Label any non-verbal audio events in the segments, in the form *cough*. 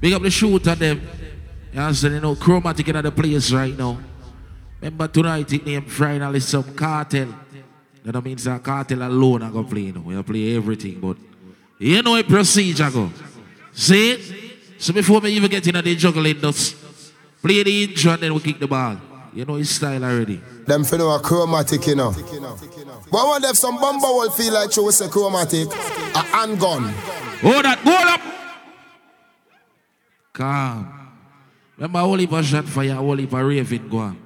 Big up the shooter them. You understand? You know, chromatic in the place right now. Remember tonight it named finally some Kartel. That don't mean a Kartel alone I go play. You know. We play everything, but you know a procedure go. See it? So before me even get into the juggling just play the intro and then we kick the ball. You know his style already. Them for know a chromatic, you know. But I want to have some bumper will feel like you was a chromatic, a handgun. Oh, that go up. Calm. Remember, only for shot fire, only for raving go on.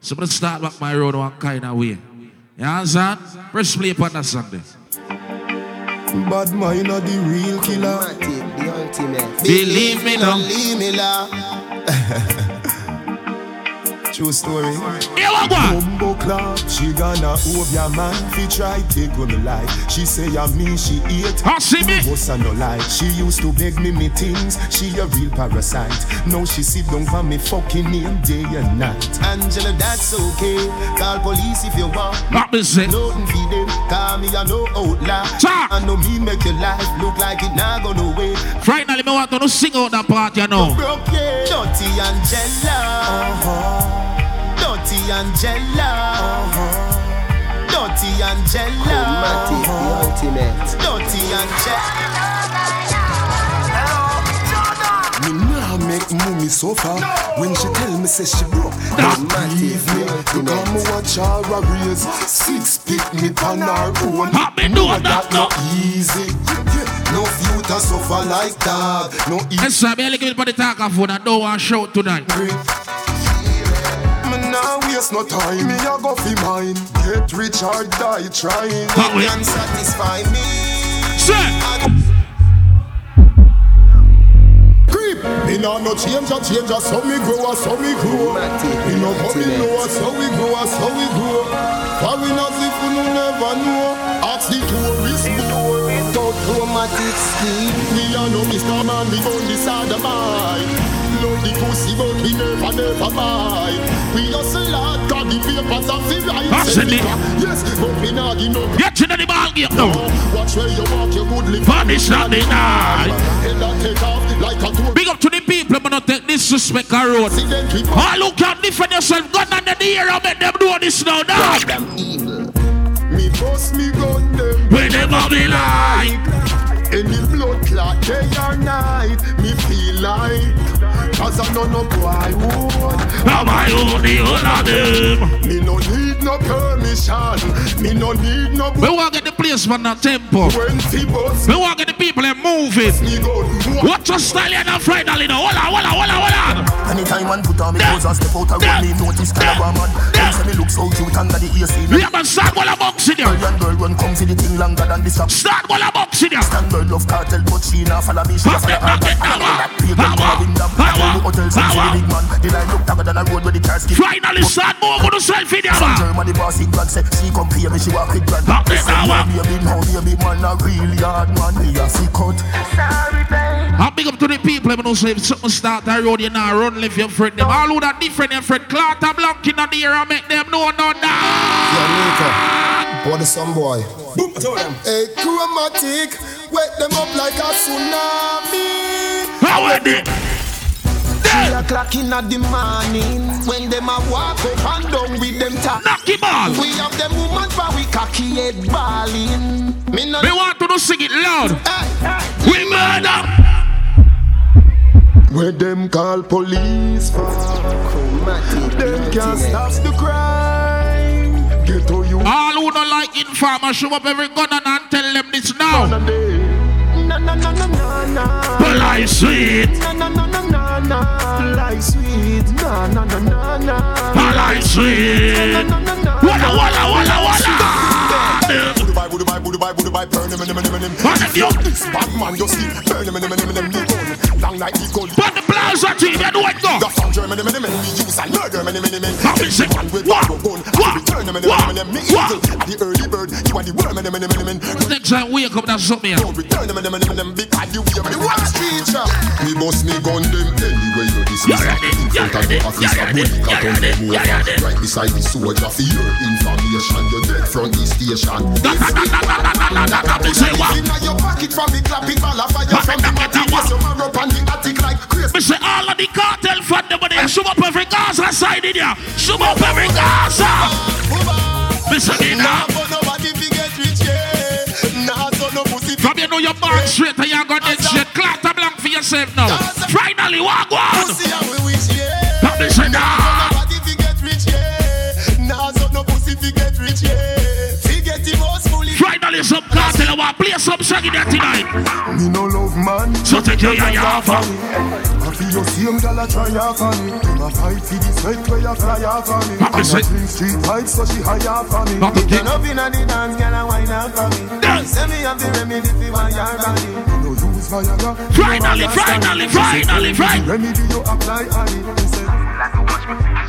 So I'm going to start back my road one kind of way. You understand? Press play upon that song there. Bad mind are the real killer. The ultimate. Believe me now. Believe me now. *laughs* True story. Here we go. Bumbo club, she gonna hold your man Fi try take on the life She say I me, she eat Ah, see me? Was no lie She used to beg me me things She a real parasite Now she sit down for me fucking name day and night Angela, that's okay Call police if you want What me say? Nothing for them Call me a no outlaw Cha. I know me make your life look like it not gonna wait Finally, me want to sing out that part, you know. broke, yeah. Dirty Angela. Uh-huh. Dirty Angela. Uh-huh. Dirty Angela. Chromatic, the ultimate. Dirty Angela. Me nah make mommy suffer When she tell me say she broke Don't believe me Look how me watch her a raise Six pick me on her own How me do Know that not easy No future suffer like that No easy Yes, sir. Me a little bit for the talk of phone. I don't want to shout tonight. Me nah waste no time, me a go fi mine. Get rich or die trying. But wait. Can satisfy me. Sir. Creep. Me nah no change a change a so me grow a so me grow. Me no come in low a so we grow a so we grow. For we not if we no never know. Ask the tourist boy. Talk chromatic scheme. Me a no Mr. Man, we on this other mind. Love the pussy, but we never, never buy. We hustle hard, got the papers and feel right. It. Yes, but me nah give no Get to the ball game now. Watch where you walk, you good live. Vanish not that take off like a tour. Big up to the people, but not take disrespect a road. We All who can defend yourself, gun under the and make them do this now, dog. Them evil. Me bust me gun them. We never be like. Any blood clot day or night. Me feel like. Cause I know no boy would. Am I only one of them? Me no need no permission. Me no need no We want to get the place on the tempo. twenty. We want to get the people them moving. Me gun. What's your style and a finally now? Hold on, hold on, hold on, hold on. Anytime one put on me clothes and step out a road, me notice Calabar man. Them say me look so cute under the AC. We have a start while I'm boxing you. Girl and girl run come for the thing longer than this. up. Start while I'm boxing you. Stand girl love cartel, but she not follow me, she not follow her man. I know that big gonna win them. I she big man. The line look tougher than a road where the cars keep. Finally, sad boy, go to side video. From Germany, boss, he grand said she come pay me she walk with grand. Back this hour. Baby, no, baby, man, a real hard man. Me a sick out. Sorry, babe. I'm big up to the people. I know so if something start that road, you now run, live your friend. Them all who that different, them friend. Clarta Blanc in the air, I make them know, no, no. Yeah, Nico. What is some boy? Boom, tell them. Hey, chromatic wet them up like a tsunami. How are they? Three o'clock in the morning, when them a walk up and down with them top. Knock him all. We have them woman for we cocky head balling. Me no We want to do sing it loud. Hey, hey. We murder. Where them call police for Them can't stop the crime Get to you all who don't like informer, show up every gun and, and tell them this now. No, no, no, sweet. No, sweet. Sweet by voodoo by burn him and him him him. You see, burn him and him and him him. Long like the gold. But the plaza team, they do it now. The sound German and him and him. We use a murder him and him him. I'm in sick. Man with what? gun. What? Return him and him and him. Me the early bird. You are the worm and him and him him. Next time we come, that's something. Don't return him and him and him because you are the one street. We must me gun them anyway you dismiss. You're ready. You're ready. You're ready. You're ready. Right beside the soldier for your information. You're dead from the station. Me say all of the cartel fat the money. Shoot up every Gaza side in ya. Shoot up every Gaza. Me say in From you know your man straight and you got that shit. Clatter blank for yourself now. Finally, walk on. Me say nah. Nah, so no pussy fi get rich. Finally, some Kartel. I want play some song in there tonight. Me no love man. So take your ya ya for. I feel your same gal a try off on me. Him a fight for the sweat where you fly off on me. Me say? a drink street vibes so she high off on me. Thing. Up inna the dance, girl, and wine up for me. Say me have the remedy for my yard body. No use Viagra. Finally, finally, finally, finally. Remedy you apply on it.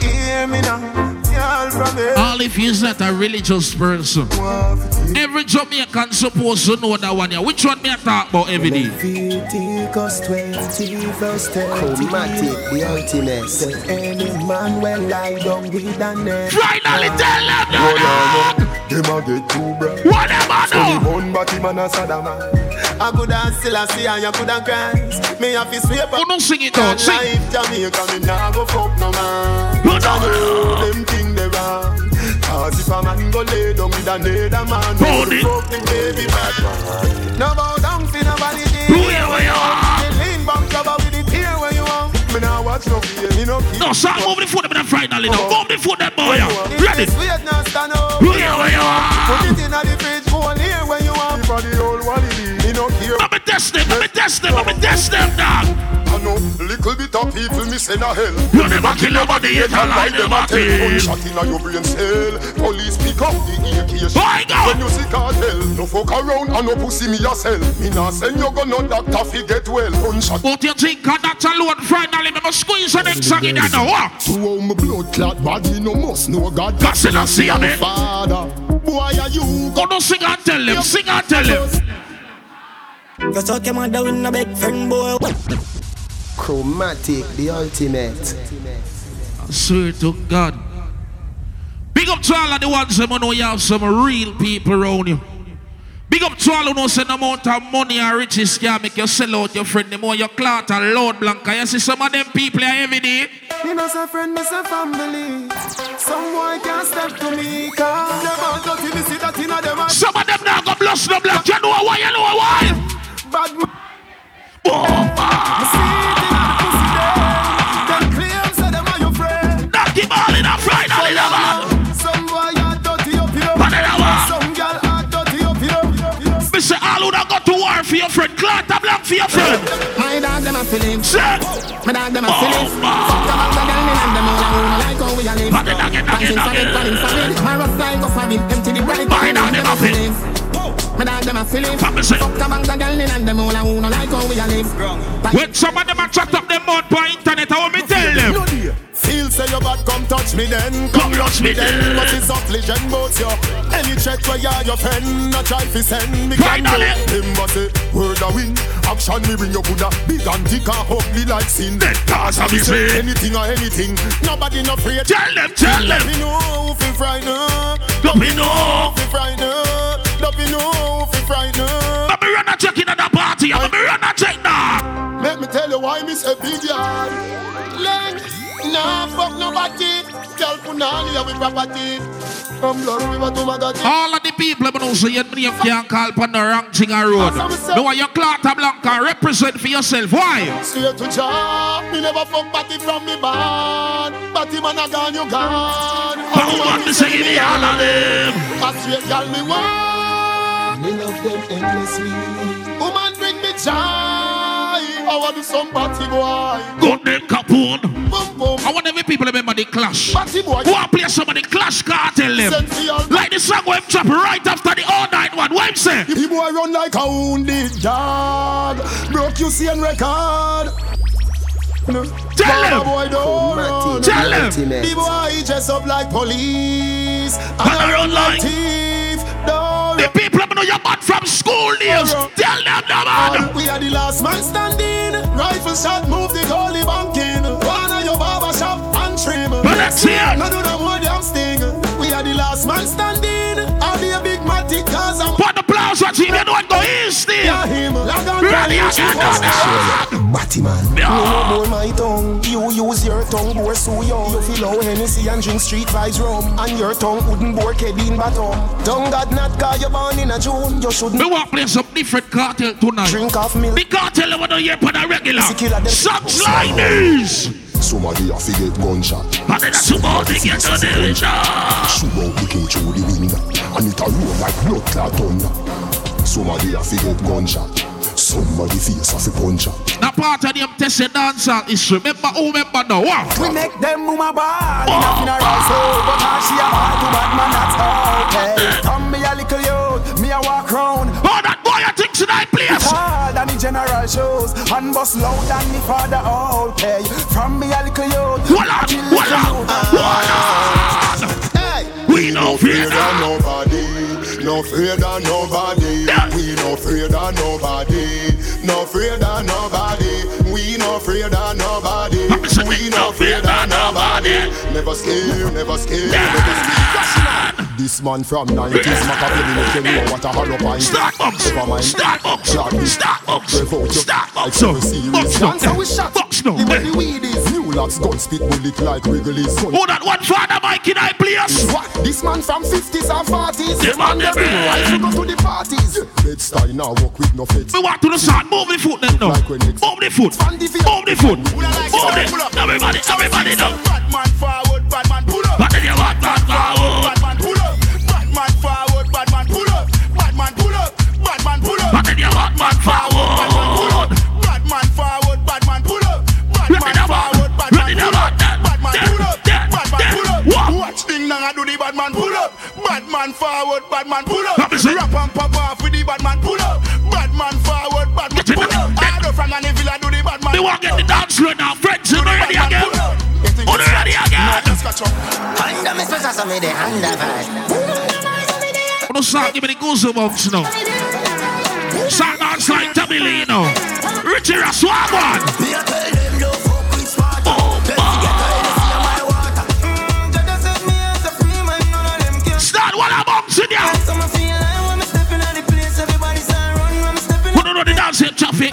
He Hear me now, girl. All if he's not a religious person. "Want to take Every Jamaican supposed to know that one here. Which one me I talk about every day? Leviticus 20 verse 20 Chromatic, the ultimate. Say any man will lie down with a net Finally tell them that. Them a get too bright. Whatever So the no. bun batty man a Saddam. I could have still a see and you could have Christ. Me have to sweep Oh, up. no, sing it out. Sing. Life Jamaica, me nah go fuck no man. Go down. know them thing they wrong. Cause if a man go lay down with another man, Hold it. fuck the baby man. No bow down for nobody. Who you where you are? The lean back cover with the tear where you want. Me nah watch no fear, me no keep. No, start move the foot them finally now. Move the foot them boy. Ready? this weight stand up. Who you where you Put it in the fridge, go on here test them. Let me test them. Let me test them, dog. I know little bit of people send a hell. You never kill nobody yet and lie them a tell. Gunshot inna your brain cell. Police pick up the shot. Boy, go. When you see cartel, no fuck around and no pussy me yourself. Me nah send you go no doctor fi get well. Gunshot What you think of that alone? Finally, me must squeeze the next song in now. What? to how my blood clot bad me no must know God. God said I see you, man. Father, boy are you? Go no sing and tell them. Sing and tell them. You suck your mother with a big friend boy. Chromatic, the ultimate. I swear to God. Big up to all of the ones that know you have some real people around you. Big up to all who know say the amount of money and riches can make you sell out your friend. The more your clout and load blanca. You see some of them people are every day. Me no say friend, me say family. Some boy can't step to me, cause them all dirty, me see that inna them eyes. Some of them now go blush no black. You know why? You know why? Bad man, ah. see it inna the pussy them. Them claim say them are your friend. Knock him all in a the man. Some boy are dirty up here. But they? Some girl are dirty up here. Say all who done go to war for your friend. Clot a black for your friend. My dog them a feeling. Say. My dog them a feeling. man. Fuck them up the girl and them all a who no like how we a live. But then again, again, Dancing solid, again. falling solid. My rough like a famine. Empty the bright. My dog them a feeling. My dog them a feeling. Fuck me say. Fuck them up the girl and them all a who no like how we a live. When some of them a chat up them mouth by internet, I want me tell them. No dear. Feel say you bad, come touch me then. Come touch me then. But it's up legend both you. Any check where you are your friend, not try fi send me. can do. Finally. Him must say word a win. Action me bring your Buddha. Big and thick and ugly like sin. Then cause of his way. Anything or anything. Nobody no afraid. Tell them, tell Let them. me know who fi frightened. Let me know. Fi frightened. Let me know who fi frightened. Let me run a check in at the party. Let me run a check now. Let me tell you why me say big yard. Nah fuck nobody. Girl punani with property. From blood river to Magati. All of the people who know say your name can't call upon the wrong thing a road. No one you clot a blanca represent for yourself. Why? Straight to job. Me never fuck body from me band. Body man a gone, you gone. Who want to say me all of them? A straight girl me want. Me love them endlessly. Woman bring me joy. I want to some party boy. Good name Capone. Boom boom. I want every people remember the clash. Party boy. Who are play some of the clash Kartel them? Send for your Like the song where him drop right after the all night one. What him say? The boy run like a wounded dog. Broke you see and record. No. Tell Mama him. boy don't run. Tell the him. The boy dress up like police. And And I I run run like like- thief. Don't The people who know your bad from school days. Tell them the man. We are the last man standing. Rifle shot, move the goalie banking. One of your barber shop and trim. But that's it. No do no more damn sting. We are the last man standing. I'll be a big matic cause I'm Put the plaza team, you go east there. him. Like I'm Ready again, telling you, dog. Batty man. Yeah. Me no bore my tongue. You use your tongue, bore so young. You feel out Hennessy and drink street vibes rum. And your tongue wouldn't bore Kevin Baton. Tongue got not cause you born in a June. You shouldn't We want to play some different Kartel tonight. drink off milk. The Kartel I want to hear for the regular. It's a killer, them Some people. Somebody a fi get gunshot. And then that's about to get to the. Shoot out the cage through the window And it a roll like blood clot thunder Somebody a fi get gunshot Somebody face a fi punch up Now part of them testing dancehall history. Remember who remember now? Wow. We make them move my ball in a funeral so But how she a hard to bad man that's okay From me a little youth, me a walk round Oh, that boy I think tonight, please. Hard than the general shows And bust loud than the father okay From me a little youth, Hold I on, kill hold little on, youth hold on. We no fear Afraid of that. nobody No afraid of nobody of nobody No afraid of nobody We no afraid of nobody We no no afraid of nobody Never scared, never scared, never scared This man from 90s Machiavelli Make you know what a hollow pint Starbucks. Never mind. Starbucks. Clock me. Starbucks. Revolt you. Starbucks. It's very serious. Bucks no. Dance how we shot Bucks no. The way the weed is New locks gun spit bullet like Wrigley's gun Oh, that one father Mike in I please. what? This man from 50s and 40s. The man man eh. right to go to the parties. Bed style now walk with no feds. We walk to the side. Move the foot then now. Like when Move the foot. The. Move the foot. Who Move it? it. Everybody, everybody now. Batman forward, Batman pull up. Now I do the Batman pull up. Batman forward, Batman pull up. What is it? Rap and pop off with the Batman pull up. Batman forward, Batman Get it pull up. I go from the villa do the Batman. We want to get the dance floor now. Friends, you Do the ready again? pull up. You think On it's ready scratch? again? No, just catch up. Under me special, so me the under vibe. No start give me the goosebumps now. Start dance like Tommy Lee now. Richie Raswan traffic?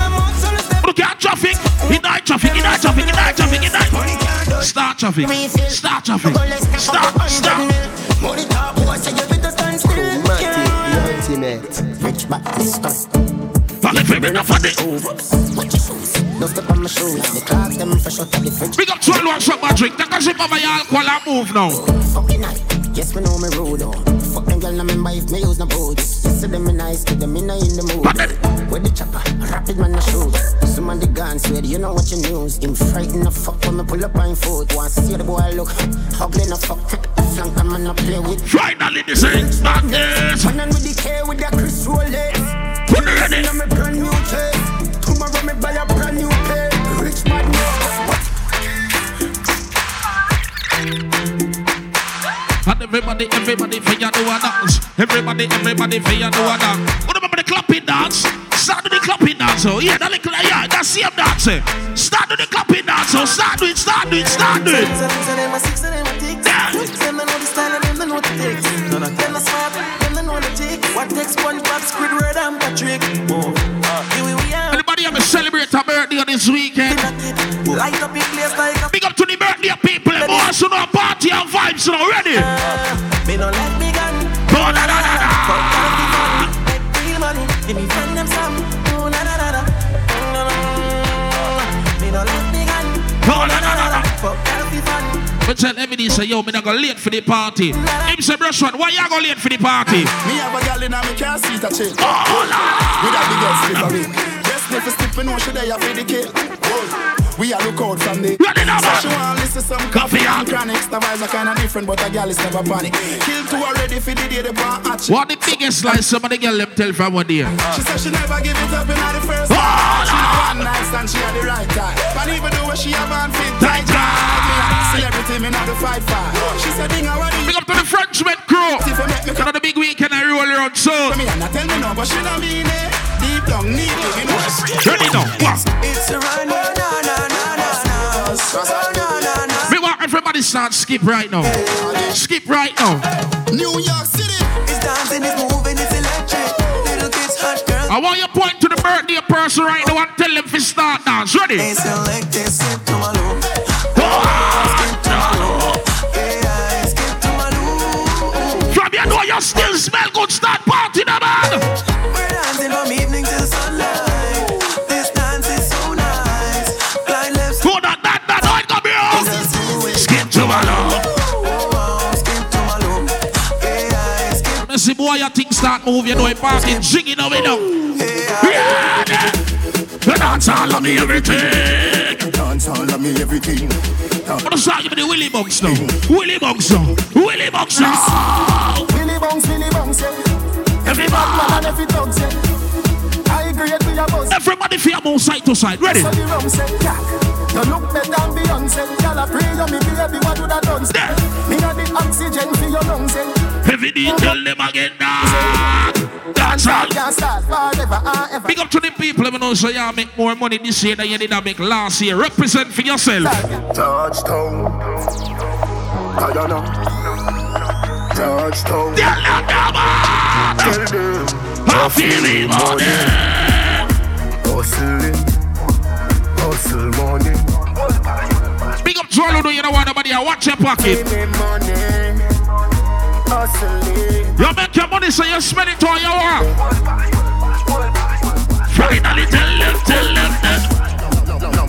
Look at traffic. In night traffic, in night traffic, in night traffic, in night. Start traffic. Start traffic. Start, start. Money talk, boy, say you. Rich back this. But if you're of the fridge. Big up 12 one shot my drink. A sip of my alcohol and move now. Fucking. Yes, we know me rude oh. on. Fuck them girl, no remember if me use no boots. Yes, them me nice, to them in in the mood. With the chopper, rapid man no shoot. Some of the guns swear, you know what you news. Him frightened the fuck when me pull up on foot. Want see the boy look ugly no fuck. Flank a man no play with. finally this ain't madness. Man and with the K with the Chris Rolex. Put it ready. In a brand new chest. Tomorrow me buy a brand new pair. Rich man And everybody, everybody for you do a dance. Everybody, everybody for you do a dance. What remember the clapping dance? Start with the clapping dance. Oh, yeah, that little, yeah, that same dance. eh. Start with the clapping dance. Oh, start with it, start with it, start with it. Yeah. Anybody have a celebrate a birthday on this weekend? Light up in place like a Big up to the birthday people. Boys, you know, party and vibes, you know, ready? Me no like me gun. Oh, da, da, da, Fuck da. gotta be fun. Make real money. Give me friend them some. Oh na na na na. Mm, na, na, na. Me no like me gun. Oh. Fuck fun. Tell Emily say, yo, me not go late for the party. Him say, brush one, why you go late for the party? Me have a gal in a me car seat a chill. Oh, Lord. With a big head slippery. Yes, never stepping on she there for the kill. We a look out from the So she man. want listen some Coffee and- and chronics. The vibes are kinda different, but a gal is never panic. Kill two already for the day they want hatch. What the biggest lies somebody girl them tell from one day? She said she never give it up in the first time. She know one night stand, she had the right time. But even though she have on fit Tight time. celebrity me not the fight for. Roll around so. me and tell me no, but she don't mean it. Deep down, need it, you know she Ready now. What? It's a run, no, no, no, no, no, no. Oh, no, no, no. Me want everybody start skip right now. Skip right now. New York City. It's dancing, it's moving, it's electric. Little kids, hot girls. I want you to point to the birthday person right now and tell them to start dance. Ready? Hey, select this, sit to my loop. Skip, Me see boy, your things start moving, you know it parking, jigging away now. Yeah, the dance all of me everything. Dance all of me everything. What song give me the Willie Bugs now? Willie Bugs now. Willie Bugs now. Willy bounce, Willy bounce, yeah. Everybody, Man and every dog, yeah. I agree with your boss. everybody feel move side to side. Ready? So the rum say, yeah. You look better than Beyonce. Y'all a pray you me baby, what do that done? Yeah. Me a the oxygen for your lungs, yeah. Heavy D, tell them again now. Dance all. Can't start forever and uh, ever. Big up to the people, let me know so y'all make more money this year than you did make last year. Represent for yourself. Touchdown. Guyana. Touchdown. Tell them, come on. Tell them. I feel the money. Hustling. Hustle money. Big up to all who know you don't want nobody. Watch your pocket. Give me money. Hustling. You make your money so you spend it all you want. Finally tell them, tell them that.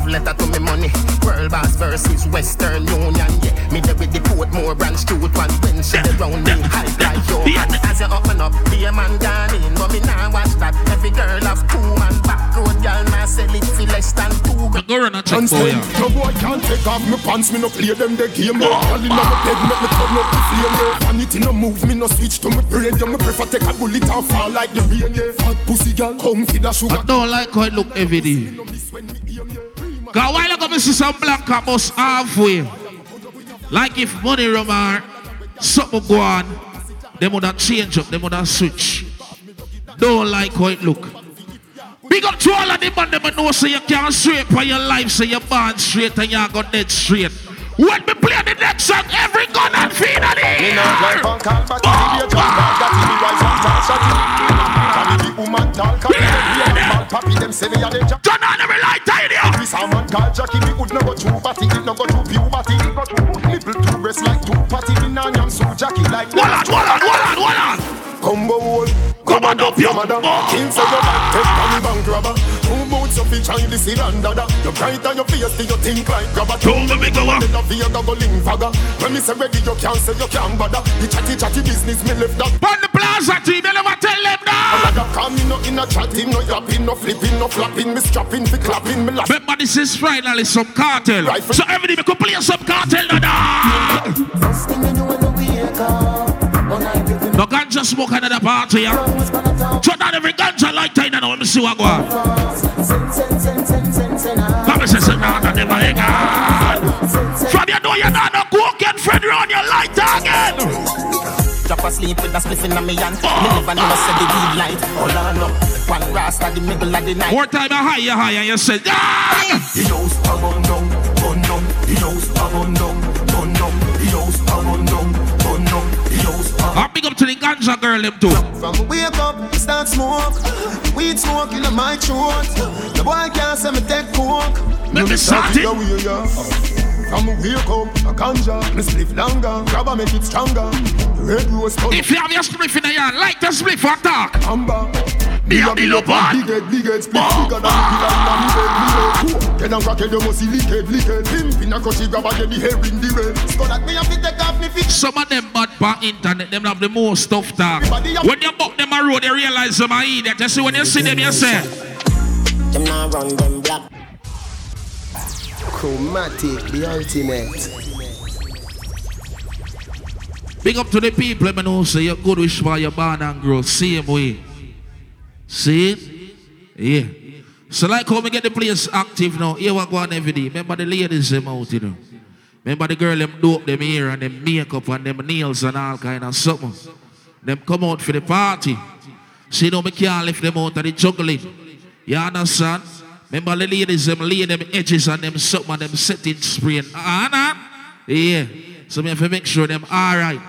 Love, love letter to me money. World boss versus Western Union. Yeah, me there with the Portmore branch truth one when she dey round me high like yo. Yeah. As you open up, be a man gone in, but me nah watch that. Every girl have two man back road, girl nah sell it for less than two. grand. Go run a check And for say, you. no boy can't take off my pants, me no play them the game. No, all in my head, make me turn up the flame. Yeah. Vanity no move, me no switch to my brain. Yeah, me prefer take a bullet and fall like the rain. Yeah, fat pussy girl, come feed the sugar. I don't like how it look every day. No miss when me aim. Cause while I see some black bus halfway. Like if money rumor, something go on, they would have change up, they would have switch. Don't like how it look. Big up to all of them and them know so you can't straight for your life, so you're born straight and you're going dead straight. When we play the next song, every gun and feed on Me it. not like punk and back in the jump back Got me rise and talk shot Can me the woman Can me the real man Papi them say me a danger Turn on every light, tiny up. We saw man called Jackie Me would no go through party It no go through puberty It go through nipple two breasts like two patty Me nah yam so Jackie like Hold on, hold on, hold on, hold on. Combo hole Come on up, you. mother. King for your back Take down bank robber Two boots of each This is dada You bright on your face you think like grabber Don't let me go up. The love you doubling fagger When me say ready You can't say you can't bother The chatty chatty business Me left that On the plaza team, you never tell them that. Another call me no in a chatting, no yapping, no flipping, no flapping, me strapping, fi clapping, me laugh. Remember, this is finally some Kartel. Rifle. So every day we could play some Kartel. No, Ganja smoke another party. Yeah. was gonna talk Shut down every ganja light in and let me see what go on. ah. Come and say, say, nah, that never hang on. From you know you're not no cocaine friend around your light again. Drop asleep with a spliff in me hand. Me never know say the weed light. Hold on up, one rasta the middle of the night. More time, higher, higher, and you say, yeah. The house a bun down, bun down. The house a bun down. Up to the ganja girl, them too. From wake up, start smoke. Weed smoke in my throat. The boy can't say me take coke. Let me start it. From wake up, a ganja, me spliff longer. Grab a make it stronger. Red rose If you have your spliff in the yard, light the spliff for talk. amber. Me a bill up on. Big head, big head, split bigger than the pillar in me bed, me head. Get down crackhead, you must see lick head, lick head. Pimp in grab a get the hair in the red. So that me have to take off me feet. Some of them bad on internet, them have the most stuff talk. When you buck them a road, they realize them are idiot. You see, when you see them, you say, Them now run them black. Chromatic, the ultimate. Big up to the people, let me know, say you're good wish for your born and grow. Same way. See? Yeah. So like how we get the place active now, here we go on every day. Remember the ladies them out, you know. Remember the girl them dope them hair and them makeup and them nails and all kind of something. Them come out for the party. See now me can't lift them out of the juggling. You understand? Remember the ladies them lay them edges and them something and them setting spray. Ah, nah? Yeah. So me have to make sure them alright.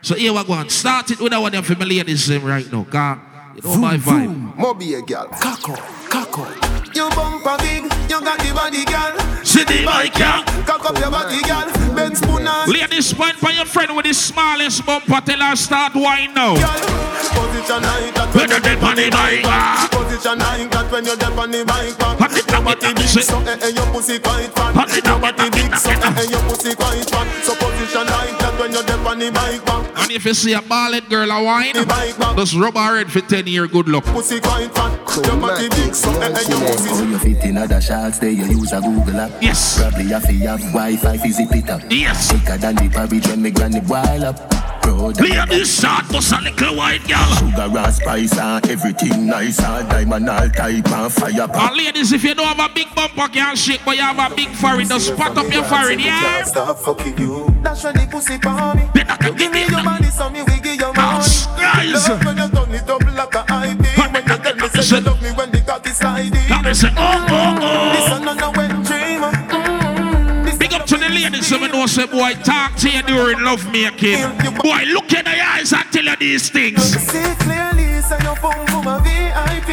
So here we go on. Start it with one them for my ladies them right now. Cause You know my vibe. Moby a girl. Cock up, cock up. You bumper big, you got the body, girl. City bike, girl. Cock up your body, girl. Ben spoon and Ladies, point for your friend with the smallest bumper. Tell her start wine now. Position like that When you dip on the bike. Position like that when you dip on the bike. Hot it, Nobody big, so eh eh your pussy quite fat. Hot it, Nobody big, so eh eh your pussy quite fat. So position like that when you dip on the bike. And if you see a ballet girl a wine, The bike back. just rub her head for 10 year good luck. Pussy quite fat. Your body big, so eh your pussy. You fit in other shots there, you use a Google app. Yes. Probably have to have Wi-Fi to zip it up. Yes. Thicker than the porridge when me granny boil up. Proud of Ladies, short, bust a little white girl. sugar and spice and everything nice and diamond all type and fire And ladies, if you don't have a big bumper, can't shake, but you have a big forehead, just spot up your forehead, yeah? Stop fucking you. That's when the pussy for me. Then I can Give give me you your body, so me we give you money. Guys. Love when you turn it up like a high beam. When you tell me say you love me when the cock is sliding. Now they say, oh, oh, oh. Know, say, boy, talk to you during love making. Boy, look in the eyes and tell you these things. See clearly, say your phone for my VIP.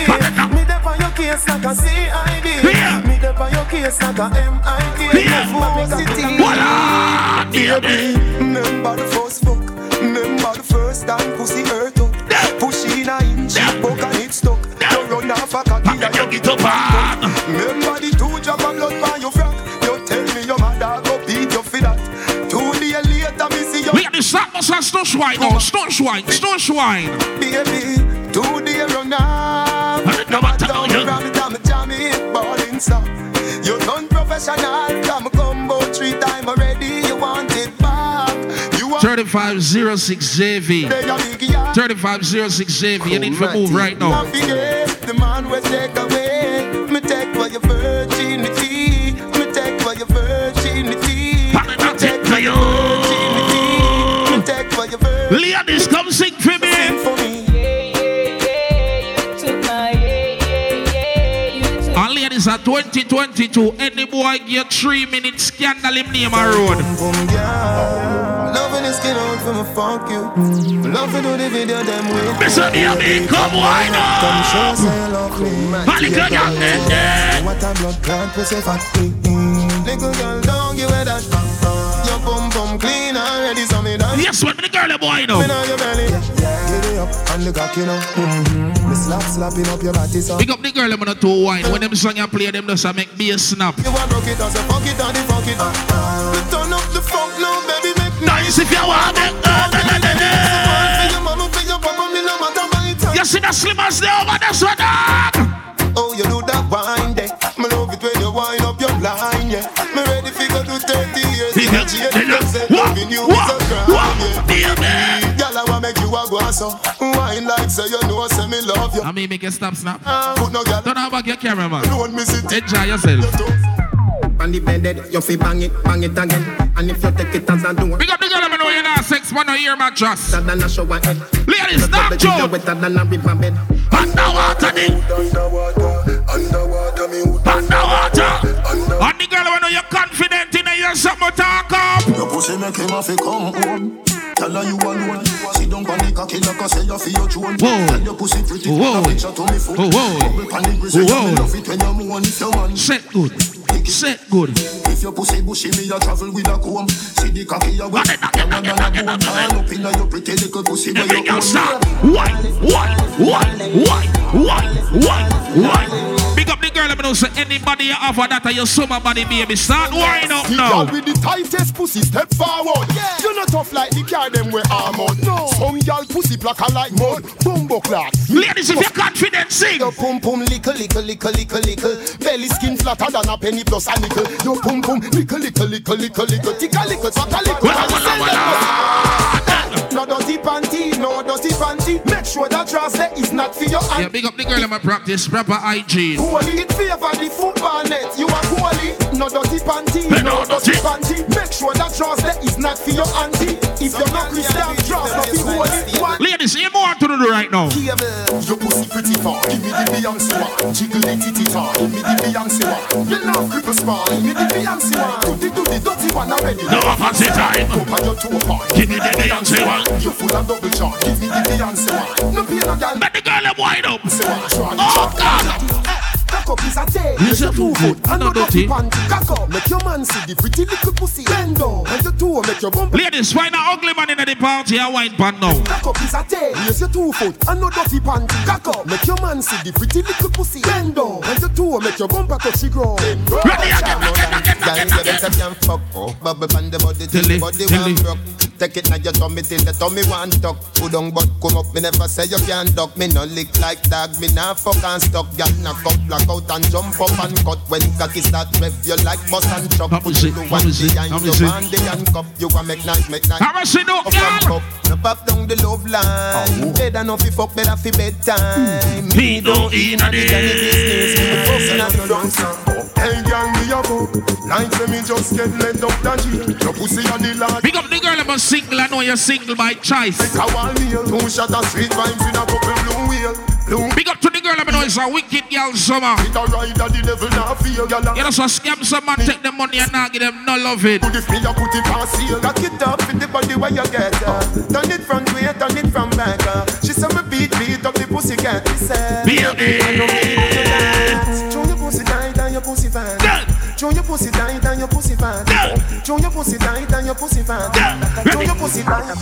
Me dep on your case like a CID. Yeah. Me dep on your case like a MIT. Yeah. City. Voila! Baby, remember the first fuck. Remember the first time pussy hurt up. Push in a inch, buck and it stuck. You run off a cocky And then and you you get up ah. on. See you Ladies, that must have stush wine now. Stush wine, stush wine. baby. Two days run off. No matter how you- Ram it, ram it, jam it, balling stop. You done professional, come combo three time already. You want it back. You want 3506 JV. They a big yard. 3506 JV. You need to move right now. The man will take away. 2022, any boy get three minutes scandal him name a road. Boom, boom, yeah. Loving the skin out for me, fuck you. Love to the video, them with. Mr. Baby, come wine Come show say love me. Eh, eh. What a blood clot, pussy fat. Little girl, don't give it that. Your bum bum clean already, so me done. Yes, what the girl a boy Me now. know your belly. It up and the cock, you know. Mm-hmm. Me slap slapping up your body, so. Pick up the girl them on a two wine. When them song you play, them just a make me a snap. You want rock it, I say fuck it, and the fuck it. Me turn up the funk now, baby, make me. Nice if you want it. Uh. You see the slimmers there over there, so dog. Oh, you do that wine there. Me love it when you wind up your line, yeah. Me ready fi go to 30 years. Pick in a up, jail, pick up. you say What? loving you What? is a crime, What? A go and so Wine like say you know, say me love you I mean, make a stop, snap. Put no girl, Don't have back your camera, man. don't me sit Enjoy yourself. On the bed, you fi bang it, bang it again. And if you take it as a door, Pick up the girl them know you're not sex, man, no ear mattress. better than a shower head. Ladies, Your knock bed Joe. wetter than a river bed. Underwater, thing. Underwater, underwater, me would Underwater. And the girl when know you're confident in it, you're something talk up. Your pussy make him have to come home Tell her you alone down on the cocky like I say you feel your throne Whoa. Tell your pussy pretty Whoa. Take a picture to me foot Whoa, whoa. Bubble the grizzly Whoa. Me love it when you moan if you man Set good. Set good. If your pussy bushy, me a travel with a comb. See the cocky a wet, Knock it, knock it, knock it, knock it, knock it. Turn up inna your pretty little pussy where you own. Why? Why? Why? Why? Why? Why? Why? Big up the girl, let me know say anybody you offer that you summer body baby. Start wind up The now. girl with the tightest pussy step forward. You're not tough like the car them wear armor. No. Some girl pussy blacker like mud. Bumbo clock. Ladies, if you're confident, sing. Your pum pum lickle lickle lickle lickle lickle. Belly skin flatter than a penny plus a nickel. Your pum pum lickle lickle lickle lickle lickle. Ticka lickle twaka lickle. Walla, walla, walla. No dirty panty, no dirty panty. Make sure that dress there is not for your Yeah, big up the girl in my practice, proper hygiene. Goalie, it favor the football net. You are goalie, no dirty panty, no dirty panty. Make sure that dress there is not for your auntie. If you're not Christian, dress not goalie. What? Ladies, you more to do right now. Your pussy pretty far, give me the Beyonce one. Jiggle the titty tar, give me the Beyonce one. You love cripple small, give me the Beyonce one. Do the do the dirty one already. No fancy time. Up on your toe part, Give me the Beyonce one. You full of double charge, give me the Beyonce one. No pain no gal, But the girl them wind up. Oh God. Cock up is a tail. Use your two foot, and not dirty. Cock up, make your man see the pretty little pussy. Bend down, and your two make your bump. Ladies, find an ugly man in the party, a wine pan now. Cock up is a tail. Use your two foot, and no dirty panty. Cock up, make your man see the pretty little pussy. Bend down, and your two make your bumper touch the ground. Ready again, again, again, again, again. better can fuck. Bubble on the body till Tilly, the body Tilly. one broke. Take it now your tummy till the tummy one tuck. Put on but come up. Me never say you can't duck. Me no lick like dog. Me nah fuck and stuck. Gal knock up, black out and jump up and cut. When cocky start rev, you like bus and truck. Come Put you come one behind your man, the handcuff. You want make nice, make nice. And see, no, Up and up. No pop down the love line. Better no fi fuck, better fi bedtime. Me don't eat a the business. Me fucking at the drunk Hey, gang, me a go. Like say me just get let up that G. Your pussy on the lad. Big up the girl, I'm a single. I know you're single by choice. Like a wall meal. Two shot of sweet vibes in a couple blue wheel. Blue Big up to the girl, I know it's a wicked girl summer. it a ride that the devil not feel. Gyal You know, so scam some man, take the money and not give them no love it. Put if me a put it on seal. Cock it up in the body where you get uh. Turn it front way, turn it from back uh. She said me beat, beat up the pussy cat said Baby. I know me do that and your pussy fat. Good. Show your pussy tight and your pussy fat. Show your pussy tight and your pussy fat. Show your pussy tight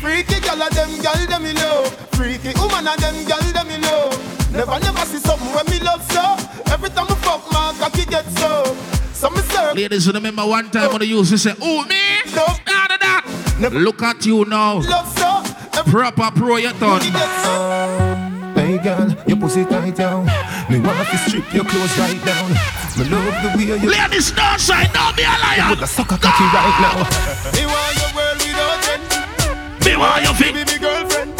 Freaky gal a them gal them me love. Freaky woman a them gal them me love. Never never see something when me love so. Every time I fuck my cocky get so. So me serve. Ladies, remember one time when the used to say, Oh, me? No. Nah, nah, nah. Look at you now. love so. Proper pro, you done. Get Hey girl, your pussy tight down. Me want to strip your clothes right down. Me love the way you Ladies, don't shy, don't be a liar. put the sucker cocky right now. Me want your world without end. Me want you Be fit. me girlfriend.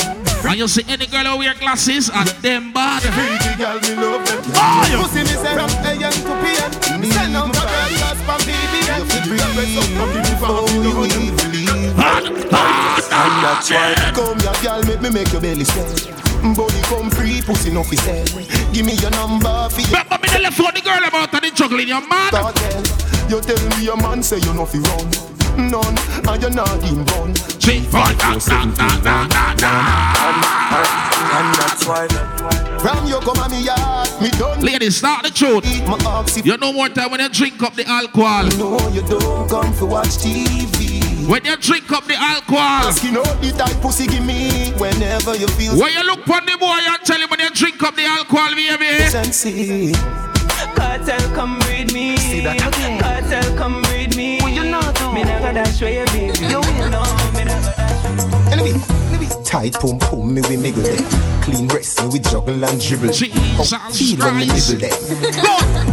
And you see any girl who wear glasses and them bad. Freaky girl, me love them. Oh, you- Pussy me say from AM to PM. Me send out a girl class from BBM. Girl, rest up, no give me for Bad, bad, And that's why come here, girl, make me make your belly swell. Body come free, pussy no fi sell. Give me your number for your Remember me the left for the girl about and the juggling your man. cartel. You tell me your man say you no fi run. None, and you're not in bun. Three, four, nah, nah, nah, nah, nah, nah. And that's why From you come on me yard, me done Ladies, start the truth. eat my ox if You no more time when you drink up the alcohol. you know you don't come to watch TV. When you drink up the alcohol. Skin out the tight pussy give me whenever you feel When you look on the boy and tell him when you drink up the alcohol, baby. sexy. Cartel, come read me. See that? Cartel, come read me. What you not do? Me never dash where you be. You know me never dash. Enemy, enemy. Tight pum pum me we miggle there. Clean breast me we juggle and dribble. Jesus Come feel when me nibble there.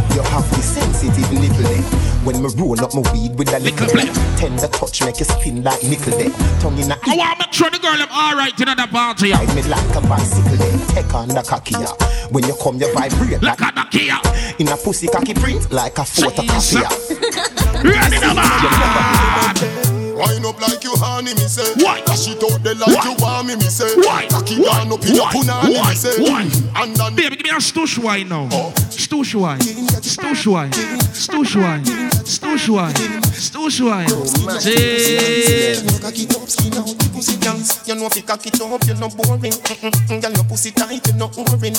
*laughs* You have the sensitive nipple there. When me roll up my weed with a little Little there. Tender touch make you skin like nickel there. Tongue in a I want to make sure the girl I'm alright in the party. yeah. Ride me like a bicycle there. Take on the cocky yeah. When you come you vibrate Look like a the Kia. in a pussy cocky print like a photocopy. yeah. *laughs* Ready now, man. Wind up like you honey, me say. Why? Dash it out there like Why? you want me, me say. Why? Cocky Why? down up in your punani, Why? me say. Why? And then Baby, give me a stush wine now. Oh. Stush wine. Stush wine. Stush wine. Stush wine. Stush wine. Say. Cock it up, skin out, the pussy dance. You know if you cock it up, you're not boring. Girl, your pussy tight, you're not boring.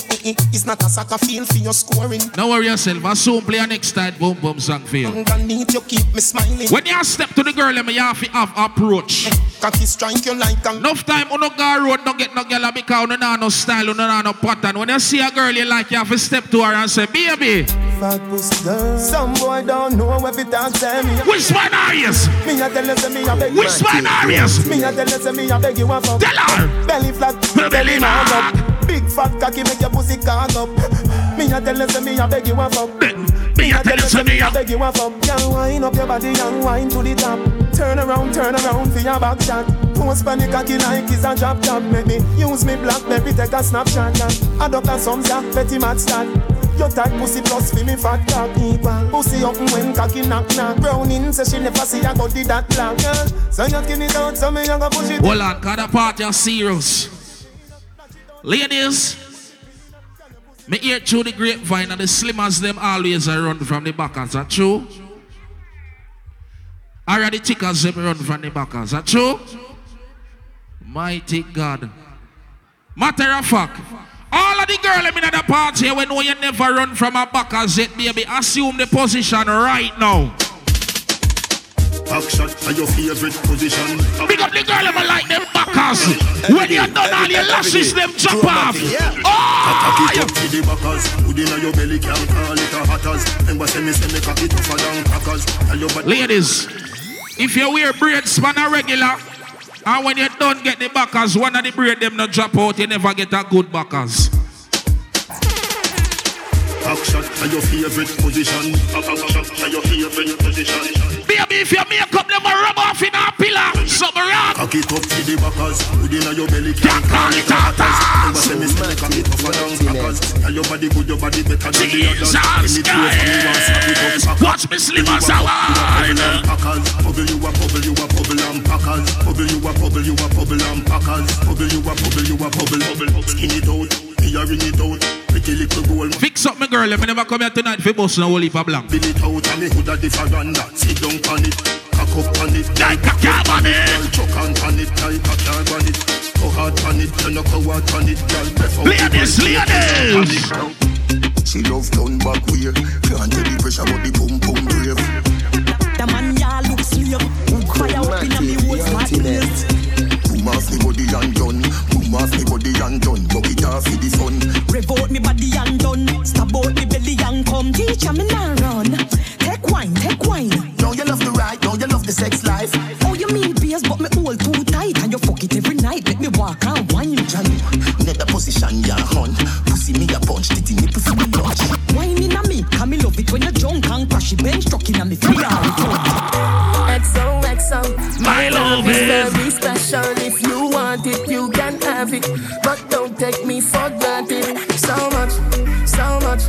It's not a soccer field for your scoring. Don't worry yourself. I soon play a next time boom boom song for you. Underneath, you keep me smiling. When you step to the girl, and you have to have approach. Cocky strike you like a Enough time, you no go road, no get no girl because you no no style, you no no pattern. When you see a girl you like, you have to step to her and say, baby, fat pussy girl. Some boy don't know if it talk tell me. which one are you? Me a tell you say me a beg you. Which one are you? Me a tell you say me a beg you a fuck. Tell her. Belly flat, Belly belly man. man up. Big fat cocky make your pussy cock up. Me a tell you say me a beg you a fuck. Me a tell you say me a- beg you a fuck. Girl, wind up your body and wind to the top. Turn around, turn around for your back shot. Post panic cocky like it's a drop top. Make me use me blackberry take a snapshot. I duck a some ya petty mat stand. Your tight pussy plus for me fat cock equal. Pussy up when cocky knock knock. Browning say she never see a body that black. Girl, so you skin it out, so me a go push it. Hold on, cause the party is serious. Ladies, me hear through the grapevine and the slimmers them always a run from the back. Is that true? Are the thickers them run from the back. Is that true? Mighty God. Matter of fact, all of the girls in the party when you never run from a back as it, baby, assume the position right now. Back shot are your favorite position. Big up the girl, I like them backers. When you done all your lashes, them chop off. Oh, Cock it up to the backers. Hood inna your belly can't call it a hatters. Remember say me say me cock it tougher than crackers. Tell your body Ladies, if you wear braid span a regular, and when you don't get the backers, one of the braid them not drop out, you never get a good backers. Back shot are your favorite position. Back shot are your favorite position. Baby, if you make up them a rub off in a pillar, something wrong. Cock it up to the backers. Hood inna your belly can't call it a hatters. Remember say me say me cock it tougher than crackers. Tell your body good, your body better than the others. Jesus Any place me want slap it up Christ. Watch me slim as a wine. Packers, bubble you a bubble you a bubble and packers. Bubble you a bubble you a bubble and packers. Bubble you a bubble you a bubble bubble. Skin it out, me a ring it out. Pretty little goal. Fix up my girl, let me never come here tonight for bust no whole heap of blank. Bill it out and me hood'a the veranda. Sit down on it, cock up on it. Like a cab on it. Girl, chuck on on it, like a cab on it. Go hard on it, you know go hard on it. Girl, breath out. Ladies, ladies. She love turn back way. Can't tell the pressure but the boom boom brave. The man ya look slave. Fire up in a me whole smart place. Boom off me body and done. Boom off me body and done. Buck it off for the fun. Rev out me body and done. Stab out me belly and come. Teacher me now run. Take wine, take wine. Now you love the ride, now you love the sex life. Oh, you mean beers, but me hold too tight. And you fuck it every night. Let me walk and wine. Johnny, net the position ya hun. Pussy me a punch, titty nipple for me lunch. Wine in me. Love it when you drunk and crash it. Bench truck in a me free all the time. XOXO. My love is is- very special. If you want it, you can have it. But don't take me for granted. So much, so much,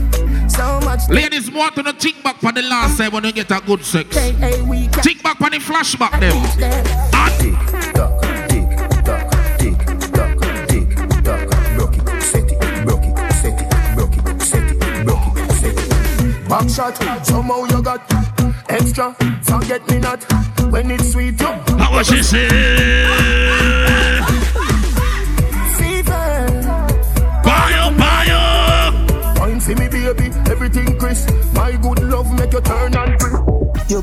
so much. Ladies, want to know think back for the last time when you get a good sex. Hey, hey, we can Think back for the flashback them. teach Back shot, somehow you got extra. Forget me not when it's sweet. You How was she say? fever. Bio, bio. Wine for me, baby. Everything crisp. My good love make you turn on.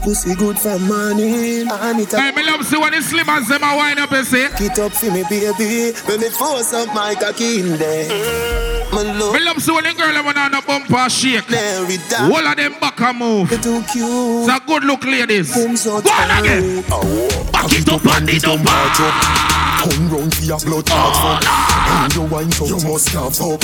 Pussy good for money, and it Hey, me love see when the slim as them a wine up and say. it up for me, baby. When me force up my cocky in there, my love Me love see when the girl them on a bumper shake. never die. All of them back a move. You too cute. It's a good look, ladies. Boom so Go on again. tight. Oh, back it up and it up. Turn round for your blood oh, clot fuck. And you wine so you must can't fuck.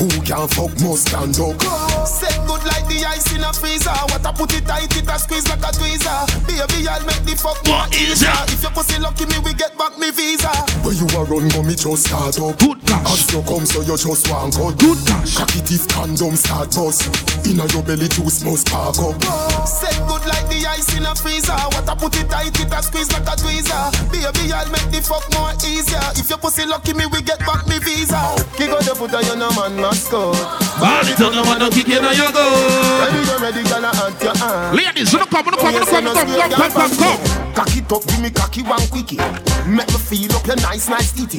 Who can fuck must stand up. Set good like the ice in a freezer. What I put it tight, it a squeeze like a tweezer. Baby, I'll make the fuck more What is easier. If your pussy lucky, me we get back me visa. Where you are run, mommy just start up. Good gosh. As you come, so you just want cut. Good gosh. Cock it if condom start bust. Inna your belly juice must park up. Set good like the ice in a freezer. What I put it tight, it a squeeze like a tweezer. Baby, I'll make the fuck more easier. If your pussy lucky, me we get back me visa. Kick out the foot of your no man mascot. All the tongue don't kick in on your go. You ready, girl, I hunt your hand. Ladies, you come, you come, you come, you come, come, come, come, come. Cock it up, give me cocky one quickie. Make me feel up your nice, nice titty.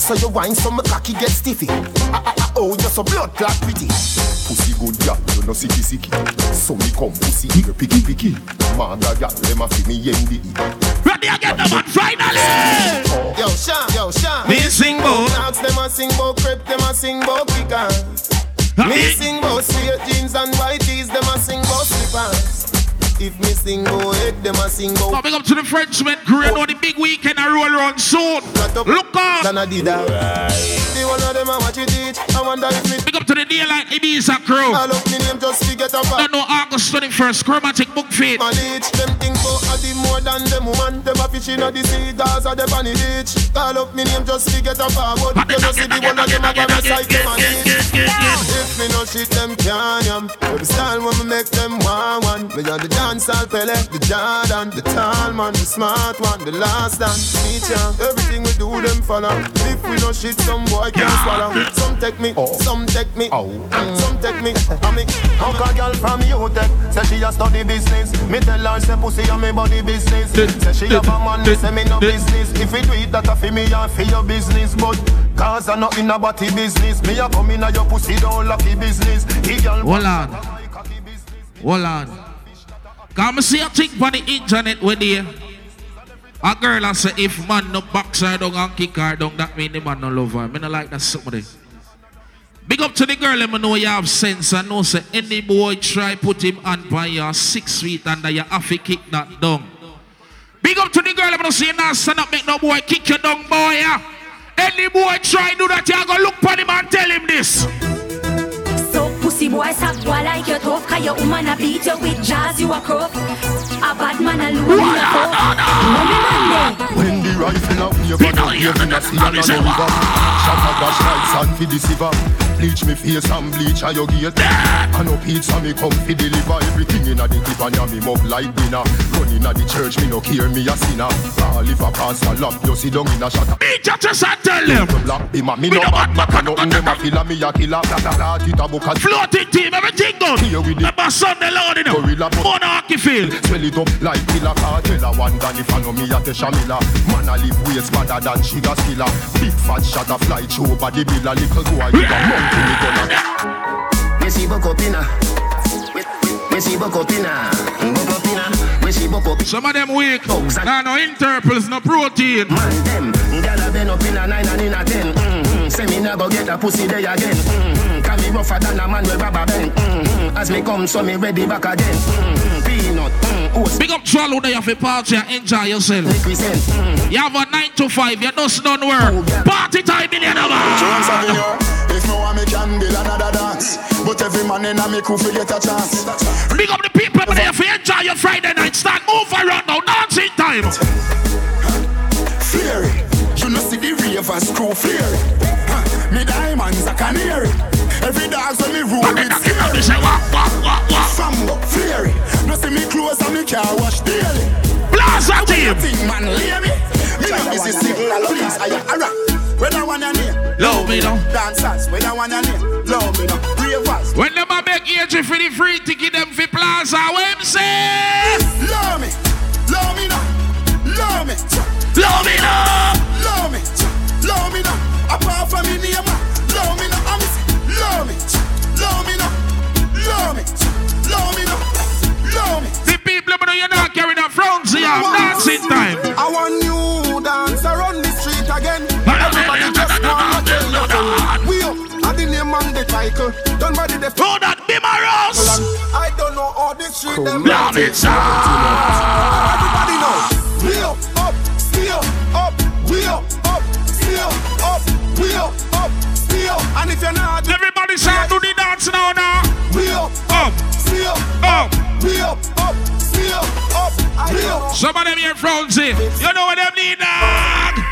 So you wine, so my cocky get stiffy. Ah, ah, ah, oh, you're so blood clot pretty. Pussy good gal, you no sicky sicky. So me come pussy here picky picky. Manda gal, them a fi me yendi. Ready again, the man, finally. Yo, Sean, yo, Sean. Me sing bout. Dogs, them a sing bout crepe, them a sing bout kickers. Me sing bout straight jeans and white tees, them a sing bout slippers. If me sing bout head, them a sing bout Coming up to the Frenchman, great on the big weekend, I roll around soon. Look out. than a did that. The one of them a watch it eat. I wonder if me Big up to the daylight Ibiza crew. call up me name just to get up. Don't know August 21st, chromatic book feed. Manage them think for a the more than them woman. Them a fishing at the sea, Gaza, them on the beach. Call up me name just to get a forward. You know see the one of them a gonna sight them on it. If me no shit, them can't yam. Every style when me make them want one. Me on the dancehall Pele, the Jordan, the tall man, the smart one, the last dance. Teacher, everything we do them follow. If we no shit, some boy can't swallow. Some take me, oh. some take me, oh. mm, some take me. I mean, Uncle girl from UTech say she a study business. Me tell her say pussy a me body business. Say she have a man, me say me no business. If you do it, that a fi me and fi your business. But cause I not in a body business. Me a come in a your pussy don't lucky business. He girl Hold on. Hold on. Come see a thing on the internet with you. A girl I say if man no box her down and kick her down, that mean the man no love her. Me no like that somebody. Big up to the girl, let me know you have sense and know say any boy try put him on by your six feet under your to kick that down. Big up to the girl, let me know say you not stand up, make no boy kick you down, boy. Yeah. Any boy try do that, you go look for him and tell him this. So boy suck boy like you tough Cause your woman a beat you with jazz you a crop A bad man a loon in a cup Mommy man When the rifle up me up and up here, me a see and a river. Shot a dash lights and fi the silver. Bleach me face and bleach a your gate. And no pizza me come fi deliver everything inna the clip and ya me mug like dinner. Run inna the church me no care me a sinner. All if a pastor lock you sit down inna shot. Beat your chest and tell them. Black be me no bad back and nothing them a a me a killer. Blah blah blah. It a book a Floating team, everything good. Here with the Remember Sunday Lord, know. Gorilla but- Monarchy field. Swell it up like killer cartel a one than if I know me a Tesha Miller Man a live ways badder than sugar skiller Big fat shot a fly through body bill a little boy a monkey me see buck up. Me see buck up inna. Buck. Me see buck up. Some of them weak. Nah, no interples, no protein. Man them, gyal a bend up inna nine and inna ten. Mm-hmm. Say me nah go get a pussy there again. Mm-hmm. Can me rougher than a man with rubber band. Mm-hmm. As me come, so me ready back again. Mm-hmm. Peanut, mm, oats, Big up Troll there, you have a party and enjoy yourself. Mm-hmm. You have a 9 to 5, you just done work. Party time, million James dollar. Avenue. If no one me can build another dance, but every man in a me crew get a chance. Big up the people over there for enjoy your Friday night. Start move around now, dancing time. Fury, you know see the ravers crew fury. Huh, Me diamonds a canary. Every dog when me rule with fury. Sambo fury, no see me clothes and me car wash daily. Plaza team. Thing man lay me. Me no busy signal please. I alright. When I want your name, Love me now. dancers. When I want your name, love me now. Ravers, When them a beg age for the free ticket, them for Plaza, him say? love me, love me now, love me. Love me now. Love me, love me now. Apart from me name, love me now. I'm love me, love me now, love me, love me now, love me. The people there, you're not carrying a front, see ya. Dancing time. Name on the title. Done by the def- Oh, that be my Ross. I don't know all this street them. Love it, sir. Everybody know. We up, up, still up, we up, up, up, we up, up. And if you're not, Everybody start do the dance now, now. we up, Up, up. we up, up, up, we up. Some of them here frowns. You know what them need, dog?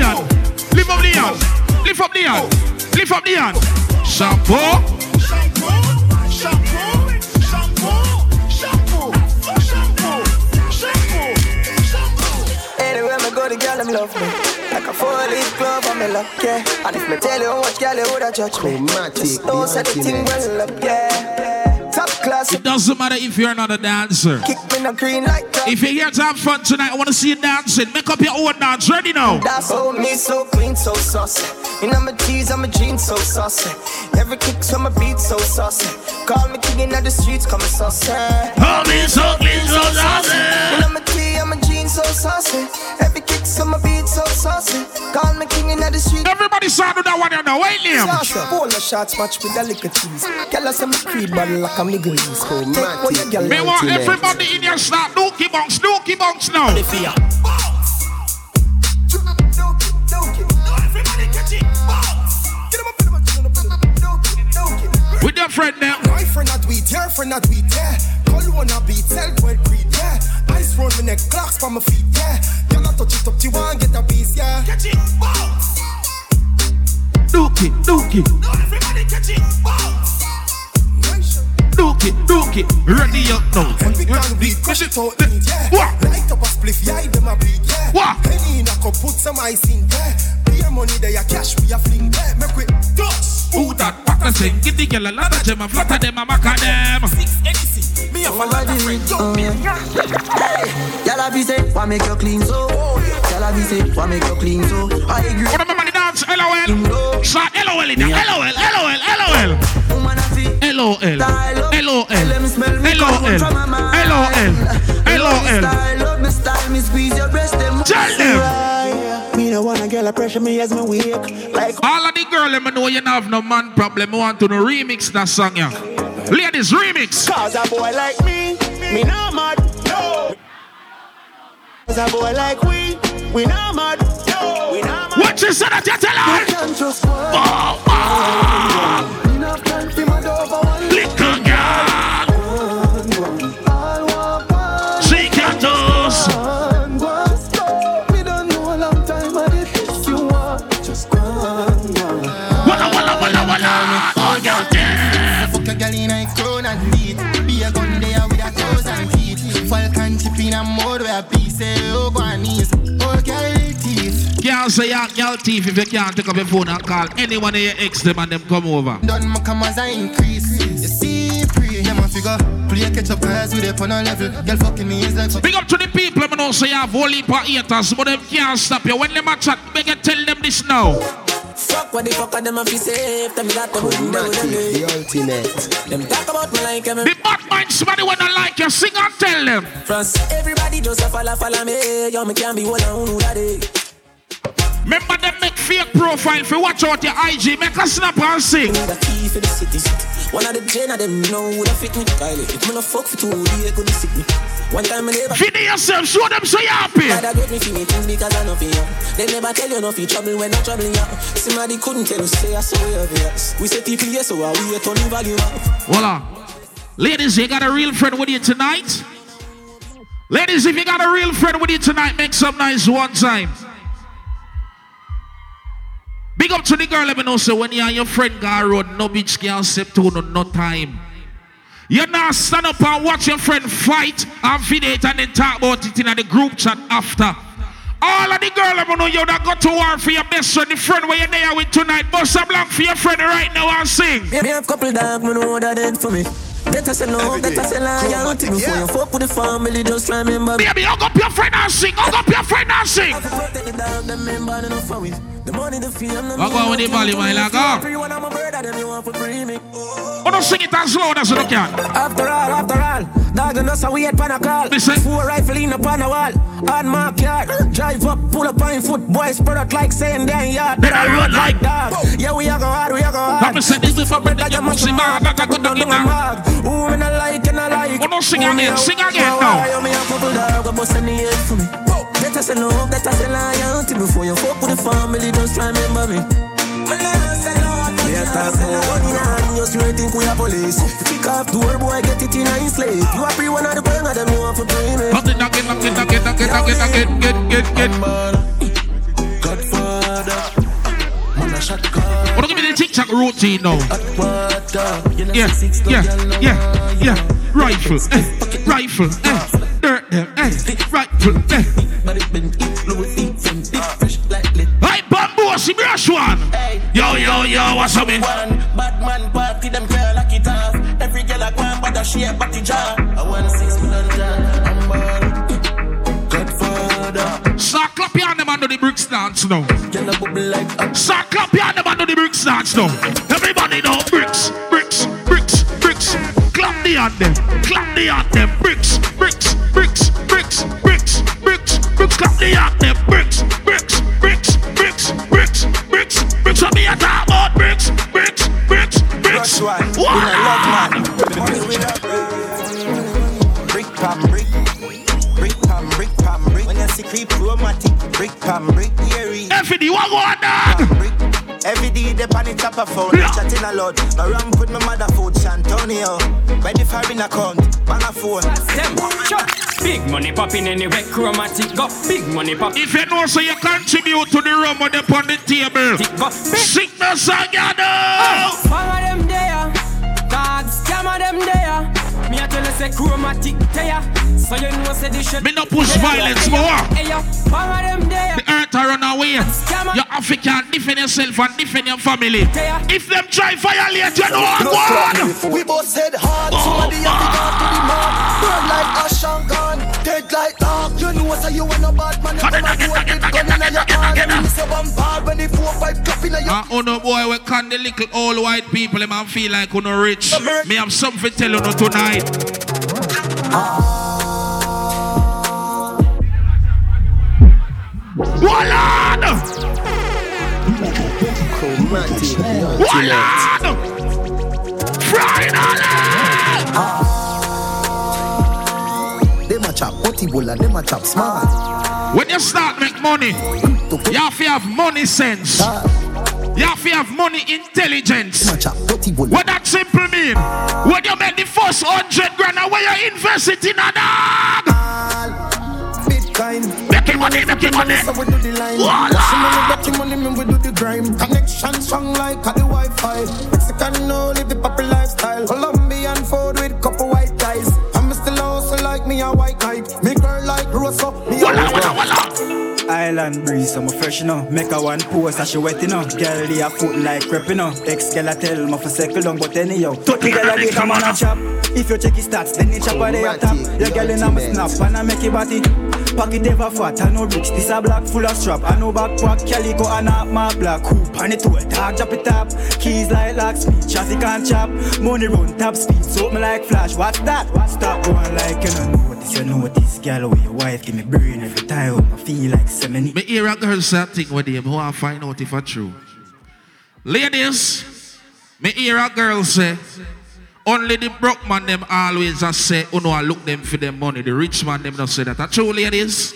The hand. Lift up the hand. Lift up the hand. Lift up the hand. Shampoo. Shampoo, shampoo, shampoo, shampoo, shampoo, shampoo, shampoo. Anywhere me go, the girl them love me. Like a four-leaf glove on me luck, yeah. And if me tell you how much girl you woulda judge me, just know say the thing well up, yeah. Top class, It doesn't matter if you're not a dancer. kick me no green like that. If you're here to have fun tonight, I want to see you dancing. Make up your own dance. Ready now? That's me so clean, so saucy. In my tees, I'm a jeans, so saucy. Every kick from my beat, so saucy. Call me king in the streets, come saucy. Oh, me so clean, so saucy. In my tee, I'm a jeans, so saucy. Every kick from my beat, so saucy. Call me king in the streets. Everybody sound to that one you know. Wait, Liam. Saucy. Polo shots match with the liquor cheese. Girl, I say me creed bottle like I'm legalese. Take what your girl Me want everybody in your start. Dookie bounce, dookie bounce now. Your friend now. My friend not weed, your friend not weed, yeah. Call you wanna beat, sell well breed, yeah. Ice round my neck, clocks for my feet, yeah. Girl, I touch it up, you want get a piece, yeah. Catch it, Dookie, dookie. Everybody catch it, Dookie, dookie. Rocky, ready up now. Every can we crush it out neat, yeah. What? Light up a spliff, yeah, them a beat, yeah. What? Penny in a cup, put some ice in, yeah. Beer money there, ya cash we a fling, yeah. Make we touch. Who that? Give the girl a lot of gem, a flatter them, a maca them. Six anything, me a follow the yo, me a Y'all have say, why make you clean so? Y'all have say, why make you clean so? I agree. What about the dance? LOL. Start LOL in there. LOL, LOL, LOL. Woman a fi LOL. LOL. Tell them smell me LOL. coming from my mind. LOL. LOL. style, love me style, me squeeze your breast, them Tell them. No wanna girl a pressure me as me wake. Like All of the girl, let me know you have no man problem. I want to know remix that song, yeah. Ladies, remix. Cause a boy like me, me not mad, no. Cause a boy like we, we not mad, no. We not mad. What you said that you tell her? Can't just one. Oh, oh. Falcon chip in a mode where a say, oh, go. Oh, girl teeth. Can't say your girl thief if you can't take up your phone and call anyone of your ex them and them come over. Done my come as I increase. You see, pre, yeah, my figure. Play catch up cause with up on a level. Girl fucking me is like. Big up to the people, I know say you have whole heap of haters, but them can't stop you. When them a chat, beg you tell them this now. Fuck what the fuck are them a fi safe? Them that them wouldn't do them The ultimate. Them talk about me like I'm The bad mind somebody when I like you, sing and tell them. France. Everybody just a follow follow me. Yo me can't be one on who that is Remember them make fake profile for watch out your IG, make a snap and sing. the key for the city One of the gen of them know who da fit me Kylie If me no fuck for two days couldn't sick me One time me never Video yourself, show them so you happy. Father got me for me things because I know for you They never tell you no for trouble when I'm troubling you Somebody couldn't tell you say I saw you We say people yes so I we turn the volume up Voila. Ladies, you got a real friend with you tonight? Ladies, if you got a real friend with you tonight, make some nice one time. Big up to the girl, let me know. So when you and your friend go road, no bitch can step to no, no time. You now stand up and watch your friend fight and video it and then talk about it in the group chat after. All of the girl, let me know you that got to war for your best friend, the friend where you're there with tonight. Bust a block for your friend right now and sing. Me have couple dog, me know that dead for me. Better say no, better say loyalty before you fuck with the family. Just try remember me. Baby, hug up your friend and sing. Hug up your friend and sing. The dog, them men bad enough for it. The money, the fame, the I'll go with the volume, I like, oh. Free one of my brother, them you want for free me. Oh, don't sing it as loud as you can. After all, after all, dog and us a wait pan a call. Listen. Four rifle in upon a wall. On my car, drive up, pull up on foot. Boys spread out like saying damn yard. Then I run like dog. Yeah, we a go hard, we a go hard. Let me say this before bread that you must see man. I got to Don't get do my now. mag. Who me not like and I like. Oh, don't sing again, a- sing again now. why you me a couple dog, a bust in the head for me. Better say no, better say loyalty before you fuck with the family. Just try remember me. We a talk about money and you straight think we a police. Kick off door, boy, get it in a slate. You a free one of the burn of them, you want for me. Knock it, knock it, knock it, knock it, knock it, knock it, knock it, get, get, get. Godfather. Man a shot call. Oh, don't give me the tic-tac routine now. You Yeah, yeah, yeah, yeah. Rifle, eh, rifle, eh. Them. But deep fresh like lit. Hey, bamboo, see Brush1. Yo, yo, yo, what's up, man? Bad man party, them girl lock it off. Every girl a go and bother shape body jaw. I want six million jaw. I'm ball. Godfather. Start clap your hand them under the bricks dance now. A like a Start clap your hand them under the bricks dance now. Everybody know bricks, bricks, bricks, bricks. Clap the hand them, clap the hand them. Bricks, eerie. What go on. Every day they pan it up a phone. Yeah. Chatting a lot. My ram put my mother food. Santonio. Ready for in account. Man a phone. Them, sure. Big money popping anyway, chromatic go. Big money pop. If you know so you contribute to the room on the on the table. go. Sickness and gather. Oh. One of them there, dogs, some of them there. Me a say chromatic tear. So you know say this shit. Me no push violence, more. Hey yo, power them there. The earth a run away. You African defend yourself and defend your family. If them try violate, you know what one. We both said hard, somebody have to go to the mark. Burn like ash and gone, dead like dark. You know say you ain't a bad man, you come and go with gun in your hand. And me say one bar when the four five clap in your. Ah, uh, no boy, we can the little old white people, them and feel like you no rich. Me have something to tell you no smart. When you start make money, you have to have money sense. You have to have money intelligence. What that simple mean? When you make the first hundred grand, and where you invest it in a dog. Bitcoin. Making money, making money. So we do the line. Money, making money, me we do the grime. Connection strong like a the Wi-Fi. Mexican no live the poppy lifestyle. Colombian food with couple white guys. I'm still also like me a white knight. Me girl like Rosa. Me walla, walla, walla. Island breeze, I'm a fresh, you know. Make a one post, as she wet, you know. Girl, they a foot like crepe, you know. Ex girl, I tell me for circle down, but anyhow. Totally girl, I come on a chop. If you check his stats, then you chop a day up top. Your girl in a snap, and I make it body. Pocket ever fat, I know rich. This a black full of strap. I know backpack, calico, and a my black hoop. On it to a dog, drop it up. Keys like locksmith, chassis can't chop. Money run top speed, so me like flash. What's that? What that? going like you know this, you know this girl with your wife give me brain every time. I feel like seven. Me hear a girl say thing with him who I find out if it's true. Ladies, me hear a girl say, only the broke man them always I say, oh no, I look them for them money. The rich man them don't say that. That's true, ladies.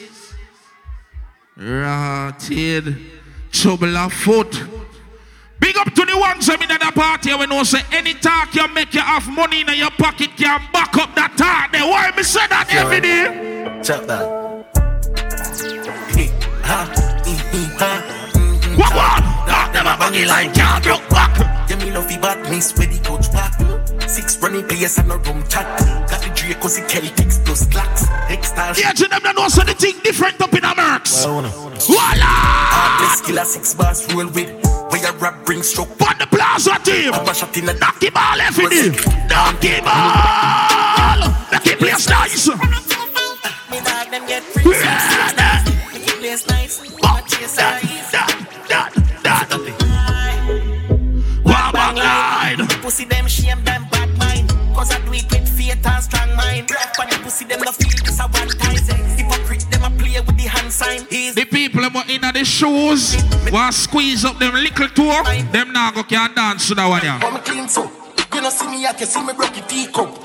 Rotted, trouble afoot. Big up to the ones I'm in the party when you say any talk you make you have money in your pocket you can back up that talk. Then why me say that every day? Check that. What what? Dog them a buggy like can't broke back. Yeah, me love the bad miss where the coach back. Six running players and a room chat. Got the Dracos, the Celtics plus Glocks. X-Style. Yeah, to them that know so the thing different up in America. Well, Voila! Heartless killer six bars roll with. Where your rap bring stroke. On the plaza team. I'm a shot in the Knocky ball every day. Knocky ball. Knocky place nice. Me dog them get free. Make it place nice. My chase are easy. Wabang line. Pussy them shame them bad mind. Cause I do it with faith and strong mind. Rough on the pussy them no feel this a one time. Hypocrite them a the hand sign. Easy. The people them in the shoes want squeeze up them little toe. Them now go can dance to that one yeah. Come clean so. You know see me, I can see me broke your teacup.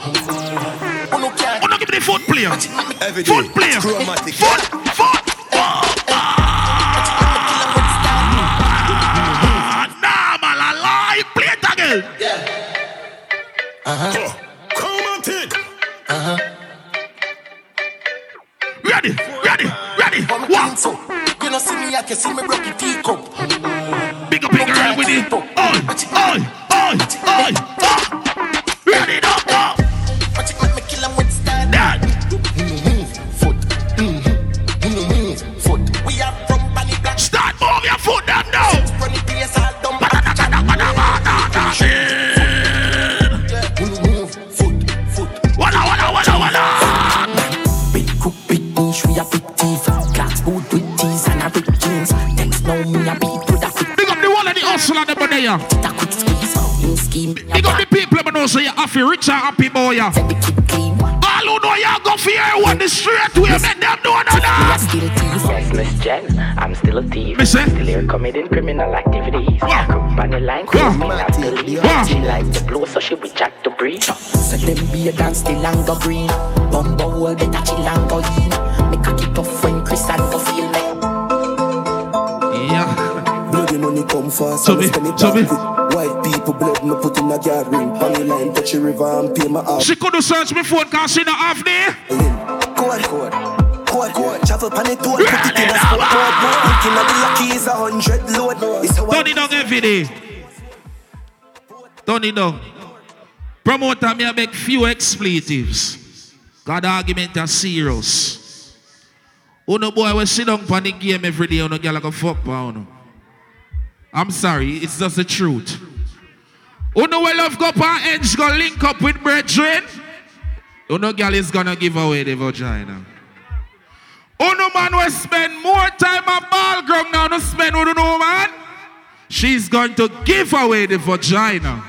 Oh no can't. Oh no give me the foot player. Every day. Foot player. Chromatic. Foot. Foot. Normal alive. Play it again. Uh-huh. Chromatic. Uh-huh. Ready, ready, ready. Come clean so. You know see me, I can see me broke your teacup. Big up, big girl with it. Oi, oi, oi, oi, oi. Ready, now, now. Watch it, me kill with style. Dad. Foot. We are from Bali Black. Start move your foot down now. Run the place all dumb. Walla, walla, walla, walla. Big cook, big niche, we a big now me a beat with a quick. Big up the one of the hustle and the money, yeah. A quick squeeze. In scheme. Big up the people who know say you happy, rich and happy boy, yeah. All who know you go for your one the straight way, make them know no that. Yes, Miss Jen, I'm still a thief. Miss eh? Still here committing criminal activities. Come on the line, Yeah. me not to leave. Yeah. She like to blow, so she be jack to breathe. So them be a dance still and go green. Bumbo hole better chill and go in. Make a kick off when Chris and money come fast, So so spend it so me- quick. White people blood me put in a yard ring. On the line touch the river and pay my house. She could have searched me phone cause she not have there. Travel pan it, put it in a. Looking at the lucky is a hundred load. It's a Turn it down every day. Turn it down. Promoter me I make few expletives. God argument are serious. Oh, uno boy will sit down on the game every day, oh, uno girl like a fuck pa oh, uno. I'm sorry, it's just the truth. Uno will love go on edge, go link up with brethren. Uno girl is gonna give away the vagina. Uno man will spend more time at ball ground now to spend with uno man. She's going to give away the vagina.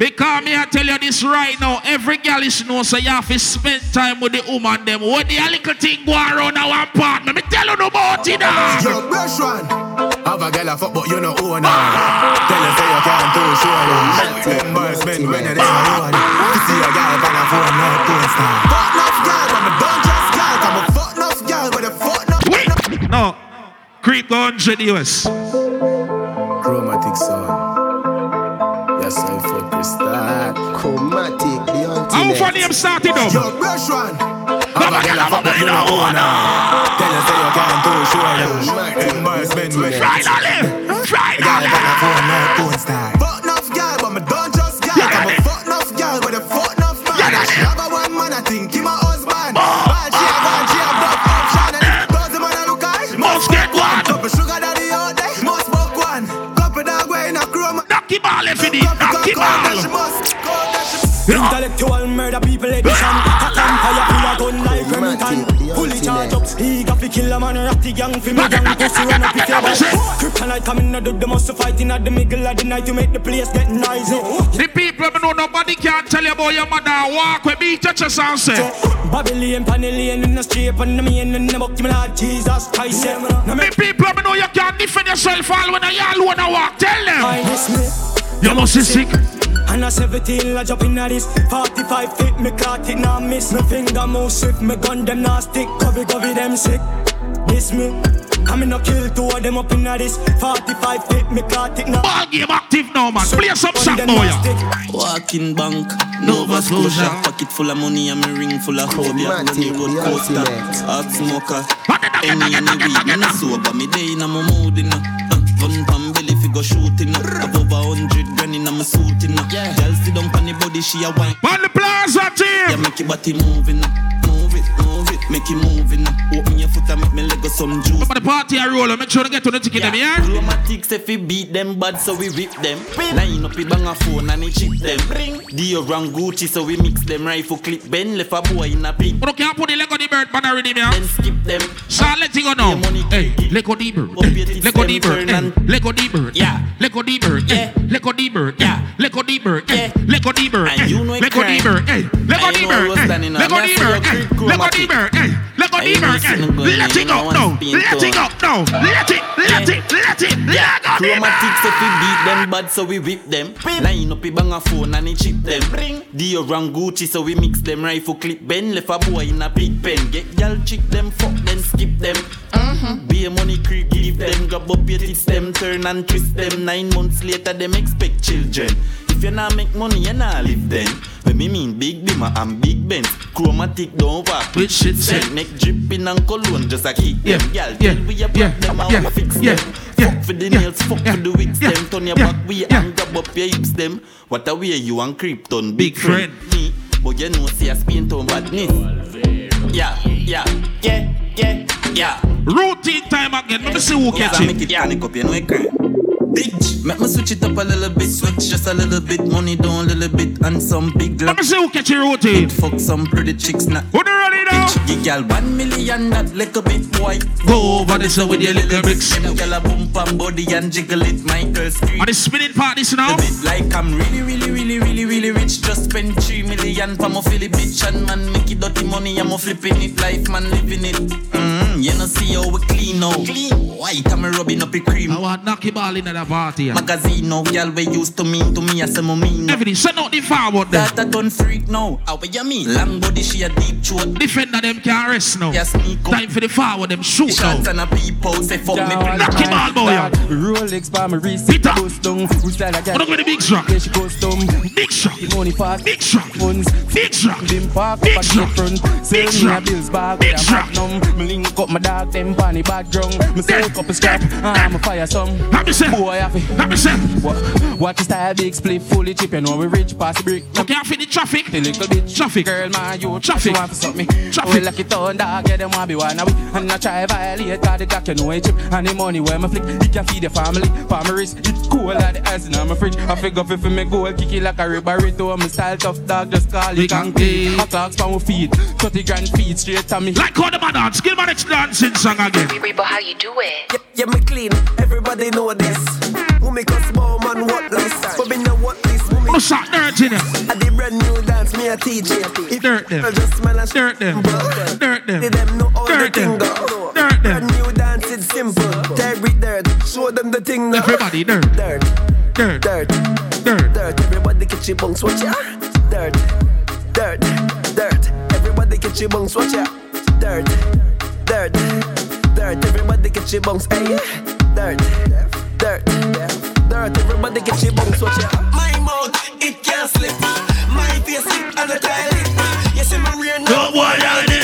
Because me I tell you this right now, every girl is know so you have to spend time with the woman them. What the little thing go around our apartment, me tell you no about it now. Yo, Brush1. Have a girl a fuck, but you no own her. Tell her say you can't do sure. Embarrassment when you're there alone. You see a girl on a phone, no phone star. Fuck enough girl, but me don't just girl. Come a fuck enough girl, but the fuck enough. No, creep go 100 US. Chromatic sound. Yes, I fuck Crystal. Chromatic, the How funny I'm starting up? Yo, Brush1. Have a girl a fuck, but you no own. Tell her say you can't do sure. Embarrassment when you're Finally! Finally! Girl on a phone, no phone star. Kill a man Ratty gang fi me gang pussy run up if you bad Kryptonite coming out of the muscle fighting at the middle of the night To make the place get noisy The people me know nobody can tell you about your mother walk with beat your chest eh. and. Babylon, Panellian in the street And the main in the book, me Lord Jesus Christ. Eh. Now The people me know you can't defend yourself all when you alone walk. Tell them. I me You must be sick. And a 17, I jump in at this 45 feet, me caught it, now miss Me finger move swift, me gun them now stick Covey, covey, them sick This me I'm in a kill two of them up in at this 45 feet, me caught it now Ball game active now, man. Play some song now, yeah. Walking bank, Nova Scotia. Pocket full of money and my ring full of phobia. Run the road coaster, hot smoker. Any any weed, me no sober. Me day in a my mood in a. Gun pan belly fi go shooting up. Above a hundred grand in a my suit in a. Girl sit down pon the body, she a wine. On the plaza team. Yeah, make your body moving up. Make it moving. Open your foot and make me leg go some juice. But the party I roll, make sure to get to the ticket, them, yeah? Chromatics if we beat them bad, so we rip them. Line up, we bang a phone and we chip them. Dior run Gucci, so we mix them. Rifle clip, Ben left a boy in a pig. But can't put the leg on the bird with him, yeah? Then skip them. So let it go now. Hey, let go bird. Let go bird. Hey, Let go bird. Yeah. Let go bird. Hey, Let go bird. Yeah. Let go bird. Hey, Let go bird. And you know it Let go. Hey, Let go I the bird. what's Hey, Let go Me the bird. your Hey, Let go bird. Hey, Let go ain't. Hey, Let it go now. Let it go now. Let it. Let it. Let it. Let go bird. Chromatics if we beat them bad, so we whip them. Line up, we bang a phone and we chip them. Dior run Gucci, so we mix them. Rifle clip, Ben left a boy in a big pen. Get gal chick them, fuck then skip them. Be a money creep, give them. Grab up your tits, them turn and twist them. Nine months later, them expect children. If you not make money, you not live then. When me mean big bimmer and big Benz, chromatic don't work. Which shit say? Neck dripping and cologne just a kick Yeah, them. Gal, yeah, tell we a yeah, problem, how yeah, fix yeah, them. yeah, Fuck for the nails, fuck for the wigs, them. Turn your back yeah. and grab up your hips, them. What a way you and creep done, Big friend. Me, but you know, see a spin to badness. Yeah, yeah, yeah, yeah, yeah. Routine time again. Let me see who catch I it. make Bitch, make me switch it up a little bit, switch just a little bit, money down a little bit, and some big Let me see who catch your routine. Fuck some pretty chicks, not Who the ready now? Bitch, give y'all one million, that little bit, boy. Go over this with your little bricks. Girl a bump and body and jiggle it, my girl scream. Are the spinning parties now? A bit like I'm really, really, really, really, really rich. Just spend three million for my Philly bitch and man make it dirty money. I'm a flipping it, life man living it. Mm, Mm, you know see how we clean now. Clean white, I'm rubbing up a cream. I want knocky ball in the party. yeah. Magazine now, y'all we used to mean to me, I say me mean. Everything, send out the forward there. That a gun freak now. How you mean? Long body, she a deep throat. Defender them can rest now. Yeah, sneak up. Time for the forward them shoot Shots now. and a people say fuck me. Knocky ball boy. yeah. Rolex by my wrist, Peter. bust down. Who's that I got? What up with the big truck? Yeah, she custom. Big truck. The money fast. Big truck. Funds. Big truck. Them park Big up at truck. the front. Big Sell me a truck. bills bag Big with a truck. magnum. Me link up my dog them funny background. Me soak up a strap, I'm a fire some. Boy, I fi. Wa- Watch the style, big split, fully chip. You know we rich past the brick. Okay, I feel the traffic. The little bit traffic. Girl, my you Traffic. Want to suck me. Traffic. We lucky town dog, get them want be one we. And I try violate, cause the Glock you know it chip. And the money where me flick, it can feed the family. My wrist, it cool like the ice in my fridge. I figure fi fi me goal, kick it like a ribberito. I'm a style tough dog, just call it kanky. A clocks for my feet, 30 grand feet straight to me. Like how the man dance, skill man dancing song again. But how you do it? Yeah, yeah, me clean. Everybody know this. Who make us small man what this? But me know what this. Who make What's that dirt in it? I did brand new dance, me a teach you. If Dirt them. I just man a Dirt them. Dirt them. They them know all Dirt the thing them. go. Dirt them. Brand new dance, it's simple. Terry dirt, show them the thing now. Everybody dirt. Dirt, Dirt. dirt, Dirt. dirt. Everybody catch your bunks, watch ya. Dirt, dirt, dirt. Everybody catch your bunks, watch ya. Dirt, dirt, dirt. dirt, Everybody catch your bunks, hey. Eh? Dirt, dirt, dirt. Everybody catch your bunks, watch ya. My mouth, it can't slip. My face, it on the toilet. Yes, I'm a real No boy, I did.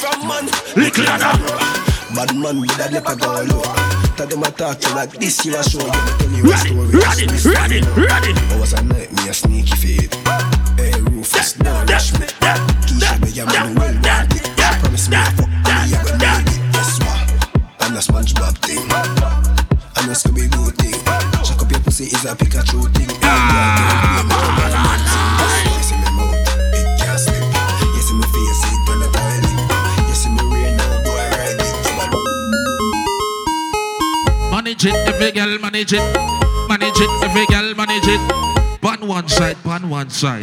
From man, Little Anna. Bad man with a never go low. Tell them I talk to you like this, you a show you. Tell you a Ready, story. ready, ready, ready. I was a night, me a sneaky feet. Hey, Rufus, no rush me. Keisha, me a man well want it. Will need it. Guess what? I'm a SpongeBob thing. I'm a Scooby-Doo thing. Check up your pussy is a Pikachu thing. Manage it, every girl manage it. Manage it, every girl manage it. Pan one side, pan one side.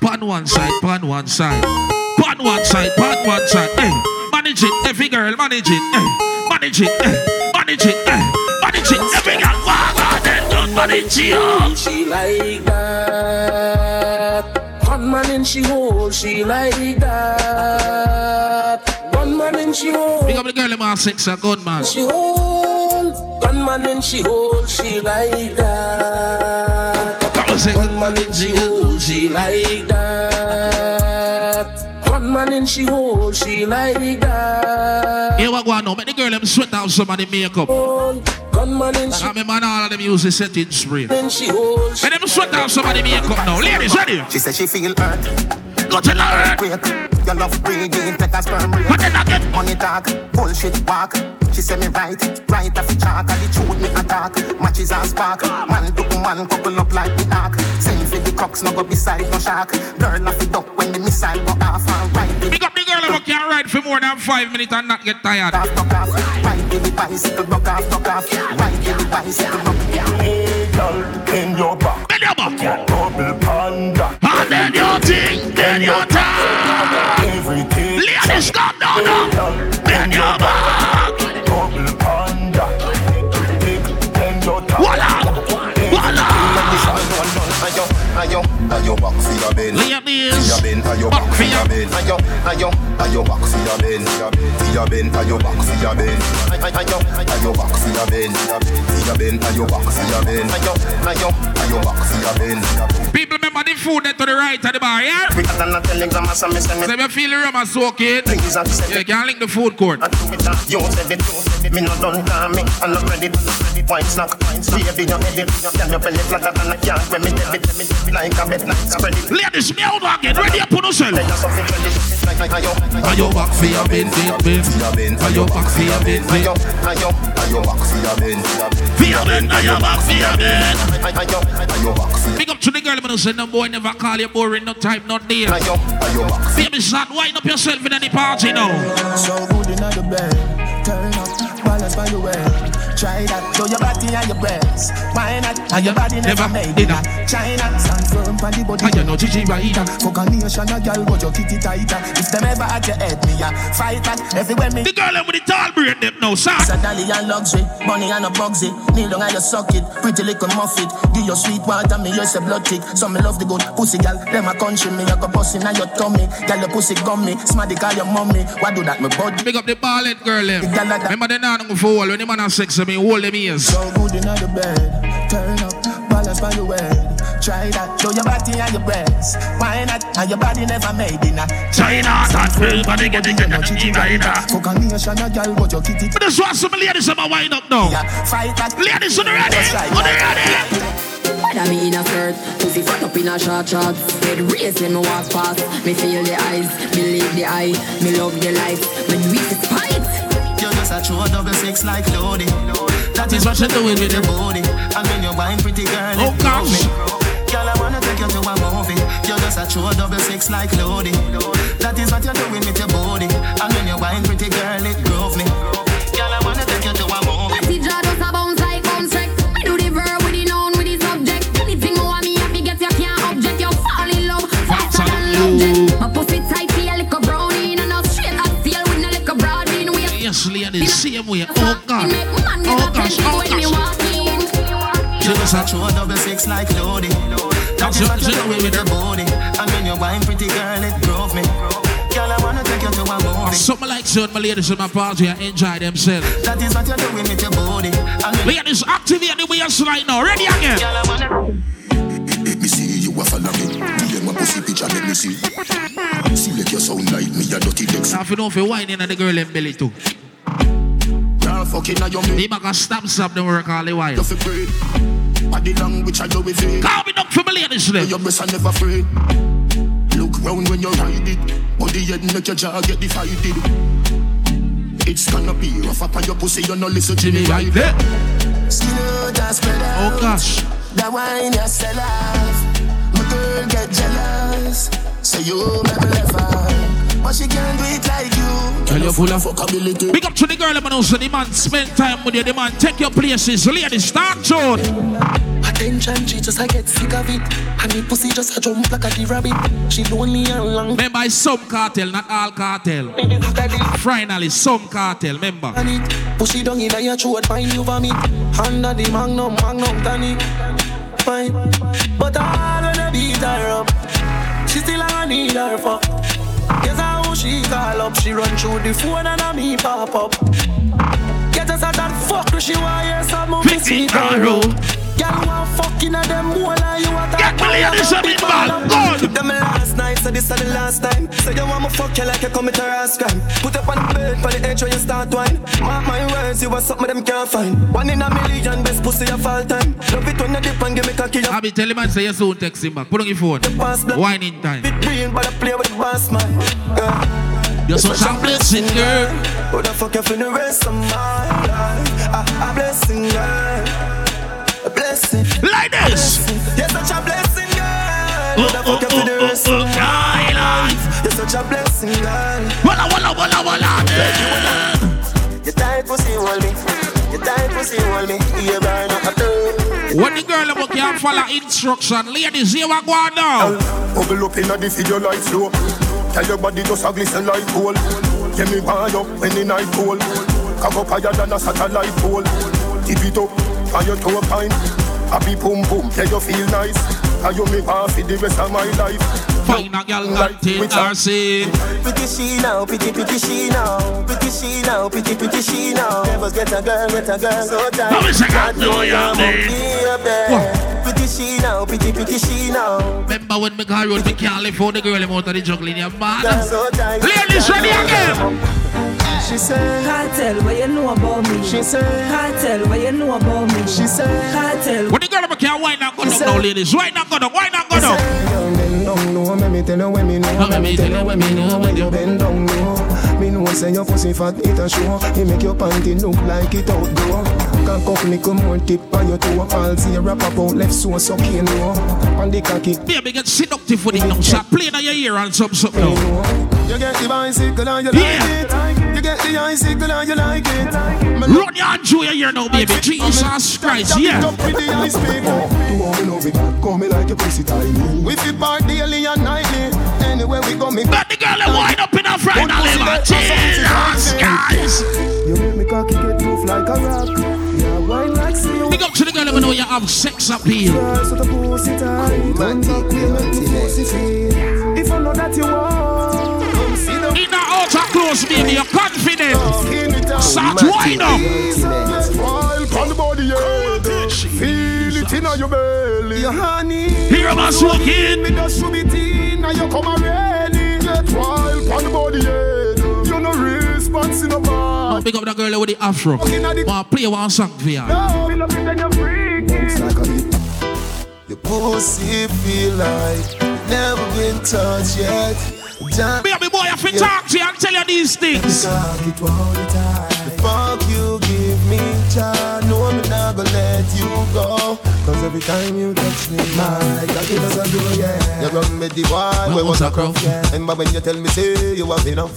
Pan one side, pan one side. Pan one side, pan one side. Hey, manage it, every girl manage it. Hey, manage it, hey, manage it, hey, manage it, every girl. Walk on and don't manage it. She like that. One man in she hole, she like that. One man in she hole. Pick up the girl in my six, a gun man. She hold, gunman in she hold, she like that. Gunman in she hold, she like that. Gunman in she hold, she like that. Here what go now. Make the girl them sweat out some of the makeup. Gunman in she I mean, man, all of them use the setting spray. in she hold. Make them sweat out some of the makeup now. Ladies, ready? She said she feel hurt. Go tell her hurt. Your love breathing, take a sperm break. But then again, money talk, bullshit walk. She say me right, right off the chalk, and the truth me attack. Matches and spark, man to man couple up like the ark. Send for the crocks, no go beside no shark. Girl off the duck when the missile go off and right. Pick up the girl who can ride for more than five minutes and not get tired. Off, duck off, in the bicycle, duck off, duck off, in the bicycle, duck Hey, girl, in your back. Bend your back. Double panda. And then your thing, then your time. Everything. Ladies, come down now. Bend your back. Double panda. Big, bend your top. Voila. Voila. Ayo, ayo, ayo, back for your ben. Ladies, your ben, back back for for your- your. Ayo, ayo, ayo, back for your ben. For ayo, back for your ben. Ayo, ayo, back for your ben. For ayo, back for your ben. Ayo, ayo, ayo, back for your ben. People remember the food there to the right of the bar, yeah? Quicker than a telegram, as I miss So if you feel the rum and soak it, Please, I said you can link the food court. I do it now. You said it, you said it. Me no done call. I'm not ready. ready. White snack, white snack. Baby, you head it. Can you belly flatter than a cat? When me debit, me like a bed night. Spread it. Ladies, me out again. Ready up on yourself. Then you something ready. Like ayo, Are you back for your bin, bin, bin? For your Are you back for your bin, bin? ayo, ayo, ayo, back for your ben. For your bin, are you back for your bin? Ayo, ayo, back for your Big up to the girl, man, who said, no boy never call you boring, no type, no deal. Ayo, ayo, back for Baby, son, wind up yourself in any party now. So good in the bed, turn up, balance by the way. Try that, show your body and your breasts. Why not? And your body never, made it. China, stand firm on the body. And you know Gigi Rider. Fuck a nation, a girl, but you kick it tighter. If them ever at your head, me a fight that. Everywhere me. The girl them with the tall braid them. It's a dolly and luxury, money and a bugsy. Kneel down and you suck it, pretty little muffet. Give your sweet water, me use a blood tick. Some me love the good pussy, gal. Them a country, me a go bust in your tummy. Gal, your pussy gummy, smarty call your mommy. Why do that, me bud? Big up the ballad girl them. The gal like that. Remember they not go forward when the man has sex, I mean, hold them ears. So good in the bed, turn up, balance by the way. Try that, show your body and your breasts. Why not? And your body never made in a China, that real body getting good and you right now. Fuck a nation, a girl, but you kitty. But this one, some ladies in my wind up now. Yeah, Fight that. Ladies on the ready, on the ready. Whether me in a skirt, pussy front up in a short shorts Head raised when me walk past Me feel the eyes, believe the eye Me love the lights, me do it You're a true double six like Lodi. That is what you're doing with your body. And when you're wine pretty girl Oh gosh Girl, I wanna take you to a movie. You're just a true double six like Lodi. That is what you're doing with your body. And when you're wine pretty girl, it bean We Yes, ladies, same way. Oh God. Oh gosh, oh when you gosh. walk just a true double six like Lodi That is what you're doing with your body And when you're wine pretty girl, it grove me Girl, I wanna take you to a movie Something like so, my ladies in my party and enjoy themselves. That is what you're doing with your body And when Ladies, activate the waist right now. Ready again? Girl, I wanna Make me see you a follow me. Me and my pussy picture make me see. See like you sound like me a dirty Dex. Now if you know if you whining at the girl in belly too. Girl fucking at your me. Stop stop the work all the while. You fi breathe. Body language I do with it. Call me for my ladies then. Your breast are never afraid. Look round when you ride it. Body head make your jaw get divided. It's gonna be rough up on your pussy. You no listen to me right there. Skin out and spread out Oh gosh. That wine you sell off My girl get jealous Say you make me left her But she can't do it like you Girl, you full of fuckability. Big up to the girl, man. Also, the man spend time with you. The man take your places. Ladies, start John. Attention, she just I get sick of it And the pussy just a jump like a the rabbit She lonely and long Remember, it's some Kartel, not all Kartel. Frinally, some Kartel. Remember. on it Push it down in your throat, find you vomit Under the magnum, magnum tonic Fine But all when I beat her up She still a need her fuck Guess how she call up She run through the phone and a me pop up Get us out that fuck She hear some Fifty sweet euro. Girl want fucking at them more like you a Get me ladies a bit bad. Good. Them last night, so this is the last time. Say you want me fuck you like you commit a rash crime. Put up on the bed for the edge when you start wine. Mark my words, you are something them can't find. One in a million, best pussy of all time. Love it when you dip and give me cocky. I be telling man say you soon text him back. Put on your phone. wine in time. Bit green, but I play with the boss man. You're such a blessing, girl. Who the fuck you the rest of my life? A, a blessing, girl. A blessing. Like this. You're such a blessing, girl. Who the fuck you for the rest of my life? You're such a blessing, girl. Walla walla walla walla. You tight pussy hold me. You tight pussy hold me. You burn up a. When the girl about can follow instruction, ladies, here we go now. Bubble up inna the video light slow. Tell your body just a glisten like gold. Get me wind up when the night cold. Cock up higher than a satellite pole. Tip it up, your toe pine. Happy boom boom, yeah you feel nice. And you me want for the rest of my life. Find a girl that take her say. Pretty she now, pretty pretty she now. Pretty she now, pretty pretty she now. Never get a girl, get a girl so tight. How is it got God no know young you're man? monkey up there. Pretty she now, pretty pretty she now. Remember when me car road, me can't live for the girl I'm out of the juggling, you Girl mad? so tight. Ladies, ready again. She said, Kartel, what you know about me? She said, Kartel, what you know about me? She said, Kartel, When the girl I'm can't wine and go down now, ladies. Wine and go down, wine and go down. Young men don't know, let me tell you when me know. Let me tell you when me know, when you bend down low. Me know say your pussy fat, it a show. It make your panty look like it outdoor. Cock up, little more tip on your toe. I'll see you wrap up out left so sucking low. On the cocky, Baby, get seductive for the young shot. Play in your ear and some something now. You get the bicycle and you Yeah. like it. You get the icicle and you like it. Run your hand through your ear now, baby. Jesus Christ, yeah. Up with the ice. Do oh. all me love it, call me like a pussy tiny. We fit part daily and nightly. Anywhere we go, me Got the girl that wind up in a friend and live. Jesus Christ. You make me cocky get tough like a rock. Big up to the girl that know you have sex appeal. So the pussy tight. Turn back, we make me pussy feel. If I know that you want, come In the outer clothes, baby, you're confident. Start wind up. While on body, yeah. Feel it in inna your belly. Your honey. Hear him us walking. Me just should be teen, now you come a rainy. Get wild on the body head. You no response in a bar. Pick up that girl with the afro. Wanna play one song for you. No, me love it when you're freaky. It's like a beat. Your pussy feel like never been touched yet. Jam- Baby boy, I fi talk to you and tell you these things. Talk it all the time. The fuck you give me, child. No, I'm not gonna let you go. Cause every time you touch me, my cocky doesn't do, yeah. You run me the wall, where was a crop? Remember when you tell me, say you have enough?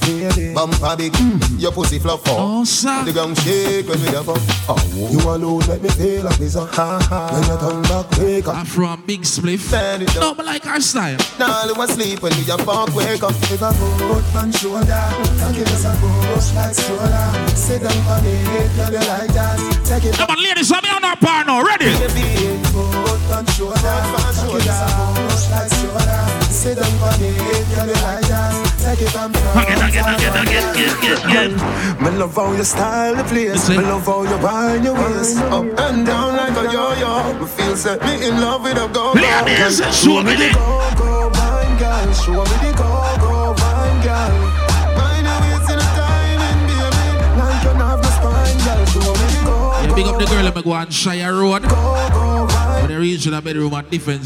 Bumper big, your pussy flop Oh, sir. The ground shake when we have up. Oh, you alone make me feel like this. uh, Ha ha. When you turn back, wake up. Afro and big spliff. Bend No, but like our style. Now you sleep when we a fuck wake up. If I put on shoulder, and give us a push like stroller. Sit down on it, girl you like that. Come on, ladies, I'm on our bar now. Ready? Me love how you style the place. Me love how you wind your waist up and down like a yo-yo. Me feel set me in love with a go-go. Ladies, show me the- go-go wine, girl. Show me the go-go wine, girl. The go-go Yeah, big up the girl and me go on Shire Road. When they reach in the bedroom and different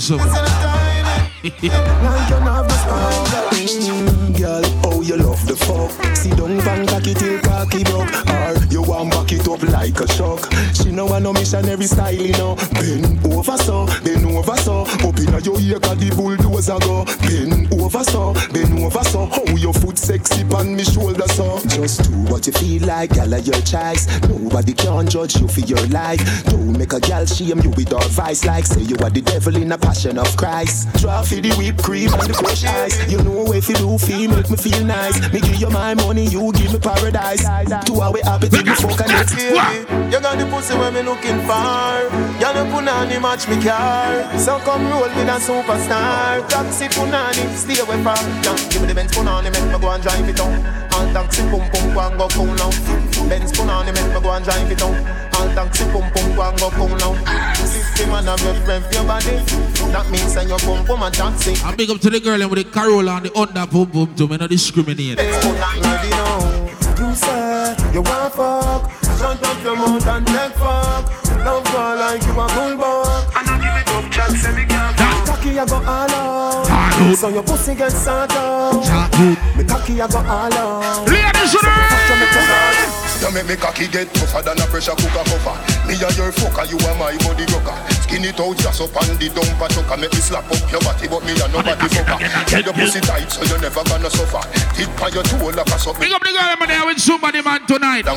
like *laughs* you have the spine, girl. Oh you love the fuck. See don't bang cocky till cocky broke. Or you want back it up like a shock She know I no missionary style, you know. Bend over so, bend over so. Up inna your ear cause the bulldozer go. Bend over so, bend over so. How your foot sexy on me shoulder so. Just do what you feel like, gal your choice. Nobody can judge you for your life. Don't make a gal shame you with advice Like say you are the devil in a passion of Christ. Draw for the whipped cream and the fresh ice. You know if you do feel make me feel nice Me give you my money, you give me paradise. Two hour happy till you fuck and next You got the pussy where me looking for You no punani match me car. So come roll with a superstar. Taxi punani, stay away from yeah. Give me the Benz punani, make me go and drive it down All taxi pum pum go and go cool now. Benz punani, make me go and drive it down All taxi pum pum go and go cool now Fifty man a rev rev your body That means that you pum pum a taxi I big up to the girl and with the Corolla and the under boom boom to me, no discriminate. Ready now. You say you want fuck. Shut up your mouth and take fuck. Love girl like you a bulldog. And I give it up chat say me can't Cocky I go all out. So your pussy get sat out Me cocky I go all out. Ladies and You make me cocky get tougher than a pressure cooker cover. Me a your fucker, you are my body rocker. Skin it out just up on the dumper chucker. Make me slap up your body, but me a nobody fucker. Get your pussy tight so you never gonna suffer. Tip on your toe like a suck. Big up the girl I'm there with somebody man tonight.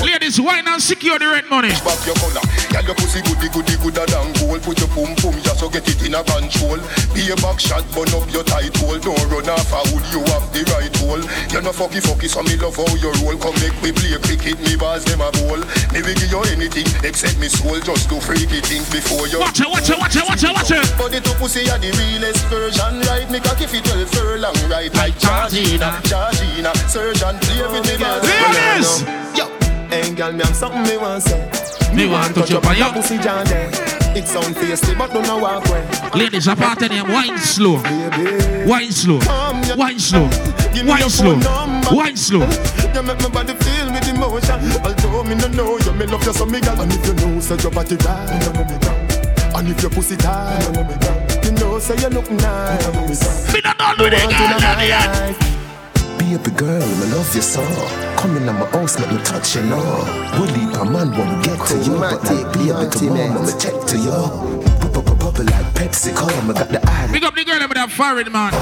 Ladies, wine and secure the rent money. Back your collar. Yeah, your pussy goody goody gooder than gold. Put your pum pum just so get it in a control. Be a back shot, burn up your tight hole. Don't run off a hood, you have the right hole. You're no fucky fucky, so me love how you roll. Come make me play cricket, me bars them a bowl. Me will give you anything except me soul. Just do freaky things before you. Watch it, watch it, watch it, watch it, watch it. Body to pussy are the realest version. Right, me cocky fit 12 furlong. Right, like Georgina, Georgina. Surgeon, play with me, girl. Ladies! Yo, hey girl, me have something me want say. Me want touch up on your pussy there. It sound tasty, but don't know walk way. Ladies, a part of them, wine slow. Wine slow. Wine slow. Wine slow. Wine slow. You make my body feel with emotion. Although me no know you, me love you so me girl. And if you know, say your body right, you know me down. And if your pussy tight, you know me down. You know, say you look nice. Me not done with it, girl, not yet. Baby girl, me love you so. Come in my house, let me touch you now. We'll leave a man when we get to you, but like baby tomorrow, when we check to you. Bubble like Pepsi, come, I got the eye. Big up the girl with that foreign man.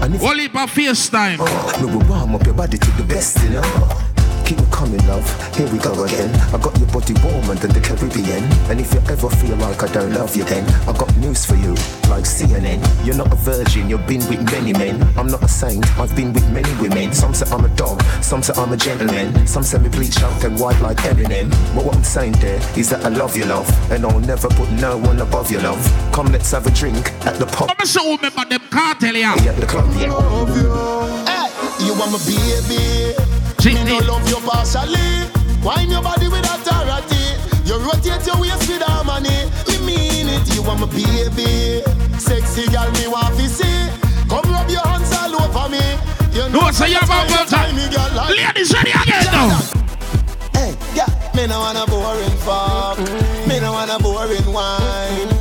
Only for FaceTime. Me will warm up your body to the best, you know. Keep coming, love. Here we go again. I got your body warmer than the Caribbean. And if you ever feel like I don't love you, then I got news for you, like CNN. You're not a virgin, you've been with many men. I'm not a saint, I've been with many women. Some say I'm a dog, some say I'm a gentleman. Some say me bleach out and white like Eminem. But what I'm saying there is that I love you, love. And I'll never put no one above your love. Come, let's have a drink at the pub. I'm so remember them Kartel, yeah. At the club, yeah. Hey, you want my baby. Me no love you partially. Wine your body with authority. You rotate your waist with harmony. Me mean it, you want my baby. Sexy girl, me want to see. Come rub your hands all over me. You know, say you're about time. Ladies, ready again now. Hey, yeah, me no want a boring fuck. Me no want a boring wine.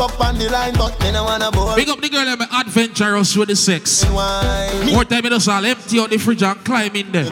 Fuck on the line, but me no want a boring. Big up the girl, I'm adventurous with the sex. Wine. More time, me just all empty out the fridge and climb in there.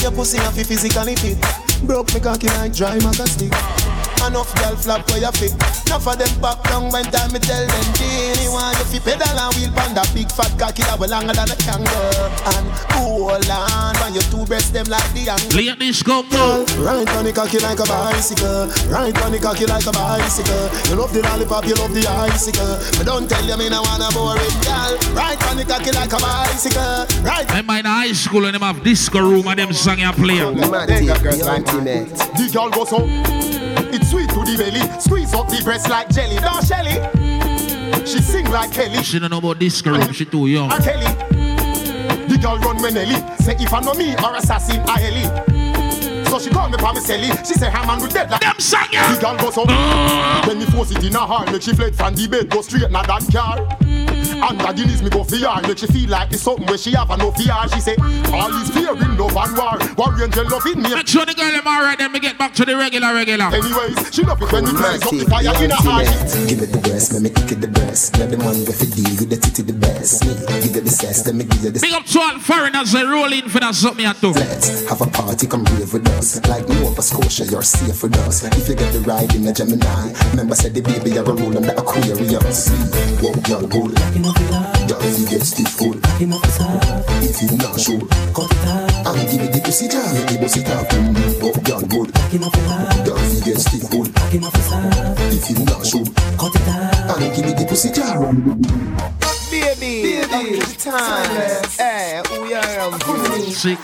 Your pussy have physically fit. Broke me cocky like dry maca stick. Enough girl flap where you fit. Enough of them back down when time me tell them Genie want you fi pedal and wheel pan that big fat cocky that way longer than a kangaroo. And hold on when your two breasts them like the angle. Ladies come now Right on the cocky like a bicycle. Right on the cocky like a bicycle. You love the lollipop, you love the icicle. But don't tell you me no wanna boring girl. Right on the cocky like a bicycle. Right. Remember in high school when them have disco room and them song you play. The girl goes so It's sweet to the belly Squeeze up the breast like jelly. Don't Shelly. Mm-hmm. She sing like Kelly. She don't know about disco room, she too young. A Kelly. Mm-hmm. The girl run when Nelly. Say if I know me or assassin I Ellie. Mm-hmm. So she call me for me Sally She say her man with dead like Them song ya The girl goes so Then me force it in her heart Make she fled from the bed Go straight na that car Mm. and the Guinness me go fear Make she feel like it's something where she have a no fear She say, all is fear in love and war. War angel love in me. Make sure the girl them alright Then me get back to the regular regular. Anyways, she love it when we blaze up the fire in her heart Give it the breast, let me kick it the breast Let the man go for deal with the titty the best. Me, give it the cess, let me give you the Big up to all foreigners They roll in for that something I do. Let's have a party, come rave with us. Like Nova Scotia, you're safe with us. If you get the ride in a Gemini Remember said the baby, you're a rule on the Aquarius. Whoa, you're good Girl, if you get stiff good If you not sure And give me the pussy jar, make the pussy talk mm, Oh, girl, good Girl, if you get stiff good If you not sure And give me the pussy jar Baby, baby, time Hey, we are on Sick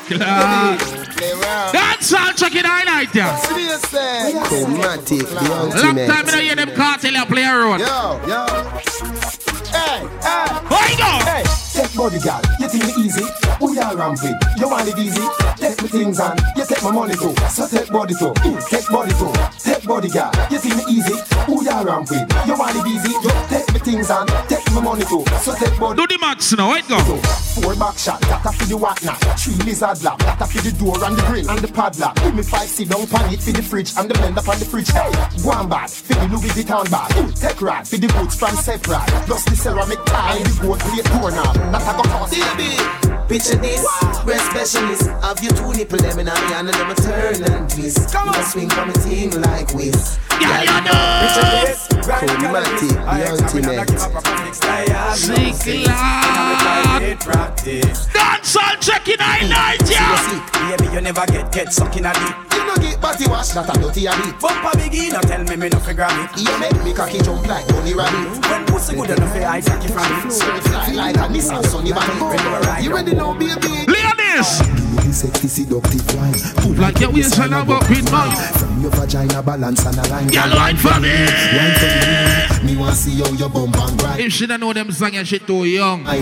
That's all check it ya Seriously Chromatic, the Long ultimate. time I don't hear them Kartel play around. Yo, yo Hey, hey you go? Hey, Take body, girl, you think it easy? Who you ramping? You want it easy? Take me things and you take my money too. So take body too, mm, take body too. Take body, girl, you think it easy? Who you ramping? You want it easy? You take me things and take my money too. So take body. Do the max now, right go. Four back shot, that a for the what now? Three lizard lap, that a for the door and the grill and the padlock. Give me five sit down pan it for the fridge and the blender for the fridge. Hey, go on bad, for the Louis Vuitton bag. Take rad, for the boots from Sephora. Plus the ceramic tie, the gold plate doorknob. That a go cost. Baby, picture this, breast specialist. Have you two nipple them in me and them a turn and twist. Come on, swing from a team like this. Yeah, you know. Picture this, Chromatic, the ultimate Sick lad Dance all check it highlight ya Baby, you never get get suck in a deep. You no get body wash, that a dirty a bit Bumper biggie, no tell me me no figure it. You make me cocky jump like Tony Rabbit When pussy good enough, I take it from the floor. Fly like a Nissan Sunny Bunny You ready now, baby? Ladies Sexy seductive wine Move like your waistline about with mine From your vagina balance and a line Girl, wine for me. Wine for me Me want see how your bum and grind If she don't know them song and she too young. I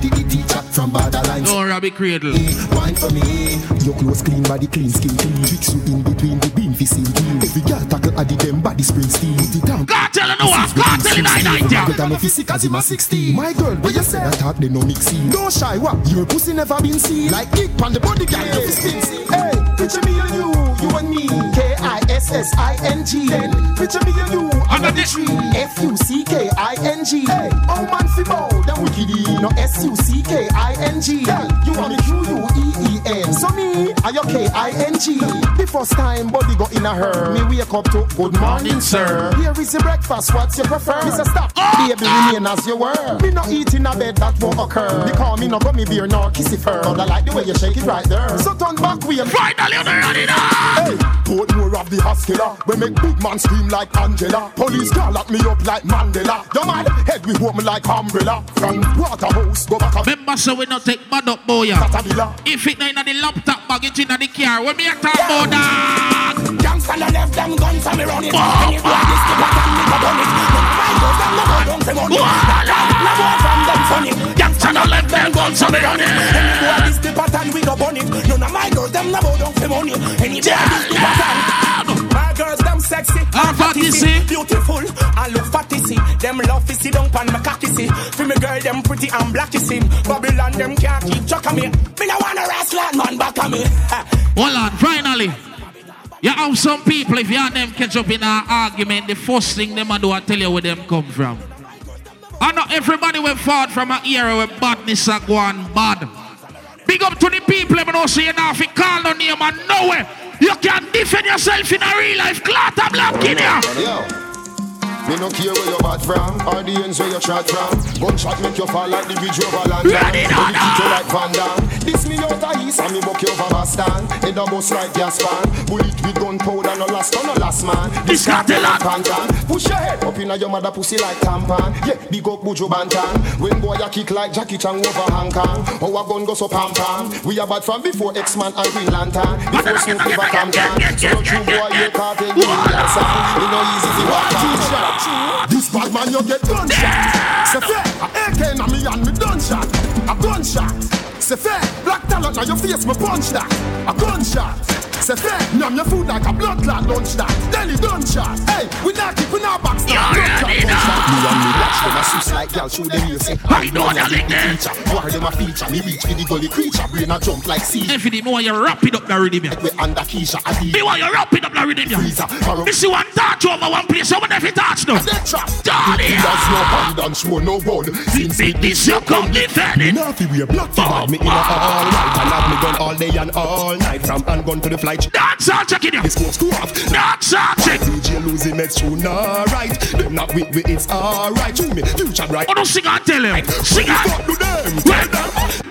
did the teacher from borderline Don't rabbit cradle. Wine for me. Your clothes clean, body clean, skin clean. Tricks you in between the bean fi see clean. Every girl tackle addy them body spring steel The town Kartel and what? Kartel in I night ya Good. and fi sick as him a 16 My girl, where you say that talk they no mix in. Don't shy, what? Your pussy never been seen. Like kick on the body, girl, you fi spin. Hey, picture me and you, you and me K-I-S-S-I-N-G Then picture me and you under the tree. F-U-C-K-I-N-G Hey, oh man fi bow, wicked no S-U-C-K-I-N-G Girl, you want me Q-U-E-E-N So me, are your K-I-N-G The first time body go in a her. Me wake up to good morning sir. Here is the breakfast, what's your prefer? Mr. Stop, baby remain as you were. Me no eat in a bed that won't occur. Because me no got me beer nor kiss it fur But I like the way you shake it right there. So turn back we Finally on the running up Hey, Portmore of the hospital We make big man scream like Angela. Police call lock me up like Mandela. You mad? Head we home like umbrella. From Waterhouse go back a Remember so we not take bad up boy If it not in the laptop bag it in the car. When me a talk about that. Gangsta no left them guns and me run it. Anywhere this the pattern me go done it. My girls them no go down for money. No boy from them funny. No left them guns and me run it. Anywhere this the pattern we go burn it. None of my girls them go don't for money. Anybody do My girls, them sexy, I'm fatty, see. beautiful, I look fatty, see. Them love to sit down pan my cocky, see. For me girl, them pretty and blacky, see. Babylon, them can't keep track of me. Me no wanna wrestle man back of me. Hold on, finally. You have some people, if you and them catch up in an argument, the first thing them do, I tell you where them come from. I know everybody went forward from an era where badness are going bad. Big up to the people, let me know so you call no name and nowhere. You can defend yourself in a real life. Clot a block in. Me no care where you're bad from or the ends where you shot from. Gunshot make you fall like the bridge over land. Ready, now, you like Van Damme. This me out of east and me buck you over Boston. Head a bust like gas fan. Bullet with gunpowder, no last, no last man. This cartel a- pantan. Push your head up inna your mother pussy like tampon. Yeah, big up Buju Banton. When boy a kick like Jackie Chan over Hong Kong. Our gun go so pam pam. We are bad from before X-Man and Green Lantern. Before Snoop River Compton. So no true boy you cartel give me that sound. It no easy to walk on. This bad man you get gunshot. Say fair, AK na me and me done shot. A gunshot. Say fair, black talent na your face me punch that. A gunshot. Say fair, numb your food like a blood clot lunch that. Delhi done shot. Hey, we not keep in our backs. You already know. Me and me watch them a sus like y'all show them you say. I know that there. Teacher, war them a feature. Me reach for the gully creature. Brain a jump like sea. If you know you wrap it up the rhythm. We under Keisha. Me want you wrap it up the rhythm. Freezer. This is one touch over one place, when if you touch no. Dead trap. Daddy, There's no and show no gun. Since big this you come defend it. Nothing we a black for. Me in a all right and have me gun all day and all night. From handgun to the flight. Dance all checking you. This smoke screw off. Dance all check. DJ losing next tune alright. Them not with me, it's alright. To me, future bright. Oh, no, sing and tell him. Sing and. Fuck to them. Well done.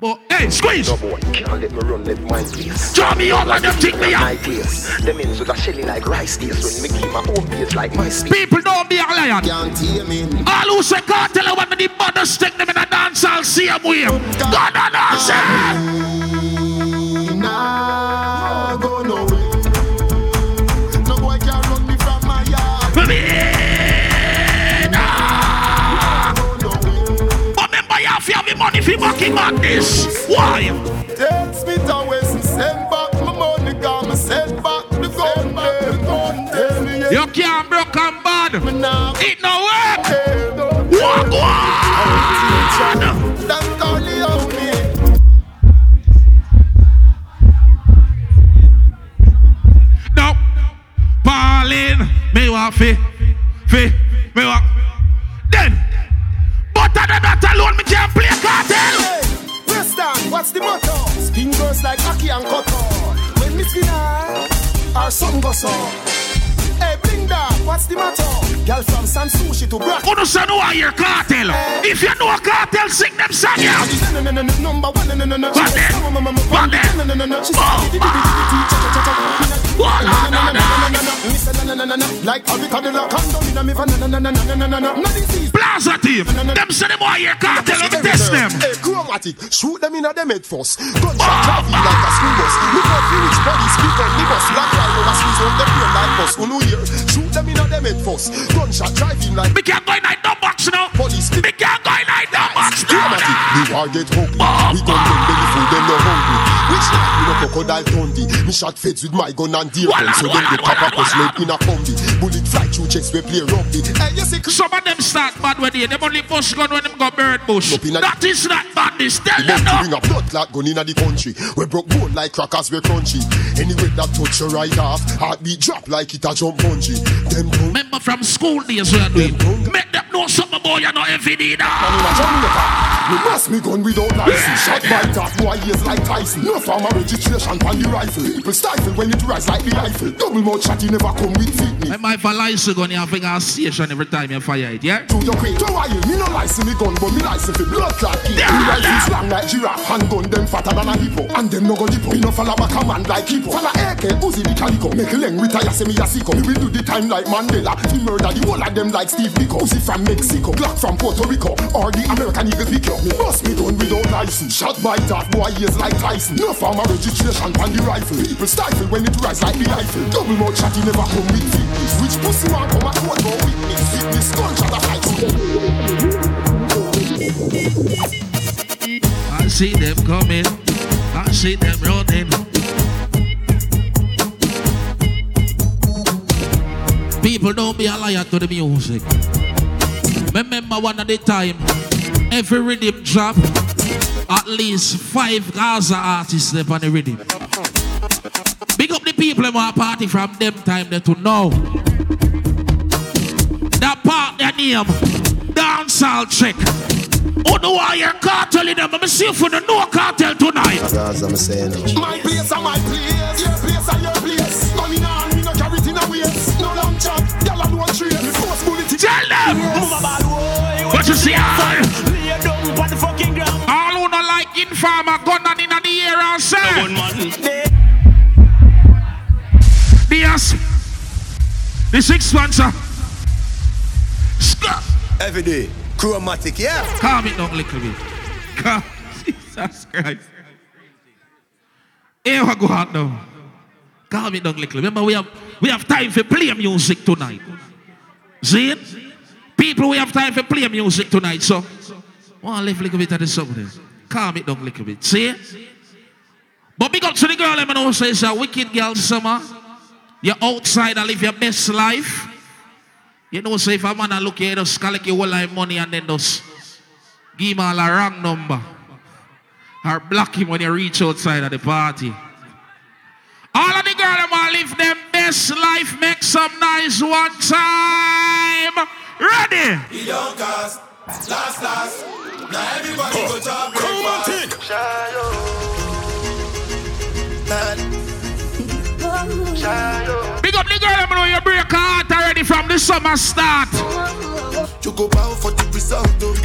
But hey, squeeze. No boy, can't let me run left my place. Draw me out like them take me My out. place. Them ends with a shelly like rice days when me keep my own place like my space. People don't be a lion. Can't hear me. All who say can't tell you when me the brothers take them in a dance, I'll see them with him. God and answer. Nah, go nowhere. No boy can run me from my yard. Ah! But remember, you have to have the money for back this. Why? Takes me to west, send back my money, got me send back the gun, the gun. You can't broke and bad. It no work. Don't Walk Pauline. Me want fi. Fi. Me want. Then. But other than that alone, me can't play Kartel. Hey, Western, what's the motto? Spin girls like Aki and Koto. When me skin her, our son goes on. Hey, bring that, what's the motto? Girl from San Sushi to Brack. Who say no I hear Kartel? If you know a Kartel, sing them song, yeah. No, no, no, no, number one, no, no, no, no. What then? What then? Oh, like avocado, team, them say them want hear Kartel and test them. Chromatic, shoot them in a them head first. Gunshot travel like a school bus. Look how Phoenix bodies, speak on the bus. Black guy over squeeze on them brain like bus. Who here, Shoot them in a them head first. Gunshot driving like. We can't go in like no box now. Police. We can't go in like no now. The war get ugly. We gun them belly full, them no hungry. Which night we no crocodile Dundee? Me shot feds with my gun and deer gun, so them get pop up us load in a combi. Bullet fly through chest, we play rugby. Hey, you see, Some of them start bad when they them only bust gun when them got bird bush. That is not badness. Tell The them no. bring a blood clot gun inna the country. We broke bone like crackers, we crunchy. Anyway, that touch your right off. Heartbeat drop like it a jump bungee. Them Remember from school days we are doing. Make them know something boy you know every day man now. in a Jamaica. Me gun without license. Shot by top boy ears like Tyson. No farmer registration on the rifle. People stifle when it rise like the rifle. Double mouth shot, you never come with fitness. Remember if a license gun you have a station every time you fire it, yeah? Do your quick. Don't worry, me no license me gun, but me license for blood clot kill. Yeah, Me rifle yeah. slang like giraffe. Handgun them fatter than a hippo. And them no go dippo. Me no follow back a man like hippo. Follow AK, Uzi the calico. Make a leng retire, say me a sicko. Me will do the time like Mandela. Me murder the whole of them like Steve Biko. Uzi from Mexico. Glock from Puerto Rico. Or the American Eagle Pico. Me bust me gun without license. Shot by that boy ears like Tyson. No farmer registration on the rifle. People stifle when it rise like the rifle. Double mouth shot, you never come with I see them coming. I see them running. People don't be a liar to the music. Remember one at the time, every rhythm drop, at least five Gaza artists left on the rhythm. Big up the people in my party from them time there to know. That part their name, dancehall check. Oh no, I hear Kartel in them. I'm see you for the no Kartel tonight. Gaza, I'm saying. My place and my place, your place and your place. Money now, me no carry it in a waist. No long chat, y'all are no train. Force bullet. Tell them. What you see? All Lay down on the fucking ground. all who not like informer gun and in the air and say. The ass. The six sponsor. Scott. Every day. Chromatic, yeah. Calm it down a little bit. Calm. *laughs* Jesus Christ. Here we go out now. Calm it down a little. Remember, we have we have time for play music tonight. See it? People, we have time for play music tonight. So, to live a little bit of the something. Calm it down a little bit. See it? But big up to the girl, let me know, say it's a wicked girl summer. You're outside and live your best life. You know, say if a man a look here, just collect your whole life money and then just give him all a wrong number. Or block him when you reach outside of the party. All of the girls them want live them best life, make some nice one time. Ready? He don't cast, last, last. Now everybody go to breakfast. Big up the girl, them know you break heart already from the summer start. You go bow for the result. Cause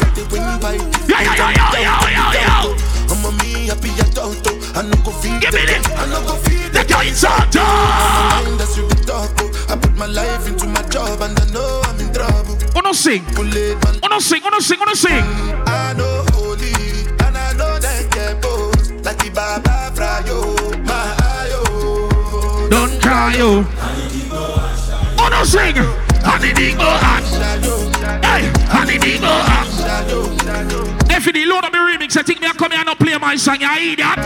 I did win by yeah. I'm a me happy adult. I no go feed Give me this. I no go feed The them. joints are done. My mind that's you talk. Oh. I put my life into my job and I know I'm in trouble. Uno sing. Uno sing, uno sing, uno sing. I know holy and I know that get both. Like the Baba Don't cry, yo. Oh, Uno sing. Honey dingo hot. Hey, honey dingo hot. If you load up the remix, I think me I come here and play my song, you idiot.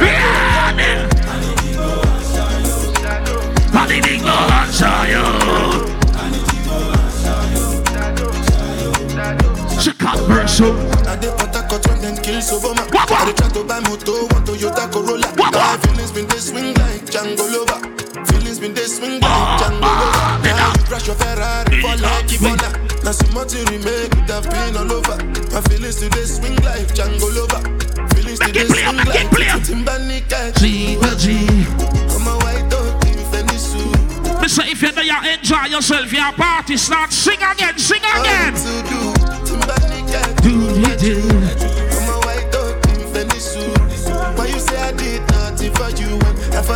Yeah, man. Honey dingo hot, yo. She can't burst so. I dey put a cut when them kill wah. I dey try to buy moto, one Toyota Corolla. My feelings been they swing like Django Lover. Swing like Django Now you crash your Ferrari for. Now have been all over. My feelings today swing. Feelings today swing a white dog if you know you enjoy yourself, your party start, sing again, sing again. Do. Do it, do.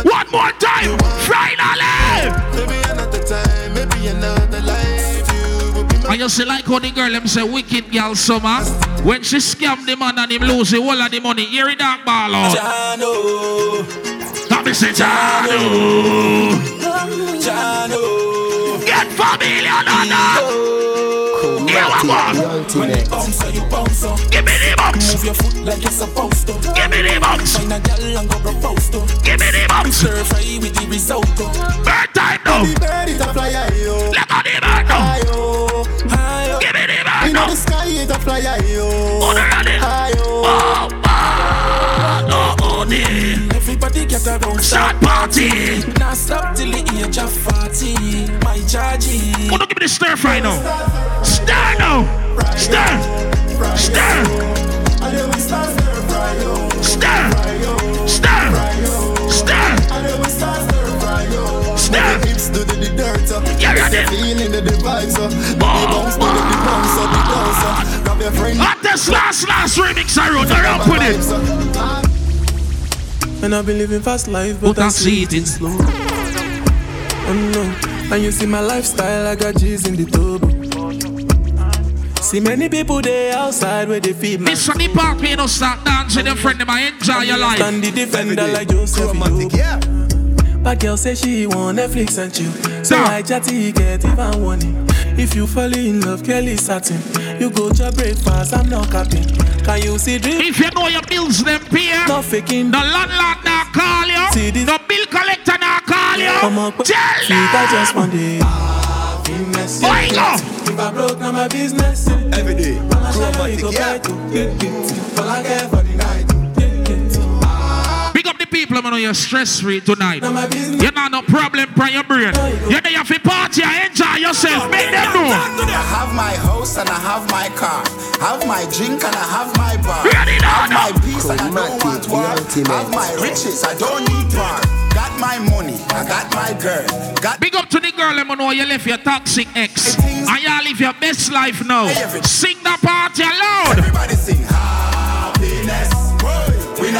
One more time, finally. Maybe another time, maybe another life. You will be my And you see like how the girl them say wicked girl summer When she scam the man and him lose the whole of the money Hear it dark ball out Jano, That me say Jano Jano. Get familiar Nana Here we go When you bounce, you bounce up. Give me the box Move your foot like you're supposed to. Give me the box Find a girl and go propose to. Give me the box Stir fry with the risotto. Uh. Bird time now The bird is a fly high, yo. Look at the bird now High, yo. High up. Give me the bird In the now sky is a fly high, yo. On the running High, yo. Oh, man Oh, oh, dear Everybody get around. Start party Now stop till the age of 40. My charging. Oh, don't give me the stir fry now Stir now Stir Stir And then we start stir fry, yo. Stir Stir Stir And then we start stir fry, yo. Stir Hips do the the dirt, uh. Yeah, yeah, yeah. Feeling the vibes, uh. The bounce, the the bounce, uh. The bounce, uh. Grab your friend. At this last, last remix I wrote, I up with it. And I've been living fast life, But but, I I see see it it in- in slow. Oh no, and you see my lifestyle, I got G's in the turbo. See many people there outside where they feed my This on the park, you know, start dancing, your friend, them, I enjoy your life. Stand the defender like Joseph Yobo. But girl say she want Netflix and chill. So Nah. I chatty get even warning. If you fall in love, Kelly satin. You go to breakfast, I'm not capping. Can you see dream? If you know your bills, them pay. No faking. The landlord now call you. See this? The bill collector now call you. I'm up. Tell Sweet, I just want it. Happiness. Boy, go. If I broke, now my business. Every day. Chromatic, yeah. All I care for the night. Big up the people, man, you're stress free tonight. Now. You're not no problem for your brain. You're there for party and enjoy yourself. Make them know. I have my house and I have my car. Have my drink and I have my bar. Ready now, I have my peace and I don't want war. Have my riches, I don't need war. Got my money, I got my girl. Got Big up to the girl, let me know you left your toxic ex. And y'all live your best life now. Sing the party aloud. everybody sing happiness. We